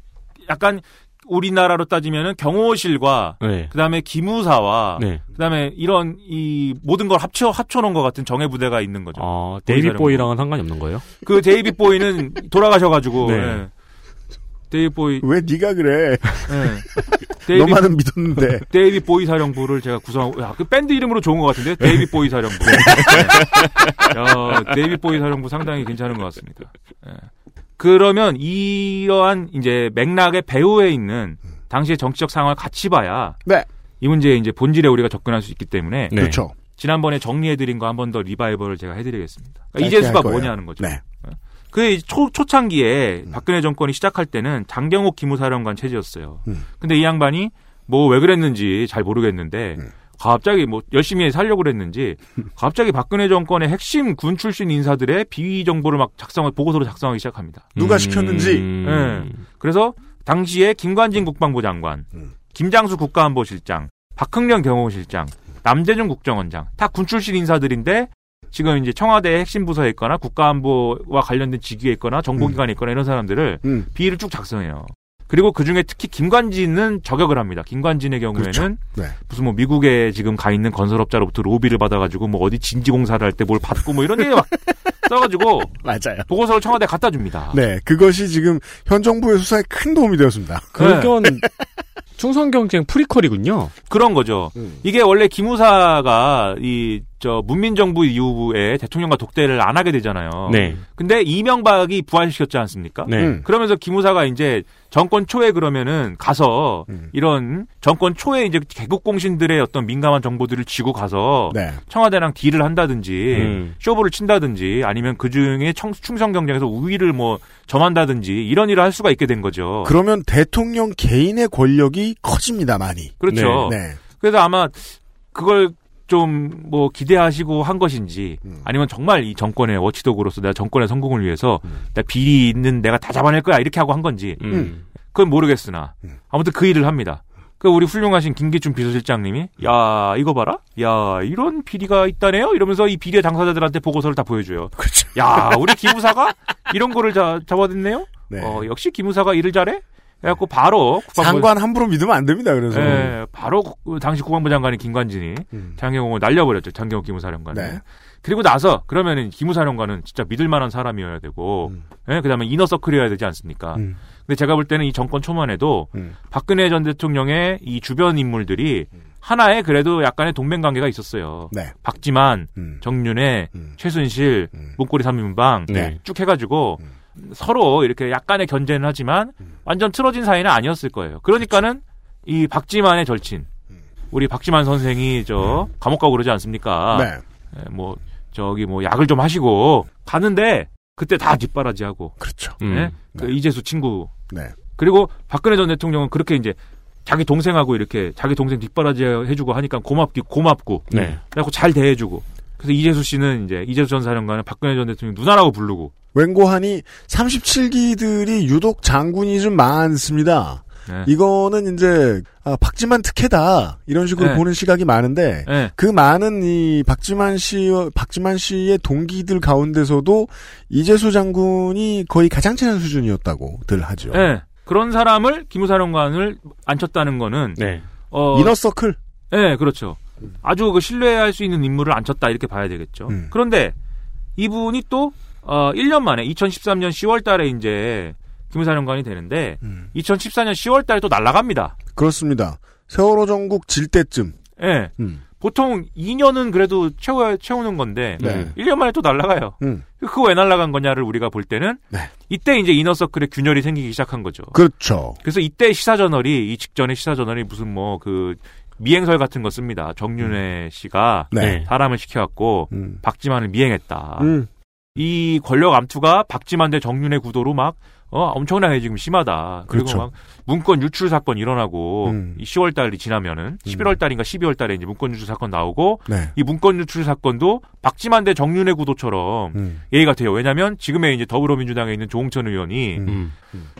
Speaker 3: 약간 우리나라로 따지면은 경호실과
Speaker 10: 네.
Speaker 3: 그다음에 기무사와
Speaker 10: 네.
Speaker 3: 그다음에 이런 이 모든 걸 합쳐 합쳐 놓은 것 같은 정예 부대가 있는 거죠.
Speaker 10: 어,
Speaker 3: 데이비드
Speaker 10: 보위랑은 상관이 없는 거예요?
Speaker 3: 그 데이비드 보위는 돌아가셔 가지고
Speaker 10: 네.
Speaker 3: 예. 데이비드 보위
Speaker 2: 왜 네가 그래?
Speaker 3: 예. 데이비드
Speaker 2: 너만은 믿었는데.
Speaker 3: 데이비드 보위 사령부를 제가 구성, 야, 그 밴드 이름으로 좋은 것 같은데? 데이비드 보위 사령부. 네. 야, 데이비드 보위 사령부 상당히 괜찮은 것 같습니다. 예. 그러면 이러한 이제 맥락의 배후에 있는 당시의 정치적 상황을 같이 봐야
Speaker 2: 네.
Speaker 3: 이 문제에 이제 본질에 우리가 접근할 수 있기 때문에
Speaker 10: 네.
Speaker 2: 그렇죠.
Speaker 3: 지난번에 정리해드린 거 한 번 더 리바이벌을 제가 해드리겠습니다. 그러니까 이재수가. 뭐냐는 거죠.
Speaker 2: 네.
Speaker 3: 그 초, 초창기에 박근혜 정권이 시작할 때는 장경옥 기무사령관 체제였어요.
Speaker 2: 음.
Speaker 3: 근데 이 양반이 뭐 왜 그랬는지 잘 모르겠는데
Speaker 2: 음.
Speaker 3: 갑자기 뭐 열심히 살려고 그랬는지 갑자기 박근혜 정권의 핵심 군 출신 인사들의 비위 정보를 막 작성을 보고서로 작성하기 시작합니다.
Speaker 2: 누가 시켰는지.
Speaker 10: 음.
Speaker 3: 예. 그래서 당시에 김관진 국방부 장관,
Speaker 2: 음.
Speaker 3: 김장수 국가안보실장, 박흥련 경호실장, 남재준 국정원장 다 군 출신 인사들인데 지금 이제 청와대 핵심 부서에 있거나 국가안보와 관련된 직위에 있거나 정보기관에 있거나 이런 사람들을
Speaker 2: 음.
Speaker 3: 비위를 쭉 작성해요. 그리고 그 중에 특히 김관진은 저격을 합니다. 김관진의 경우에는
Speaker 2: 그렇죠. 네.
Speaker 3: 무슨 뭐 미국에 지금 가 있는 건설업자로부터 로비를 받아가지고 뭐 어디 진지공사를 할 때 뭘 받고 뭐 이런 얘기 막 써가지고
Speaker 2: 맞아요.
Speaker 3: 보고서를 청와대 에 갖다 줍니다.
Speaker 2: 네, 그것이 지금 현 정부의 수사에 큰 도움이 되었습니다.
Speaker 10: 그건 충성 경쟁 프리퀄이군요.
Speaker 3: 그런 거죠.
Speaker 2: 음.
Speaker 3: 이게 원래 기무사가 이 저 문민정부 이후에 대통령과 독대를 안 하게 되잖아요.
Speaker 10: 네.
Speaker 3: 근데 이명박이 부활시켰지 않습니까?
Speaker 10: 네.
Speaker 2: 음.
Speaker 3: 그러면서 기무사가 이제 정권 초에 그러면은 가서
Speaker 2: 음.
Speaker 3: 이런 정권 초에 이제 개국 공신들의 어떤 민감한 정보들을 쥐고 가서
Speaker 2: 네.
Speaker 3: 청와대랑 딜을 한다든지
Speaker 10: 음.
Speaker 3: 쇼부를 친다든지 아니면 그 중에 충성 경쟁에서 우위를 뭐 점한다든지 이런 일을 할 수가 있게 된 거죠.
Speaker 2: 그러면 대통령 개인의 권력이 커집니다, 많이.
Speaker 3: 그렇죠.
Speaker 2: 네.
Speaker 3: 그래서 아마 그걸 좀 뭐 기대하시고 한 것인지
Speaker 2: 음.
Speaker 3: 아니면 정말 이 정권의 워치독으로서 내가 정권의 성공을 위해서
Speaker 2: 음.
Speaker 3: 나 비리 있는 내가 다 잡아낼 거야 이렇게 하고 한 건지
Speaker 10: 음.
Speaker 3: 그건 모르겠으나
Speaker 2: 음.
Speaker 3: 아무튼 그 일을 합니다. 그 우리 훌륭하신 김기춘 비서실장님이 야 이거 봐라 야 이런 비리가 있다네요 이러면서 이 비리의 당사자들한테 보고서를 다 보여줘요.
Speaker 2: 그렇죠.
Speaker 3: 야 우리 기무사가 이런 거를 자, 잡아냈네요.
Speaker 2: 네.
Speaker 3: 어, 역시 기무사가 일을 잘해. 그래갖고 바로 국방부
Speaker 2: 상관 함부로 믿으면 안 됩니다, 그래서.
Speaker 3: 예, 바로 국- 당시 국방부 장관인 김관진이
Speaker 2: 음.
Speaker 3: 장경홍을 날려버렸죠. 장경호 기무사령관.
Speaker 2: 네.
Speaker 3: 그리고 나서 그러면은 기무사령관은 진짜 믿을 만한 사람이어야 되고, 예, 그다음에 이너 서클이어야 되지 않습니까?
Speaker 2: 음.
Speaker 3: 근데 제가 볼 때는 이 정권 초반에도 박근혜 전 대통령의 이 주변 인물들이 하나의 그래도 약간의 동맹 관계가 있었어요.
Speaker 2: 네.
Speaker 3: 박지만, 정윤회, 최순실, 문고리 3인방
Speaker 10: 네.
Speaker 3: 쭉 해가지고 서로 이렇게 약간의 견제는 하지만 완전 틀어진 사이는 아니었을 거예요. 그러니까는 이 박지만의 절친, 우리 박지만 선생이 저 감옥 가고 그러지 않습니까?
Speaker 2: 네.
Speaker 3: 예, 뭐 저기 뭐 약을 좀 하시고 가는데 그때 다 뒷바라지하고
Speaker 2: 그렇죠.
Speaker 3: 예?
Speaker 10: 음.
Speaker 3: 그 이재수 친구
Speaker 2: 네.
Speaker 3: 그리고 박근혜 전 대통령은 그렇게 이제 자기 동생하고 이렇게 자기 동생 뒷바라지 해주고 하니까 고맙기 고맙고
Speaker 10: 네.
Speaker 3: 그래갖고 잘 대해주고 그래서 이재수 씨는 이제 이재수 전 사령관은 박근혜 전 대통령 누나라고 부르고
Speaker 2: 웬고하니 37기들이 유독 장군이 좀 많습니다.
Speaker 3: 네.
Speaker 2: 이거는 이제 아, 박지만 특혜다 이런 식으로
Speaker 3: 네.
Speaker 2: 보는 시각이 많은데
Speaker 3: 네.
Speaker 2: 그 많은 이 박지만 씨 박지만 씨의 동기들 가운데서도 이재수 장군이 거의 가장 친한 수준이었다고들 하죠.
Speaker 3: 예. 그런 사람을 기무사령관을 앉혔다는 거는
Speaker 10: 네.
Speaker 3: 어,
Speaker 2: 이너서클.
Speaker 3: 예, 그렇죠. 아주 그 신뢰할 수 있는 인물을 앉혔다 이렇게 봐야 되겠죠.
Speaker 2: 음.
Speaker 3: 그런데 이분이 또 어, 1년 만에 2013년 10월 달에 이제 기무사령관이 되는데
Speaker 2: 음.
Speaker 3: 2014년 10월 달에 또 날아갑니다.
Speaker 2: 그렇습니다. 세월호 전국 질 때쯤.
Speaker 3: 예.
Speaker 2: 음.
Speaker 3: 보통 2년은 그래도 채워, 채우는 건데
Speaker 2: 네.
Speaker 3: 1년 만에 또 날아가요.
Speaker 2: 음.
Speaker 3: 그거 왜 날아간 거냐를 우리가 볼 때는 이때 이제 이너서클의 균열이 생기기 시작한 거죠.
Speaker 2: 그렇죠.
Speaker 3: 그래서 이때 시사저널이 이 직전에 시사저널이 무슨 뭐 그 미행설 같은 거 씁니다. 정윤회 씨가
Speaker 2: 네.
Speaker 3: 사람을 시켜갖고
Speaker 2: 음.
Speaker 3: 박지만을 미행했다.
Speaker 2: 음.
Speaker 3: 이 권력 암투가 박지만 대 정윤회 구도로 막 어, 엄청나게 지금 심하다. 그리고
Speaker 2: 그렇죠.
Speaker 3: 막 문건 유출 사건 일어나고
Speaker 2: 음.
Speaker 3: 이 10월 달이 지나면은 11월 달인가 12월 달에 이제 문건 유출 사건 나오고
Speaker 2: 네.
Speaker 3: 이 문건 유출 사건도 박지만 대 정윤회 구도처럼
Speaker 2: 음.
Speaker 3: 예의가 돼요. 왜냐하면 지금의 이제 더불어민주당에 있는 조홍천 의원이
Speaker 10: 음.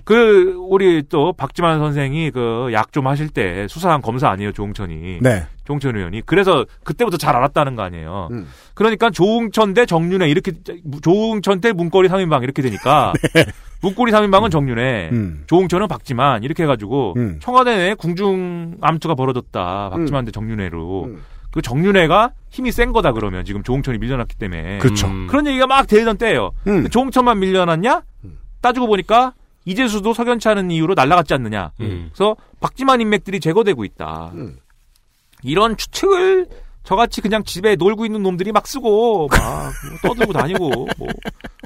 Speaker 3: 그 우리 또 박지만 선생이 그 약 좀 하실 때 수사한 검사 아니에요 조홍천이
Speaker 2: 네.
Speaker 3: 조홍천 의원이 그래서 그때부터 잘 알았다는 거 아니에요.
Speaker 2: 음.
Speaker 3: 그러니까 조홍천 대 정윤회 이렇게 조홍천 대 문고리 3인방 이렇게 되니까 문고리 3인방은 정윤회,
Speaker 2: 음.
Speaker 3: 조홍천은 박지만 이렇게 해가지고
Speaker 2: 음.
Speaker 3: 청와대 내에 궁중 암투가 벌어졌다. 박지만 대 정윤회로. 그 정윤회가 힘이 센 거다 그러면 지금 조홍천이 밀려났기 때문에
Speaker 2: 그렇죠.
Speaker 10: 음.
Speaker 3: 그런 얘기가 막 되던 때예요.
Speaker 2: 음.
Speaker 3: 조홍천만 밀려났냐? 따지고 보니까 이재수도 석연치 않은 이유로 날아갔지 않느냐.
Speaker 10: 음.
Speaker 3: 그래서 박지만 인맥들이 제거되고 있다.
Speaker 2: 음.
Speaker 3: 이런 추측을 저같이 그냥 집에 놀고 있는 놈들이 막 쓰고 막뭐 떠들고 다니고 뭐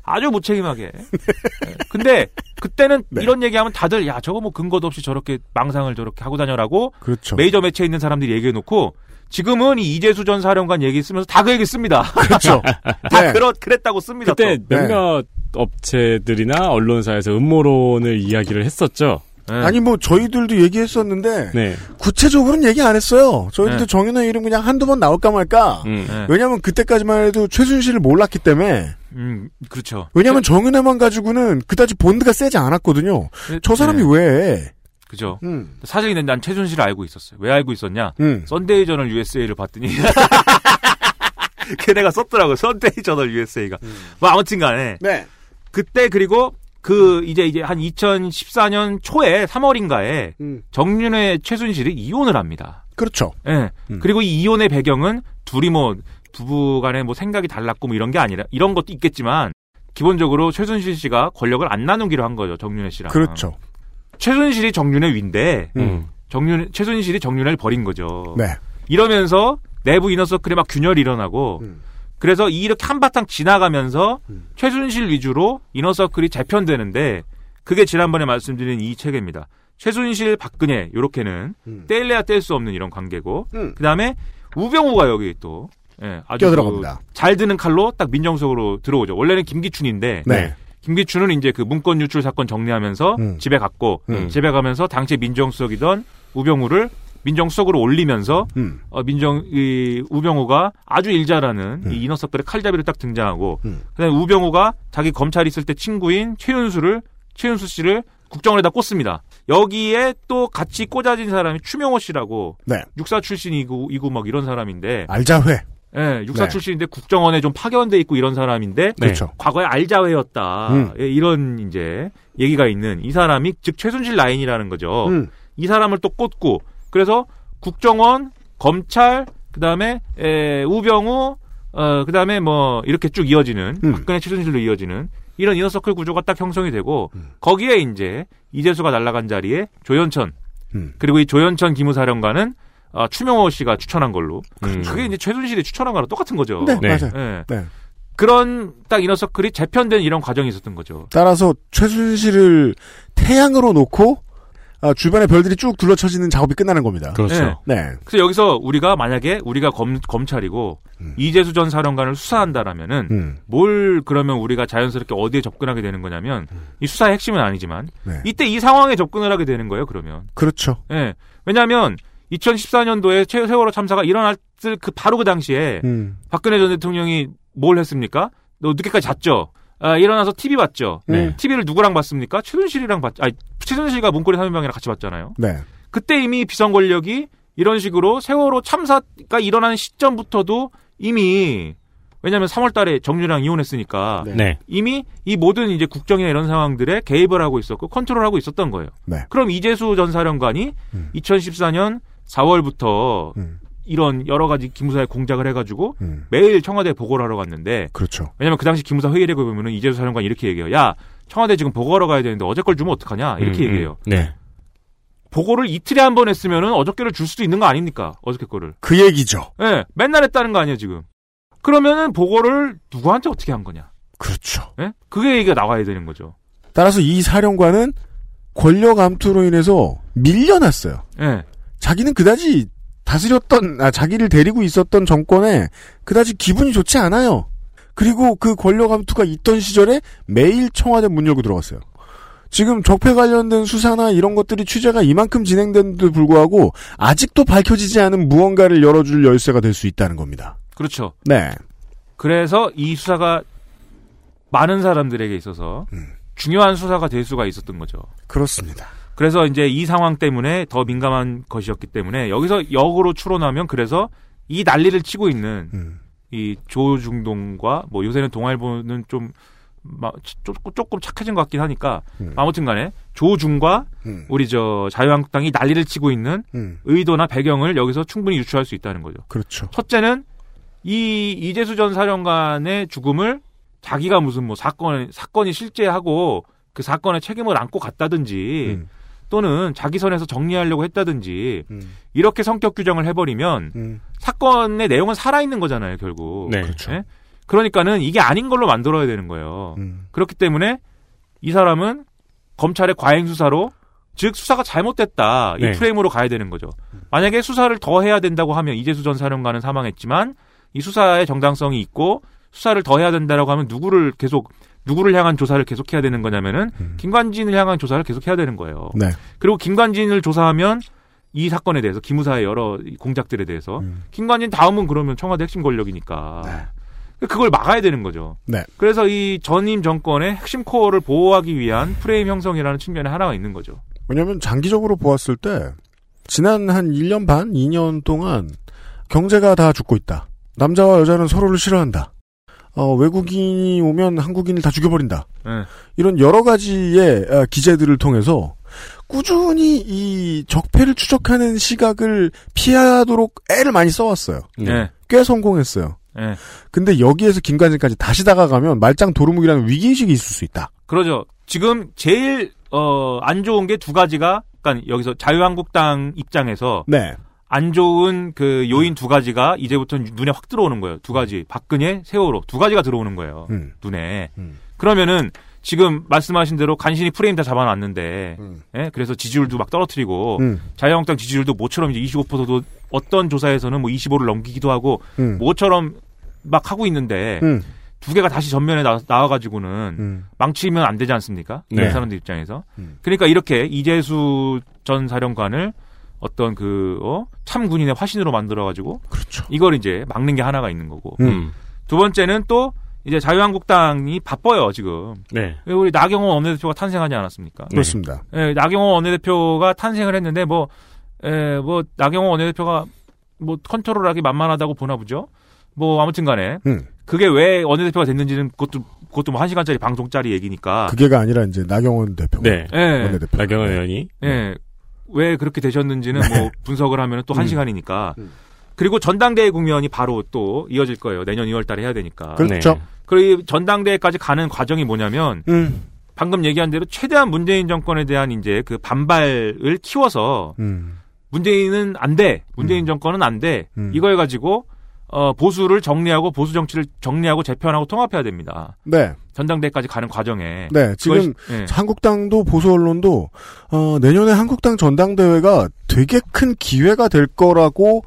Speaker 3: 아주 무책임하게. 네. 근데 그때는
Speaker 2: 네.
Speaker 3: 이런 얘기하면 다들 야 저거 뭐 근거도 없이 저렇게 망상을 저렇게 하고 다녀라고
Speaker 2: 그렇죠.
Speaker 3: 메이저 매체에 있는 사람들이 얘기해놓고 지금은 이 이재수 전 사령관 얘기 쓰면서 다 그 얘기 씁니다.
Speaker 2: 그렇죠.
Speaker 3: 다
Speaker 2: 네.
Speaker 3: 그렇 그랬다고 씁니다.
Speaker 10: 그때
Speaker 3: 또.
Speaker 10: 몇몇 업체들이나 언론사에서 음모론을 이야기를 했었죠.
Speaker 3: 네.
Speaker 2: 아니 뭐 저희들도 얘기했었는데
Speaker 10: 네.
Speaker 2: 구체적으로는 얘기 안 했어요. 저희들도
Speaker 3: 네.
Speaker 2: 정윤회 이름 그냥 한두 번 나올까 말까.
Speaker 10: 음.
Speaker 3: 네.
Speaker 2: 왜냐하면 그때까지만 해도 최순실을 몰랐기 때문에.
Speaker 3: 음, 그렇죠.
Speaker 2: 왜냐하면 정윤회만 가지고는 그다지 본드가 세지 않았거든요.
Speaker 3: 네.
Speaker 2: 저 사람이
Speaker 3: 네.
Speaker 2: 왜?
Speaker 3: 그죠.
Speaker 2: 음.
Speaker 3: 사실 근데 난 최순실을 알고 있었어요. 왜 알고 있었냐?
Speaker 2: 음.
Speaker 3: 썬데이 저널 USA를 봤더니 걔네가 썼더라고요. 썬데이 저널 USA가. 뭐 아무튼 간에
Speaker 2: 네.
Speaker 3: 그때 그리고 그 이제 이제 한 2014년 초에 3월인가에
Speaker 2: 음.
Speaker 3: 정윤회 최순실이 이혼을 합니다.
Speaker 2: 그렇죠.
Speaker 3: 예.
Speaker 2: 음.
Speaker 3: 그리고 이 이혼의 배경은 둘이 뭐 부부 간에 뭐 생각이 달랐고 뭐 이런 게 아니라 이런 것도 있겠지만 기본적으로 최순실 씨가 권력을 안 나누기로 한 거죠. 정윤회 씨랑.
Speaker 2: 그렇죠.
Speaker 3: 최순실이 정윤회 위인데
Speaker 10: 음.
Speaker 3: 정윤 최순실이 정윤회를 버린 거죠.
Speaker 2: 네.
Speaker 3: 이러면서 내부 이너서클에 막 균열이 일어나고
Speaker 2: 음.
Speaker 3: 그래서 이렇게 한바탕 지나가면서 최순실 위주로 이너서클이 재편되는데 그게 지난번에 말씀드린 이 책입니다. 최순실 박근혜 요렇게는
Speaker 2: 음.
Speaker 3: 떼일래야 뗄 수 없는 이런 관계고
Speaker 2: 음.
Speaker 3: 그다음에 우병우가 여기 또 예, 아주
Speaker 2: 껴들어갑니다.
Speaker 3: 그 잘 드는 칼로 딱 민정수석으로 들어오죠. 원래는 김기춘인데
Speaker 2: 네.
Speaker 3: 김기춘은 이제 그 문건 유출 사건 정리하면서
Speaker 2: 음.
Speaker 3: 집에 갔고
Speaker 2: 음.
Speaker 3: 집에 가면서 당시 민정수석이던 우병우를 민정수석으로 올리면서
Speaker 2: 음.
Speaker 3: 어, 민정 이 우병우가 아주 일 잘하는
Speaker 2: 음.
Speaker 3: 이 이너석들의 칼잡이로 딱 등장하고
Speaker 2: 음.
Speaker 3: 그다음에 우병우가 자기 검찰 있을 때 친구인 최윤수를 최윤수 씨를 국정원에다 꽂습니다. 여기에 또 같이 꽂아진 사람이 추명호 씨라고
Speaker 2: 네.
Speaker 3: 육사 출신이고 이고 막 이런 사람인데
Speaker 2: 알자회.
Speaker 3: 예, 육사
Speaker 2: 네.
Speaker 3: 출신인데 국정원에 좀 파견돼 있고 이런 사람인데
Speaker 2: 그렇죠.
Speaker 3: 과거에 알자회였다.
Speaker 2: 음.
Speaker 3: 예, 이런 이제 얘기가 있는 이 사람이 즉 최순실 라인이라는 거죠.
Speaker 2: 음.
Speaker 3: 이 사람을 또 꽂고 그래서 국정원, 검찰, 그 다음에 에, 우병우, 어, 그 다음에 뭐, 이렇게 쭉 이어지는,
Speaker 2: 음.
Speaker 3: 박근혜 최순실로 이어지는, 이런 이너서클 구조가 딱 형성이 되고,
Speaker 2: 음.
Speaker 3: 거기에 이제, 이재수가 날아간 자리에 조현천,
Speaker 2: 음.
Speaker 3: 그리고 이 조현천 기무사령관은, 어, 추명호 씨가 추천한 걸로.
Speaker 2: 음.
Speaker 3: 그게 이제 최순실이 추천한 거랑 똑같은 거죠.
Speaker 2: 네, 맞아요.
Speaker 3: 예.
Speaker 2: 네.
Speaker 3: 그런 딱 이너서클이 재편된 이런 과정이 있었던 거죠.
Speaker 2: 따라서 최순실을 태양으로 놓고 아, 주변에 별들이 쭉 둘러쳐지는 작업이 끝나는 겁니다.
Speaker 3: 그렇죠.
Speaker 2: 네.
Speaker 3: 그래서 여기서 우리가 만약에 우리가 검, 검찰이고 이재수 전 사령관을 수사한다라면은
Speaker 2: 음.
Speaker 3: 뭘 그러면 우리가 자연스럽게 어디에 접근하게 되는 거냐면 이 수사의 핵심은 아니지만
Speaker 2: 네.
Speaker 3: 이때 이 상황에 접근을 하게 되는 거예요. 그러면
Speaker 2: 그렇죠.
Speaker 3: 예. 왜냐하면 2014년도에 세월호 참사가 일어났을 그 바로 그 당시에
Speaker 2: 음.
Speaker 3: 박근혜 전 대통령이 뭘 했습니까? 너 늦게까지 잤죠. 아, 일어나서 TV 봤죠.
Speaker 2: 네.
Speaker 3: TV를 누구랑 봤습니까? 최순실이랑 봤, 아니, 최순실과 문고리 삼인방이랑 같이 봤잖아요.
Speaker 2: 네.
Speaker 3: 그때 이미 비선 권력이 이런 식으로 세월호 참사가 일어나는 시점부터도 이미 왜냐하면 3월달에 정유랑 이혼했으니까
Speaker 10: 네.
Speaker 3: 이미 이 모든 이제 국정이나 이런 상황들에 개입을 하고 있었고 컨트롤하고 있었던 거예요.
Speaker 2: 네.
Speaker 3: 그럼 이재수 전 사령관이 2014년 4월부터 이런 여러 가지 기무사에 공작을 해가지고 매일 청와대 에 보고를 하러 갔는데
Speaker 2: 그렇죠.
Speaker 3: 왜냐면 그 당시 기무사 회의록에 보면은 이재수 사령관이 이렇게 얘기해요. 야 청와대 지금 보고하러 가야 되는데 어제 걸 주면 어떡하냐 이렇게
Speaker 10: 음, 음.
Speaker 3: 얘기해요.
Speaker 10: 네.
Speaker 3: 보고를 이틀에 한 번 했으면은 어저께를 줄 수도 있는 거 아닙니까? 어저께 거를.
Speaker 2: 그 얘기죠.
Speaker 3: 예, 맨날 했다는 거 아니에요, 지금. 그러면은 보고를 누구한테 어떻게 한 거냐?
Speaker 2: 그렇죠.
Speaker 3: 예? 그게 얘기가 나와야 되는 거죠.
Speaker 2: 따라서 이 사령관은 권력 암투로 인해서 밀려났어요.
Speaker 3: 예.
Speaker 2: 자기는 그다지 다스렸던 아 자기를 데리고 있었던 정권에 그다지 기분이 좋지 않아요. 그리고 그 권력 암투가 있던 시절에 매일 청와대 문 열고 들어갔어요. 지금 적폐 관련된 수사나 이런 것들이 취재가 이만큼 진행된데도 불구하고 아직도 밝혀지지 않은 무언가를 열어줄 열쇠가 될 수 있다는 겁니다.
Speaker 3: 그렇죠.
Speaker 2: 네.
Speaker 3: 그래서 이 수사가 많은 사람들에게 있어서 중요한 수사가 될 수가 있었던 거죠.
Speaker 2: 그렇습니다.
Speaker 3: 그래서 이제 이 상황 때문에 더 민감한 것이었기 때문에 여기서 역으로 추론하면 그래서 이 난리를 치고 있는 이 조중동과 뭐 요새는 동아일보는 좀 마- 조금, 조금 착해진 것 같긴 하니까 아무튼 간에 조중과 우리 저 자유한국당이 난리를 치고 있는
Speaker 2: 음.
Speaker 3: 의도나 배경을 여기서 충분히 유추할 수 있다는 거죠.
Speaker 2: 그렇죠.
Speaker 3: 첫째는 이 이재수 전 사령관의 죽음을 자기가 무슨 뭐 사건 사건이 실제하고 그 사건의 책임을 안고 갔다든지
Speaker 2: 음.
Speaker 3: 또는 자기 선에서 정리하려고 했다든지 이렇게 성격 규정을 해버리면
Speaker 2: 음.
Speaker 3: 사건의 내용은 살아 있는 거잖아요 결국.
Speaker 10: 네.
Speaker 3: 예? 그러니까는 이게 아닌 걸로 만들어야 되는 거예요.
Speaker 2: 음.
Speaker 3: 그렇기 때문에 이 사람은 검찰의 과잉 수사로 즉 수사가 잘못됐다 이
Speaker 10: 네.
Speaker 3: 프레임으로 가야 되는 거죠. 만약에 수사를 더 해야 된다고 하면 이재수 전 사령관은 사망했지만 이 수사의 정당성이 있고 수사를 더 해야 된다라고 하면 누구를 계속 누구를 향한 조사를 계속해야 되는 거냐면은 김관진을 향한 조사를 계속해야 되는 거예요.
Speaker 2: 네.
Speaker 3: 그리고 김관진을 조사하면 이 사건에 대해서 기무사의 여러 이 공작들에 대해서 김관진 다음은 그러면 청와대 핵심 권력이니까 그걸 막아야 되는 거죠.
Speaker 2: 네.
Speaker 3: 그래서 이 전임 정권의 핵심 코어를 보호하기 위한 프레임 형성이라는 측면에 하나가 있는 거죠.
Speaker 2: 왜냐하면 장기적으로 보았을 때 지난 한 1년 반, 2년 동안 경제가 다 죽고 있다. 남자와 여자는 서로를 싫어한다. 어, 외국인이 오면 한국인을 다 죽여버린다.
Speaker 3: 네.
Speaker 2: 이런 여러 가지의 어, 기재들을 통해서 꾸준히 이 적폐를 추적하는 시각을 피하도록 애를 많이 써왔어요.
Speaker 3: 네.
Speaker 2: 꽤 성공했어요.
Speaker 3: 네.
Speaker 2: 근데 여기에서 김관진까지 다시 다가가면 말짱 도루묵이라는 위기의식이 있을 수 있다.
Speaker 3: 그러죠. 지금 제일 어, 안 좋은 게 두 가지가 그러니까 여기서 자유한국당 입장에서
Speaker 2: 네.
Speaker 3: 안 좋은 그 요인 두 가지가 이제부터 눈에 확 들어오는 거예요. 두 가지. 박근혜, 세월호 두 가지가 들어오는 거예요.
Speaker 2: 음.
Speaker 3: 눈에. 그러면은 지금 말씀하신 대로 간신히 프레임 다 잡아놨는데, 예? 그래서 지지율도 막 떨어뜨리고
Speaker 2: 음.
Speaker 3: 자유한국당 지지율도 모처럼 이제 25%도 어떤 조사에서는 뭐 25를 넘기기도 하고
Speaker 2: 음.
Speaker 3: 모처럼 막 하고 있는데
Speaker 2: 음.
Speaker 3: 두 개가 다시 전면에 나, 나와가지고는
Speaker 2: 음.
Speaker 3: 망치면 안 되지 않습니까?
Speaker 10: 네.
Speaker 3: 그 사람들 입장에서. 그러니까 이렇게 이재수 전 사령관을 어떤 그, 어? 참군인의 화신으로 만들어가지고.
Speaker 2: 그렇죠.
Speaker 3: 이걸 이제 막는 게 하나가 있는 거고.
Speaker 10: 음.
Speaker 3: 두 번째는 또 이제 자유한국당이 바빠요, 지금.
Speaker 10: 네.
Speaker 3: 우리 나경원 원내대표가 탄생하지 않았습니까?
Speaker 2: 그렇습니다.
Speaker 3: 예, 나경원 원내대표가 탄생을 했는데 뭐, 에, 뭐, 나경원 원내대표가 뭐 컨트롤하기 만만하다고 보나 보죠? 뭐, 아무튼 간에.
Speaker 2: 음.
Speaker 3: 그게 왜 원내대표가 됐는지는 그것도, 그것도 뭐 한 시간짜리 방송짜리 얘기니까.
Speaker 2: 그게가 아니라 이제 나경원 대표.
Speaker 10: 네.
Speaker 3: 예.
Speaker 2: 원내대표.
Speaker 10: 나경원 의원이
Speaker 3: 예. 왜 그렇게 되셨는지는 뭐 분석을 하면 또한
Speaker 2: 음.
Speaker 3: 시간이니까. 그리고 전당대회 국면이 바로 또 이어질 거예요. 내년 2월 달에 해야 되니까.
Speaker 2: 그렇죠.
Speaker 10: 네.
Speaker 3: 그리고 이 전당대회까지 가는 과정이 뭐냐면
Speaker 2: 음.
Speaker 3: 방금 얘기한 대로 최대한 문재인 정권에 대한 이제 그 반발을 키워서
Speaker 2: 음.
Speaker 3: 문재인은 안 돼. 문재인 정권은 안 돼.
Speaker 2: 음.
Speaker 3: 이걸 가지고 어 보수를 정리하고 보수 정치를 정리하고 재편하고 통합해야 됩니다.
Speaker 2: 네.
Speaker 3: 전당대회까지 가는 과정에.
Speaker 2: 네, 지금
Speaker 3: 그것이- 예.
Speaker 2: 한국당도 보수 언론도 어, 내년에 한국당 전당대회가 되게 큰 기회가 될 거라고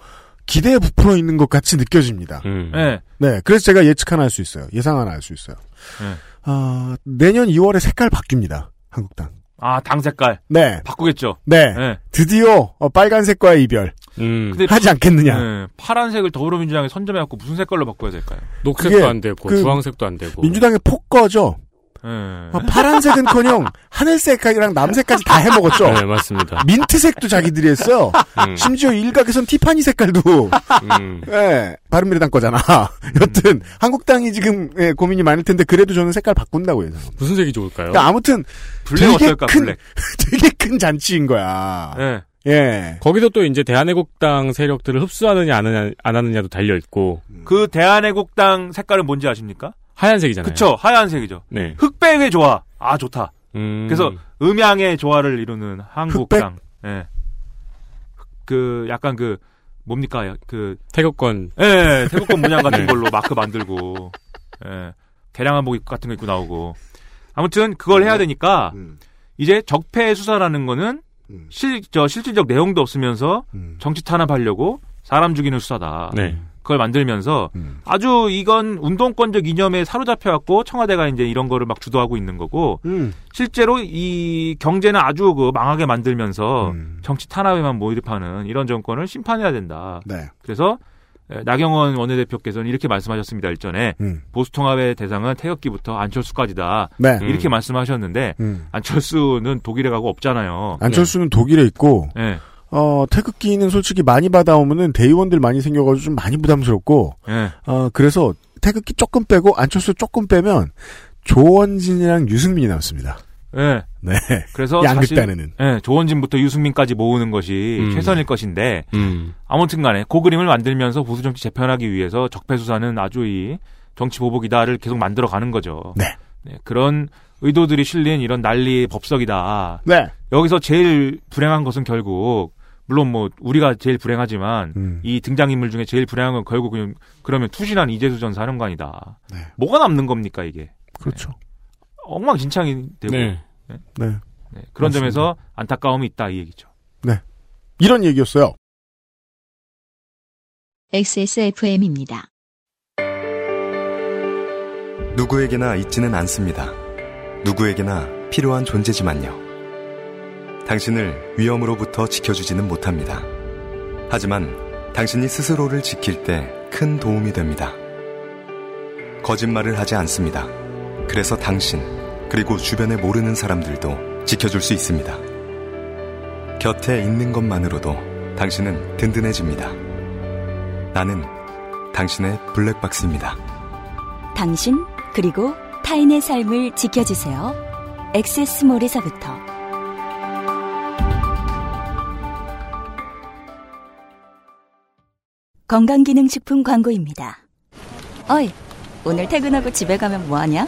Speaker 2: 기대에 부풀어 있는 것 같이 느껴집니다.
Speaker 10: 음.
Speaker 3: 예.
Speaker 2: 네, 그래서 제가 예측 하나 할 수 있어요. 예상 하나 할 수 있어요.
Speaker 3: 예.
Speaker 2: 아, 내년 2월에 색깔 바뀝니다. 한국당.
Speaker 3: 아, 당 색깔.
Speaker 2: 네.
Speaker 3: 바꾸겠죠.
Speaker 2: 네.
Speaker 3: 예.
Speaker 2: 드디어 어, 빨간색과의 이별
Speaker 10: 음.
Speaker 3: 근데
Speaker 2: 하지 않겠느냐.
Speaker 3: 예, 파란색을 더불어민주당에 선점해갖고 무슨 색깔로 바꿔야 될까요?
Speaker 10: 녹색도 안 되고
Speaker 2: 그
Speaker 10: 주황색도 안 되고.
Speaker 2: 민주당의 폭거죠.
Speaker 3: 예.
Speaker 2: 어, 파란색은커녕 하늘색이랑 남색까지 다 해먹었죠.
Speaker 10: 네, 맞습니다.
Speaker 2: 민트색도 자기들이 했어요.
Speaker 10: 음.
Speaker 2: 심지어 일각에선 티파니 색깔도
Speaker 10: 음.
Speaker 2: 예, 바른미래당 거잖아. 여튼 한국당이 지금 예, 고민이 많을 텐데 그래도 저는 색깔 바꾼다고 해요.
Speaker 10: 무슨 색이 좋을까요?
Speaker 2: 그러니까 아무튼
Speaker 3: 블랙
Speaker 2: 되게
Speaker 3: 어떨까,
Speaker 2: 큰
Speaker 3: 블랙.
Speaker 2: 되게 큰 잔치인 거야.
Speaker 3: 예.
Speaker 2: 예.
Speaker 10: 거기서 또 이제 대한애국당 세력들을 흡수하느냐 안 하느냐, 안 하느냐도 달려 있고
Speaker 3: 그 대한애국당 색깔은 뭔지 아십니까?
Speaker 10: 하얀색이잖아요.
Speaker 3: 그쵸. 하얀색이죠.
Speaker 10: 네.
Speaker 3: 흑백의 조화. 아, 좋다.
Speaker 10: 음.
Speaker 3: 그래서 음양의 조화를 이루는 한국당. 예. 그 약간 그 뭡니까? 그
Speaker 10: 태극권
Speaker 3: 예, 태극권 문양 같은
Speaker 10: 네.
Speaker 3: 걸로 마크 만들고 예. 개량 한복 입- 같은 거 입고 나오고. 아무튼 그걸 해야 되니까
Speaker 2: 음.
Speaker 3: 이제 적폐 수사라는 거는 실, 저 실질적 내용도 없으면서
Speaker 2: 음.
Speaker 3: 정치 탄압하려고 사람 죽이는 수사다.
Speaker 10: 네.
Speaker 3: 그걸 만들면서
Speaker 2: 음.
Speaker 3: 아주 이건 운동권적 이념에 사로잡혀 갖고 청와대가 이제 이런 거를 막 주도하고 있는 거고
Speaker 2: 음.
Speaker 3: 실제로 이 경제는 아주 그 망하게 만들면서
Speaker 2: 음.
Speaker 3: 정치 탄압에만 몰입하는 이런 정권을 심판해야 된다.
Speaker 2: 네.
Speaker 3: 그래서 에, 나경원 원내대표께서는 이렇게 말씀하셨습니다. 일전에
Speaker 2: 음.
Speaker 3: 보수통합의 대상은 태극기부터 안철수까지다.
Speaker 2: 네.
Speaker 3: 이렇게
Speaker 10: 음.
Speaker 3: 말씀하셨는데
Speaker 2: 음.
Speaker 3: 안철수는 독일에 가고 없잖아요.
Speaker 2: 안철수는 독일에 있고
Speaker 3: 네.
Speaker 2: 어, 태극기는 솔직히 많이 받아오면은 대의원들 많이 생겨가지고 좀 많이 부담스럽고
Speaker 3: 네.
Speaker 2: 어, 그래서 태극기 조금 빼고 안철수 조금 빼면 조원진이랑 유승민이 남습니다.
Speaker 3: 네.
Speaker 2: 네.
Speaker 3: 그래서
Speaker 2: 양극단에는.
Speaker 3: 예, 조원진부터 유승민까지 모으는 것이
Speaker 10: 음.
Speaker 3: 최선일 것인데
Speaker 10: 음.
Speaker 3: 아무튼간에 그 그림을 만들면서 보수 정치 재편하기 위해서 적폐 수사는 아주 이 정치 보복이다를 계속 만들어 가는 거죠.
Speaker 2: 네.
Speaker 3: 그런 의도들이 실린 이런 난리 법석이다.
Speaker 2: 네.
Speaker 3: 여기서 제일 불행한 것은 결국 물론 뭐 우리가 제일 불행하지만
Speaker 2: 음.
Speaker 3: 이 등장인물 중에 제일 불행한 건 결국 그냥 그러면 투신한 이재수 전 사령관이다.
Speaker 2: 네.
Speaker 3: 뭐가 남는 겁니까 이게?
Speaker 2: 그렇죠.
Speaker 3: 엉망진창이 되고
Speaker 10: 네.
Speaker 3: 네.
Speaker 2: 네.
Speaker 3: 네. 그런
Speaker 2: 맞습니다.
Speaker 3: 점에서 안타까움이 있다 이 얘기죠.
Speaker 2: 이런 얘기였어요.
Speaker 1: XSFM입니다.
Speaker 8: 누구에게나 있지는 않습니다. 누구에게나 필요한 존재지만요. 당신을 위험으로부터 지켜주지는 못합니다. 하지만 당신이 스스로를 지킬 때 큰 도움이 됩니다. 거짓말을 하지 않습니다. 그래서 당신, 그리고 주변에 모르는 사람들도 지켜줄 수 있습니다. 곁에 있는 것만으로도 당신은 든든해집니다. 나는 당신의 블랙박스입니다.
Speaker 18: 당신 그리고 타인의 삶을 지켜주세요. 엑세스몰에서부터 건강기능식품 광고입니다. 어이, 오늘 퇴근하고 집에 가면 뭐하냐?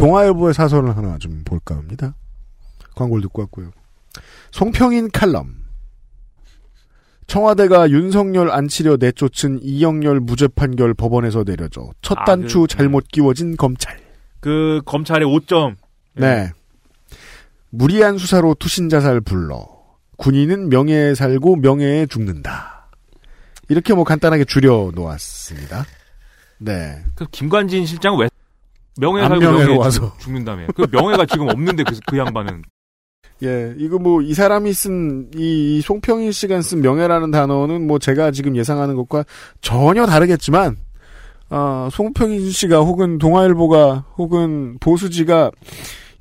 Speaker 2: 동아일보의 사설을 하나 좀 볼까 합니다. 광고를 듣고 왔고요. 송평인 칼럼. 청와대가 윤석열 안 치려 내쫓은 이영렬 무죄 판결 법원에서 내려져 첫
Speaker 3: 아,
Speaker 2: 단추
Speaker 3: 그,
Speaker 2: 잘못 끼워진 검찰.
Speaker 3: 그 검찰의 5점.
Speaker 2: 네. 무리한 수사로 투신 자살 불러 군인은 명예에 살고 명예에 죽는다. 이렇게 뭐 간단하게 줄여 놓았습니다. 네.
Speaker 3: 그 김관진 실장 왜 명예
Speaker 2: 안
Speaker 3: 살고
Speaker 2: 명예로 와서.
Speaker 3: 죽- 죽는다며. 그 명예가 지금 없는데 그, 그 양반은
Speaker 2: 예, 이거 뭐 이 사람이 쓴 이 송평일 씨가 쓴 명예라는 단어는 뭐 제가 지금 예상하는 것과 전혀 다르겠지만 어, 송평일 씨가 혹은 동아일보가 혹은 보수지가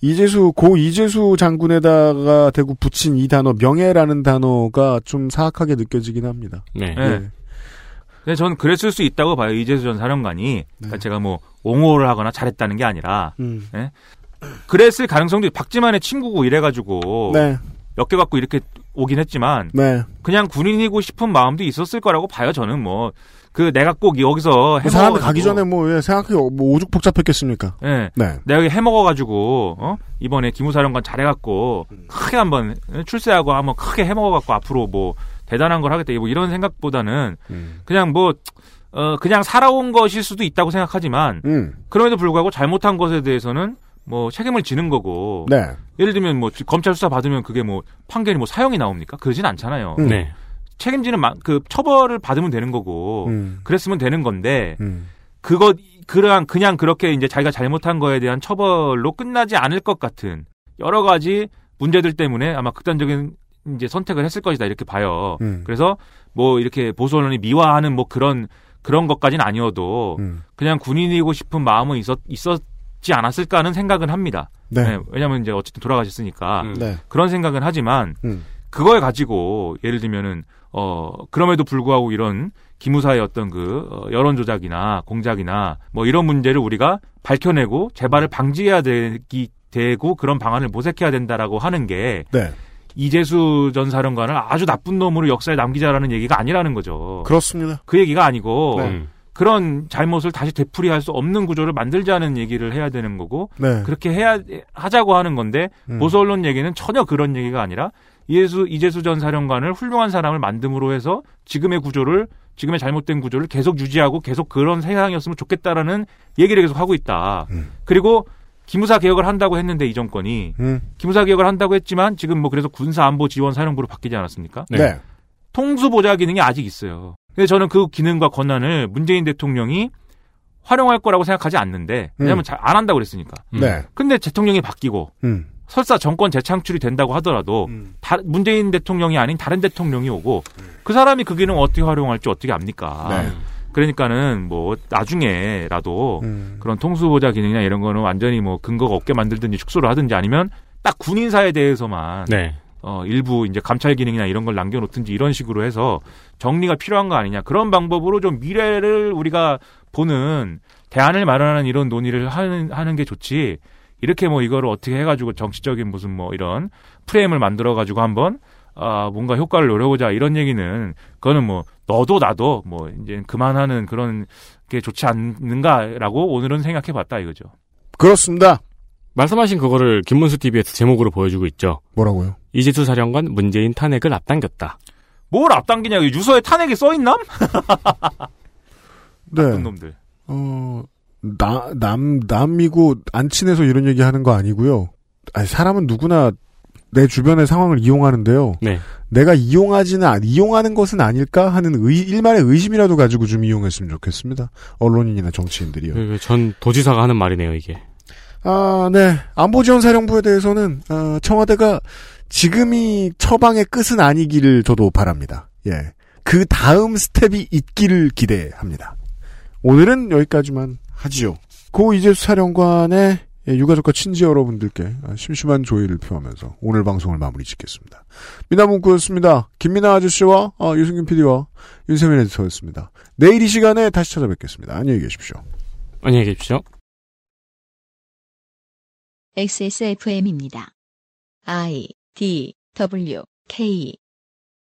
Speaker 2: 이재수 고 이재수 장군에다가 대고 붙인 이 단어 명예라는 단어가 좀 사악하게 느껴지긴 합니다.
Speaker 10: 네.
Speaker 3: 네. 근데 저는 그랬을 수 있다고 봐요. 이재수 전 사령관이. 그러니까 제가 뭐 옹호를 하거나 잘했다는 게 아니라.
Speaker 2: 음.
Speaker 3: 예? 그랬을 가능성도 있- 박지만의 친구고 이래가지고
Speaker 2: 네.
Speaker 3: 몇개 갖고 이렇게 오긴 했지만
Speaker 2: 네.
Speaker 3: 그냥 군인이고 싶은 마음도 있었을 거라고 봐요. 저는 뭐 그 내가 꼭 여기서
Speaker 2: 그 사람
Speaker 3: 해먹어가지고-
Speaker 2: 가기 전에 뭐 예, 생각해 뭐 오죽 복잡했겠습니까?
Speaker 3: 예.
Speaker 2: 네.
Speaker 3: 내가 여기 해먹어 가지고 어? 이번에 기무사령관 잘해 갖고 크게 한번 출세하고 한번 크게 해먹어 갖고 앞으로 뭐 대단한 걸 하겠다 뭐 이런 생각보다는
Speaker 2: 음.
Speaker 3: 그냥 뭐 어, 그냥 살아온 것일 수도 있다고 생각하지만
Speaker 2: 음.
Speaker 3: 그럼에도 불구하고 잘못한 것에 대해서는 뭐 책임을 지는 거고
Speaker 2: 네.
Speaker 3: 예를 들면 뭐 검찰 수사 받으면 그게 뭐 판결이 뭐 사형이 나옵니까? 그러진 않잖아요.
Speaker 2: 음.
Speaker 10: 네.
Speaker 3: 책임지는 마- 그 처벌을 받으면 되는 거고
Speaker 2: 음.
Speaker 3: 그랬으면 되는 건데
Speaker 2: 음.
Speaker 3: 그것 그냥 그냥 그렇게 이제 자기가 잘못한 거에 대한 처벌로 끝나지 않을 것 같은 여러 가지 문제들 때문에 아마 극단적인 이제 선택을 했을 것이다 이렇게 봐요.
Speaker 2: 음.
Speaker 3: 그래서 뭐 이렇게 보수 언론이 미화하는 뭐 그런 그런 것까지는 아니어도
Speaker 2: 음.
Speaker 3: 그냥 군인이고 싶은 마음은 있었 있었지 않았을까 하는 생각은 합니다.
Speaker 2: 네.
Speaker 3: 왜냐하면 이제 어쨌든 돌아가셨으니까
Speaker 2: 네.
Speaker 3: 그런 생각은 하지만
Speaker 2: 음.
Speaker 3: 그걸 가지고 예를 들면은 어 그럼에도 불구하고 이런 기무사의 어떤 그 어, 여론 조작이나 공작이나 뭐 이런 문제를 우리가 밝혀내고 재발을 방지해야 되기 되고 그런 방안을 모색해야 된다라고 하는 게
Speaker 2: 네.
Speaker 3: 이재수 전 사령관을 아주 나쁜 놈으로 역사에 남기자라는 얘기가 아니라는 거죠.
Speaker 2: 그렇습니다.
Speaker 3: 그 얘기가 아니고
Speaker 2: 네.
Speaker 3: 그런 잘못을 다시 되풀이할 수 없는 구조를 만들자는 얘기를 해야 되는 거고
Speaker 2: 네.
Speaker 3: 그렇게 해야 하자고 하는 건데
Speaker 2: 음.
Speaker 3: 보수 언론 얘기는 전혀 그런 얘기가 아니라 이재수 이재수 전 사령관을 훌륭한 사람을 만듦으로 해서 지금의 구조를 지금의 잘못된 구조를 계속 유지하고 계속 그런 세상이었으면 좋겠다라는 얘기를 계속 하고 있다. 그리고 기무사 개혁을 한다고 했는데 이 정권이
Speaker 2: 음.
Speaker 3: 기무사 개혁을 한다고 했지만 지금 뭐 그래서 군사 안보 지원 사령부로 바뀌지 않았습니까?
Speaker 2: 네.
Speaker 3: 통수 보좌 기능이 아직 있어요. 근데 저는 그 기능과 권한을 문재인 대통령이 활용할 거라고 생각하지 않는데 왜냐하면
Speaker 2: 음.
Speaker 3: 잘안 한다고 그랬으니까.
Speaker 2: 네.
Speaker 3: 근데 대통령이 바뀌고
Speaker 2: 음.
Speaker 3: 설사 정권 재창출이 된다고 하더라도 다- 문재인 대통령이 아닌 다른 대통령이 오고 그 사람이 그 기능 을 어떻게 활용할지 어떻게 압니까?
Speaker 2: 네.
Speaker 3: 그러니까는 뭐 나중에라도
Speaker 2: 음.
Speaker 3: 그런 통수보좌 기능이나 이런 거는 완전히 뭐 근거가 없게 만들든지 축소를 하든지 아니면 딱 군인사에 대해서만
Speaker 10: 네.
Speaker 3: 어, 일부 이제 감찰 기능이나 이런 걸 남겨놓든지 이런 식으로 해서 정리가 필요한 거 아니냐. 그런 방법으로 좀 미래를 우리가 보는 대안을 마련하는 이런 논의를 하는, 하는 게 좋지. 이렇게 뭐 이거를 어떻게 해가지고 정치적인 무슨 뭐 이런 프레임을 만들어가지고 한번 아, 뭔가 효과를 노려보자 이런 얘기는 그거는 뭐 너도 나도 뭐 이제 그만하는 그런 게 좋지 않는가라고 오늘은 생각해 봤다 이거죠.
Speaker 2: 그렇습니다.
Speaker 10: 말씀하신 그거를 김문수 TV에서 제목으로 보여주고 있죠.
Speaker 2: 뭐라고요?
Speaker 10: 이재수 사령관 문재인 탄핵을 앞당겼다.
Speaker 3: 뭘 앞당기냐. 유서에 탄핵이 써있남?
Speaker 2: 네.
Speaker 3: 나쁜 놈들.
Speaker 2: 어, 나, 남, 남이고 안 친해서 이런 얘기 하는 거 아니고요. 아니, 사람은 누구나 내 주변의 상황을 이용하는데요.
Speaker 10: 네.
Speaker 2: 내가 이용하지는, 안- 이용하는 것은 아닐까 하는 의, 일말의 의심이라도 가지고 좀 이용했으면 좋겠습니다. 언론인이나 정치인들이요.
Speaker 10: 그, 전 도지사가 하는 말이네요, 이게.
Speaker 2: 아, 네. 안보지원사령부에 대해서는, 어, 청와대가 지금이 처방의 끝은 아니기를 저도 바랍니다. 예. 그 다음 스텝이 있기를 기대합니다. 오늘은 여기까지만 하지요. 고 이재수 사령관의 예, 유가족과 친지 여러분들께 아, 심심한 조의를 표하면서 오늘 방송을 마무리 짓겠습니다. 미나문구였습니다. 김미나 아저씨와 아, 유승균 PD와 윤세민 에디터였습니다. 내일 이 시간에 다시 찾아뵙겠습니다. 안녕히 계십시오.
Speaker 10: 안녕히 계십시오.
Speaker 1: XSFM입니다. I D W K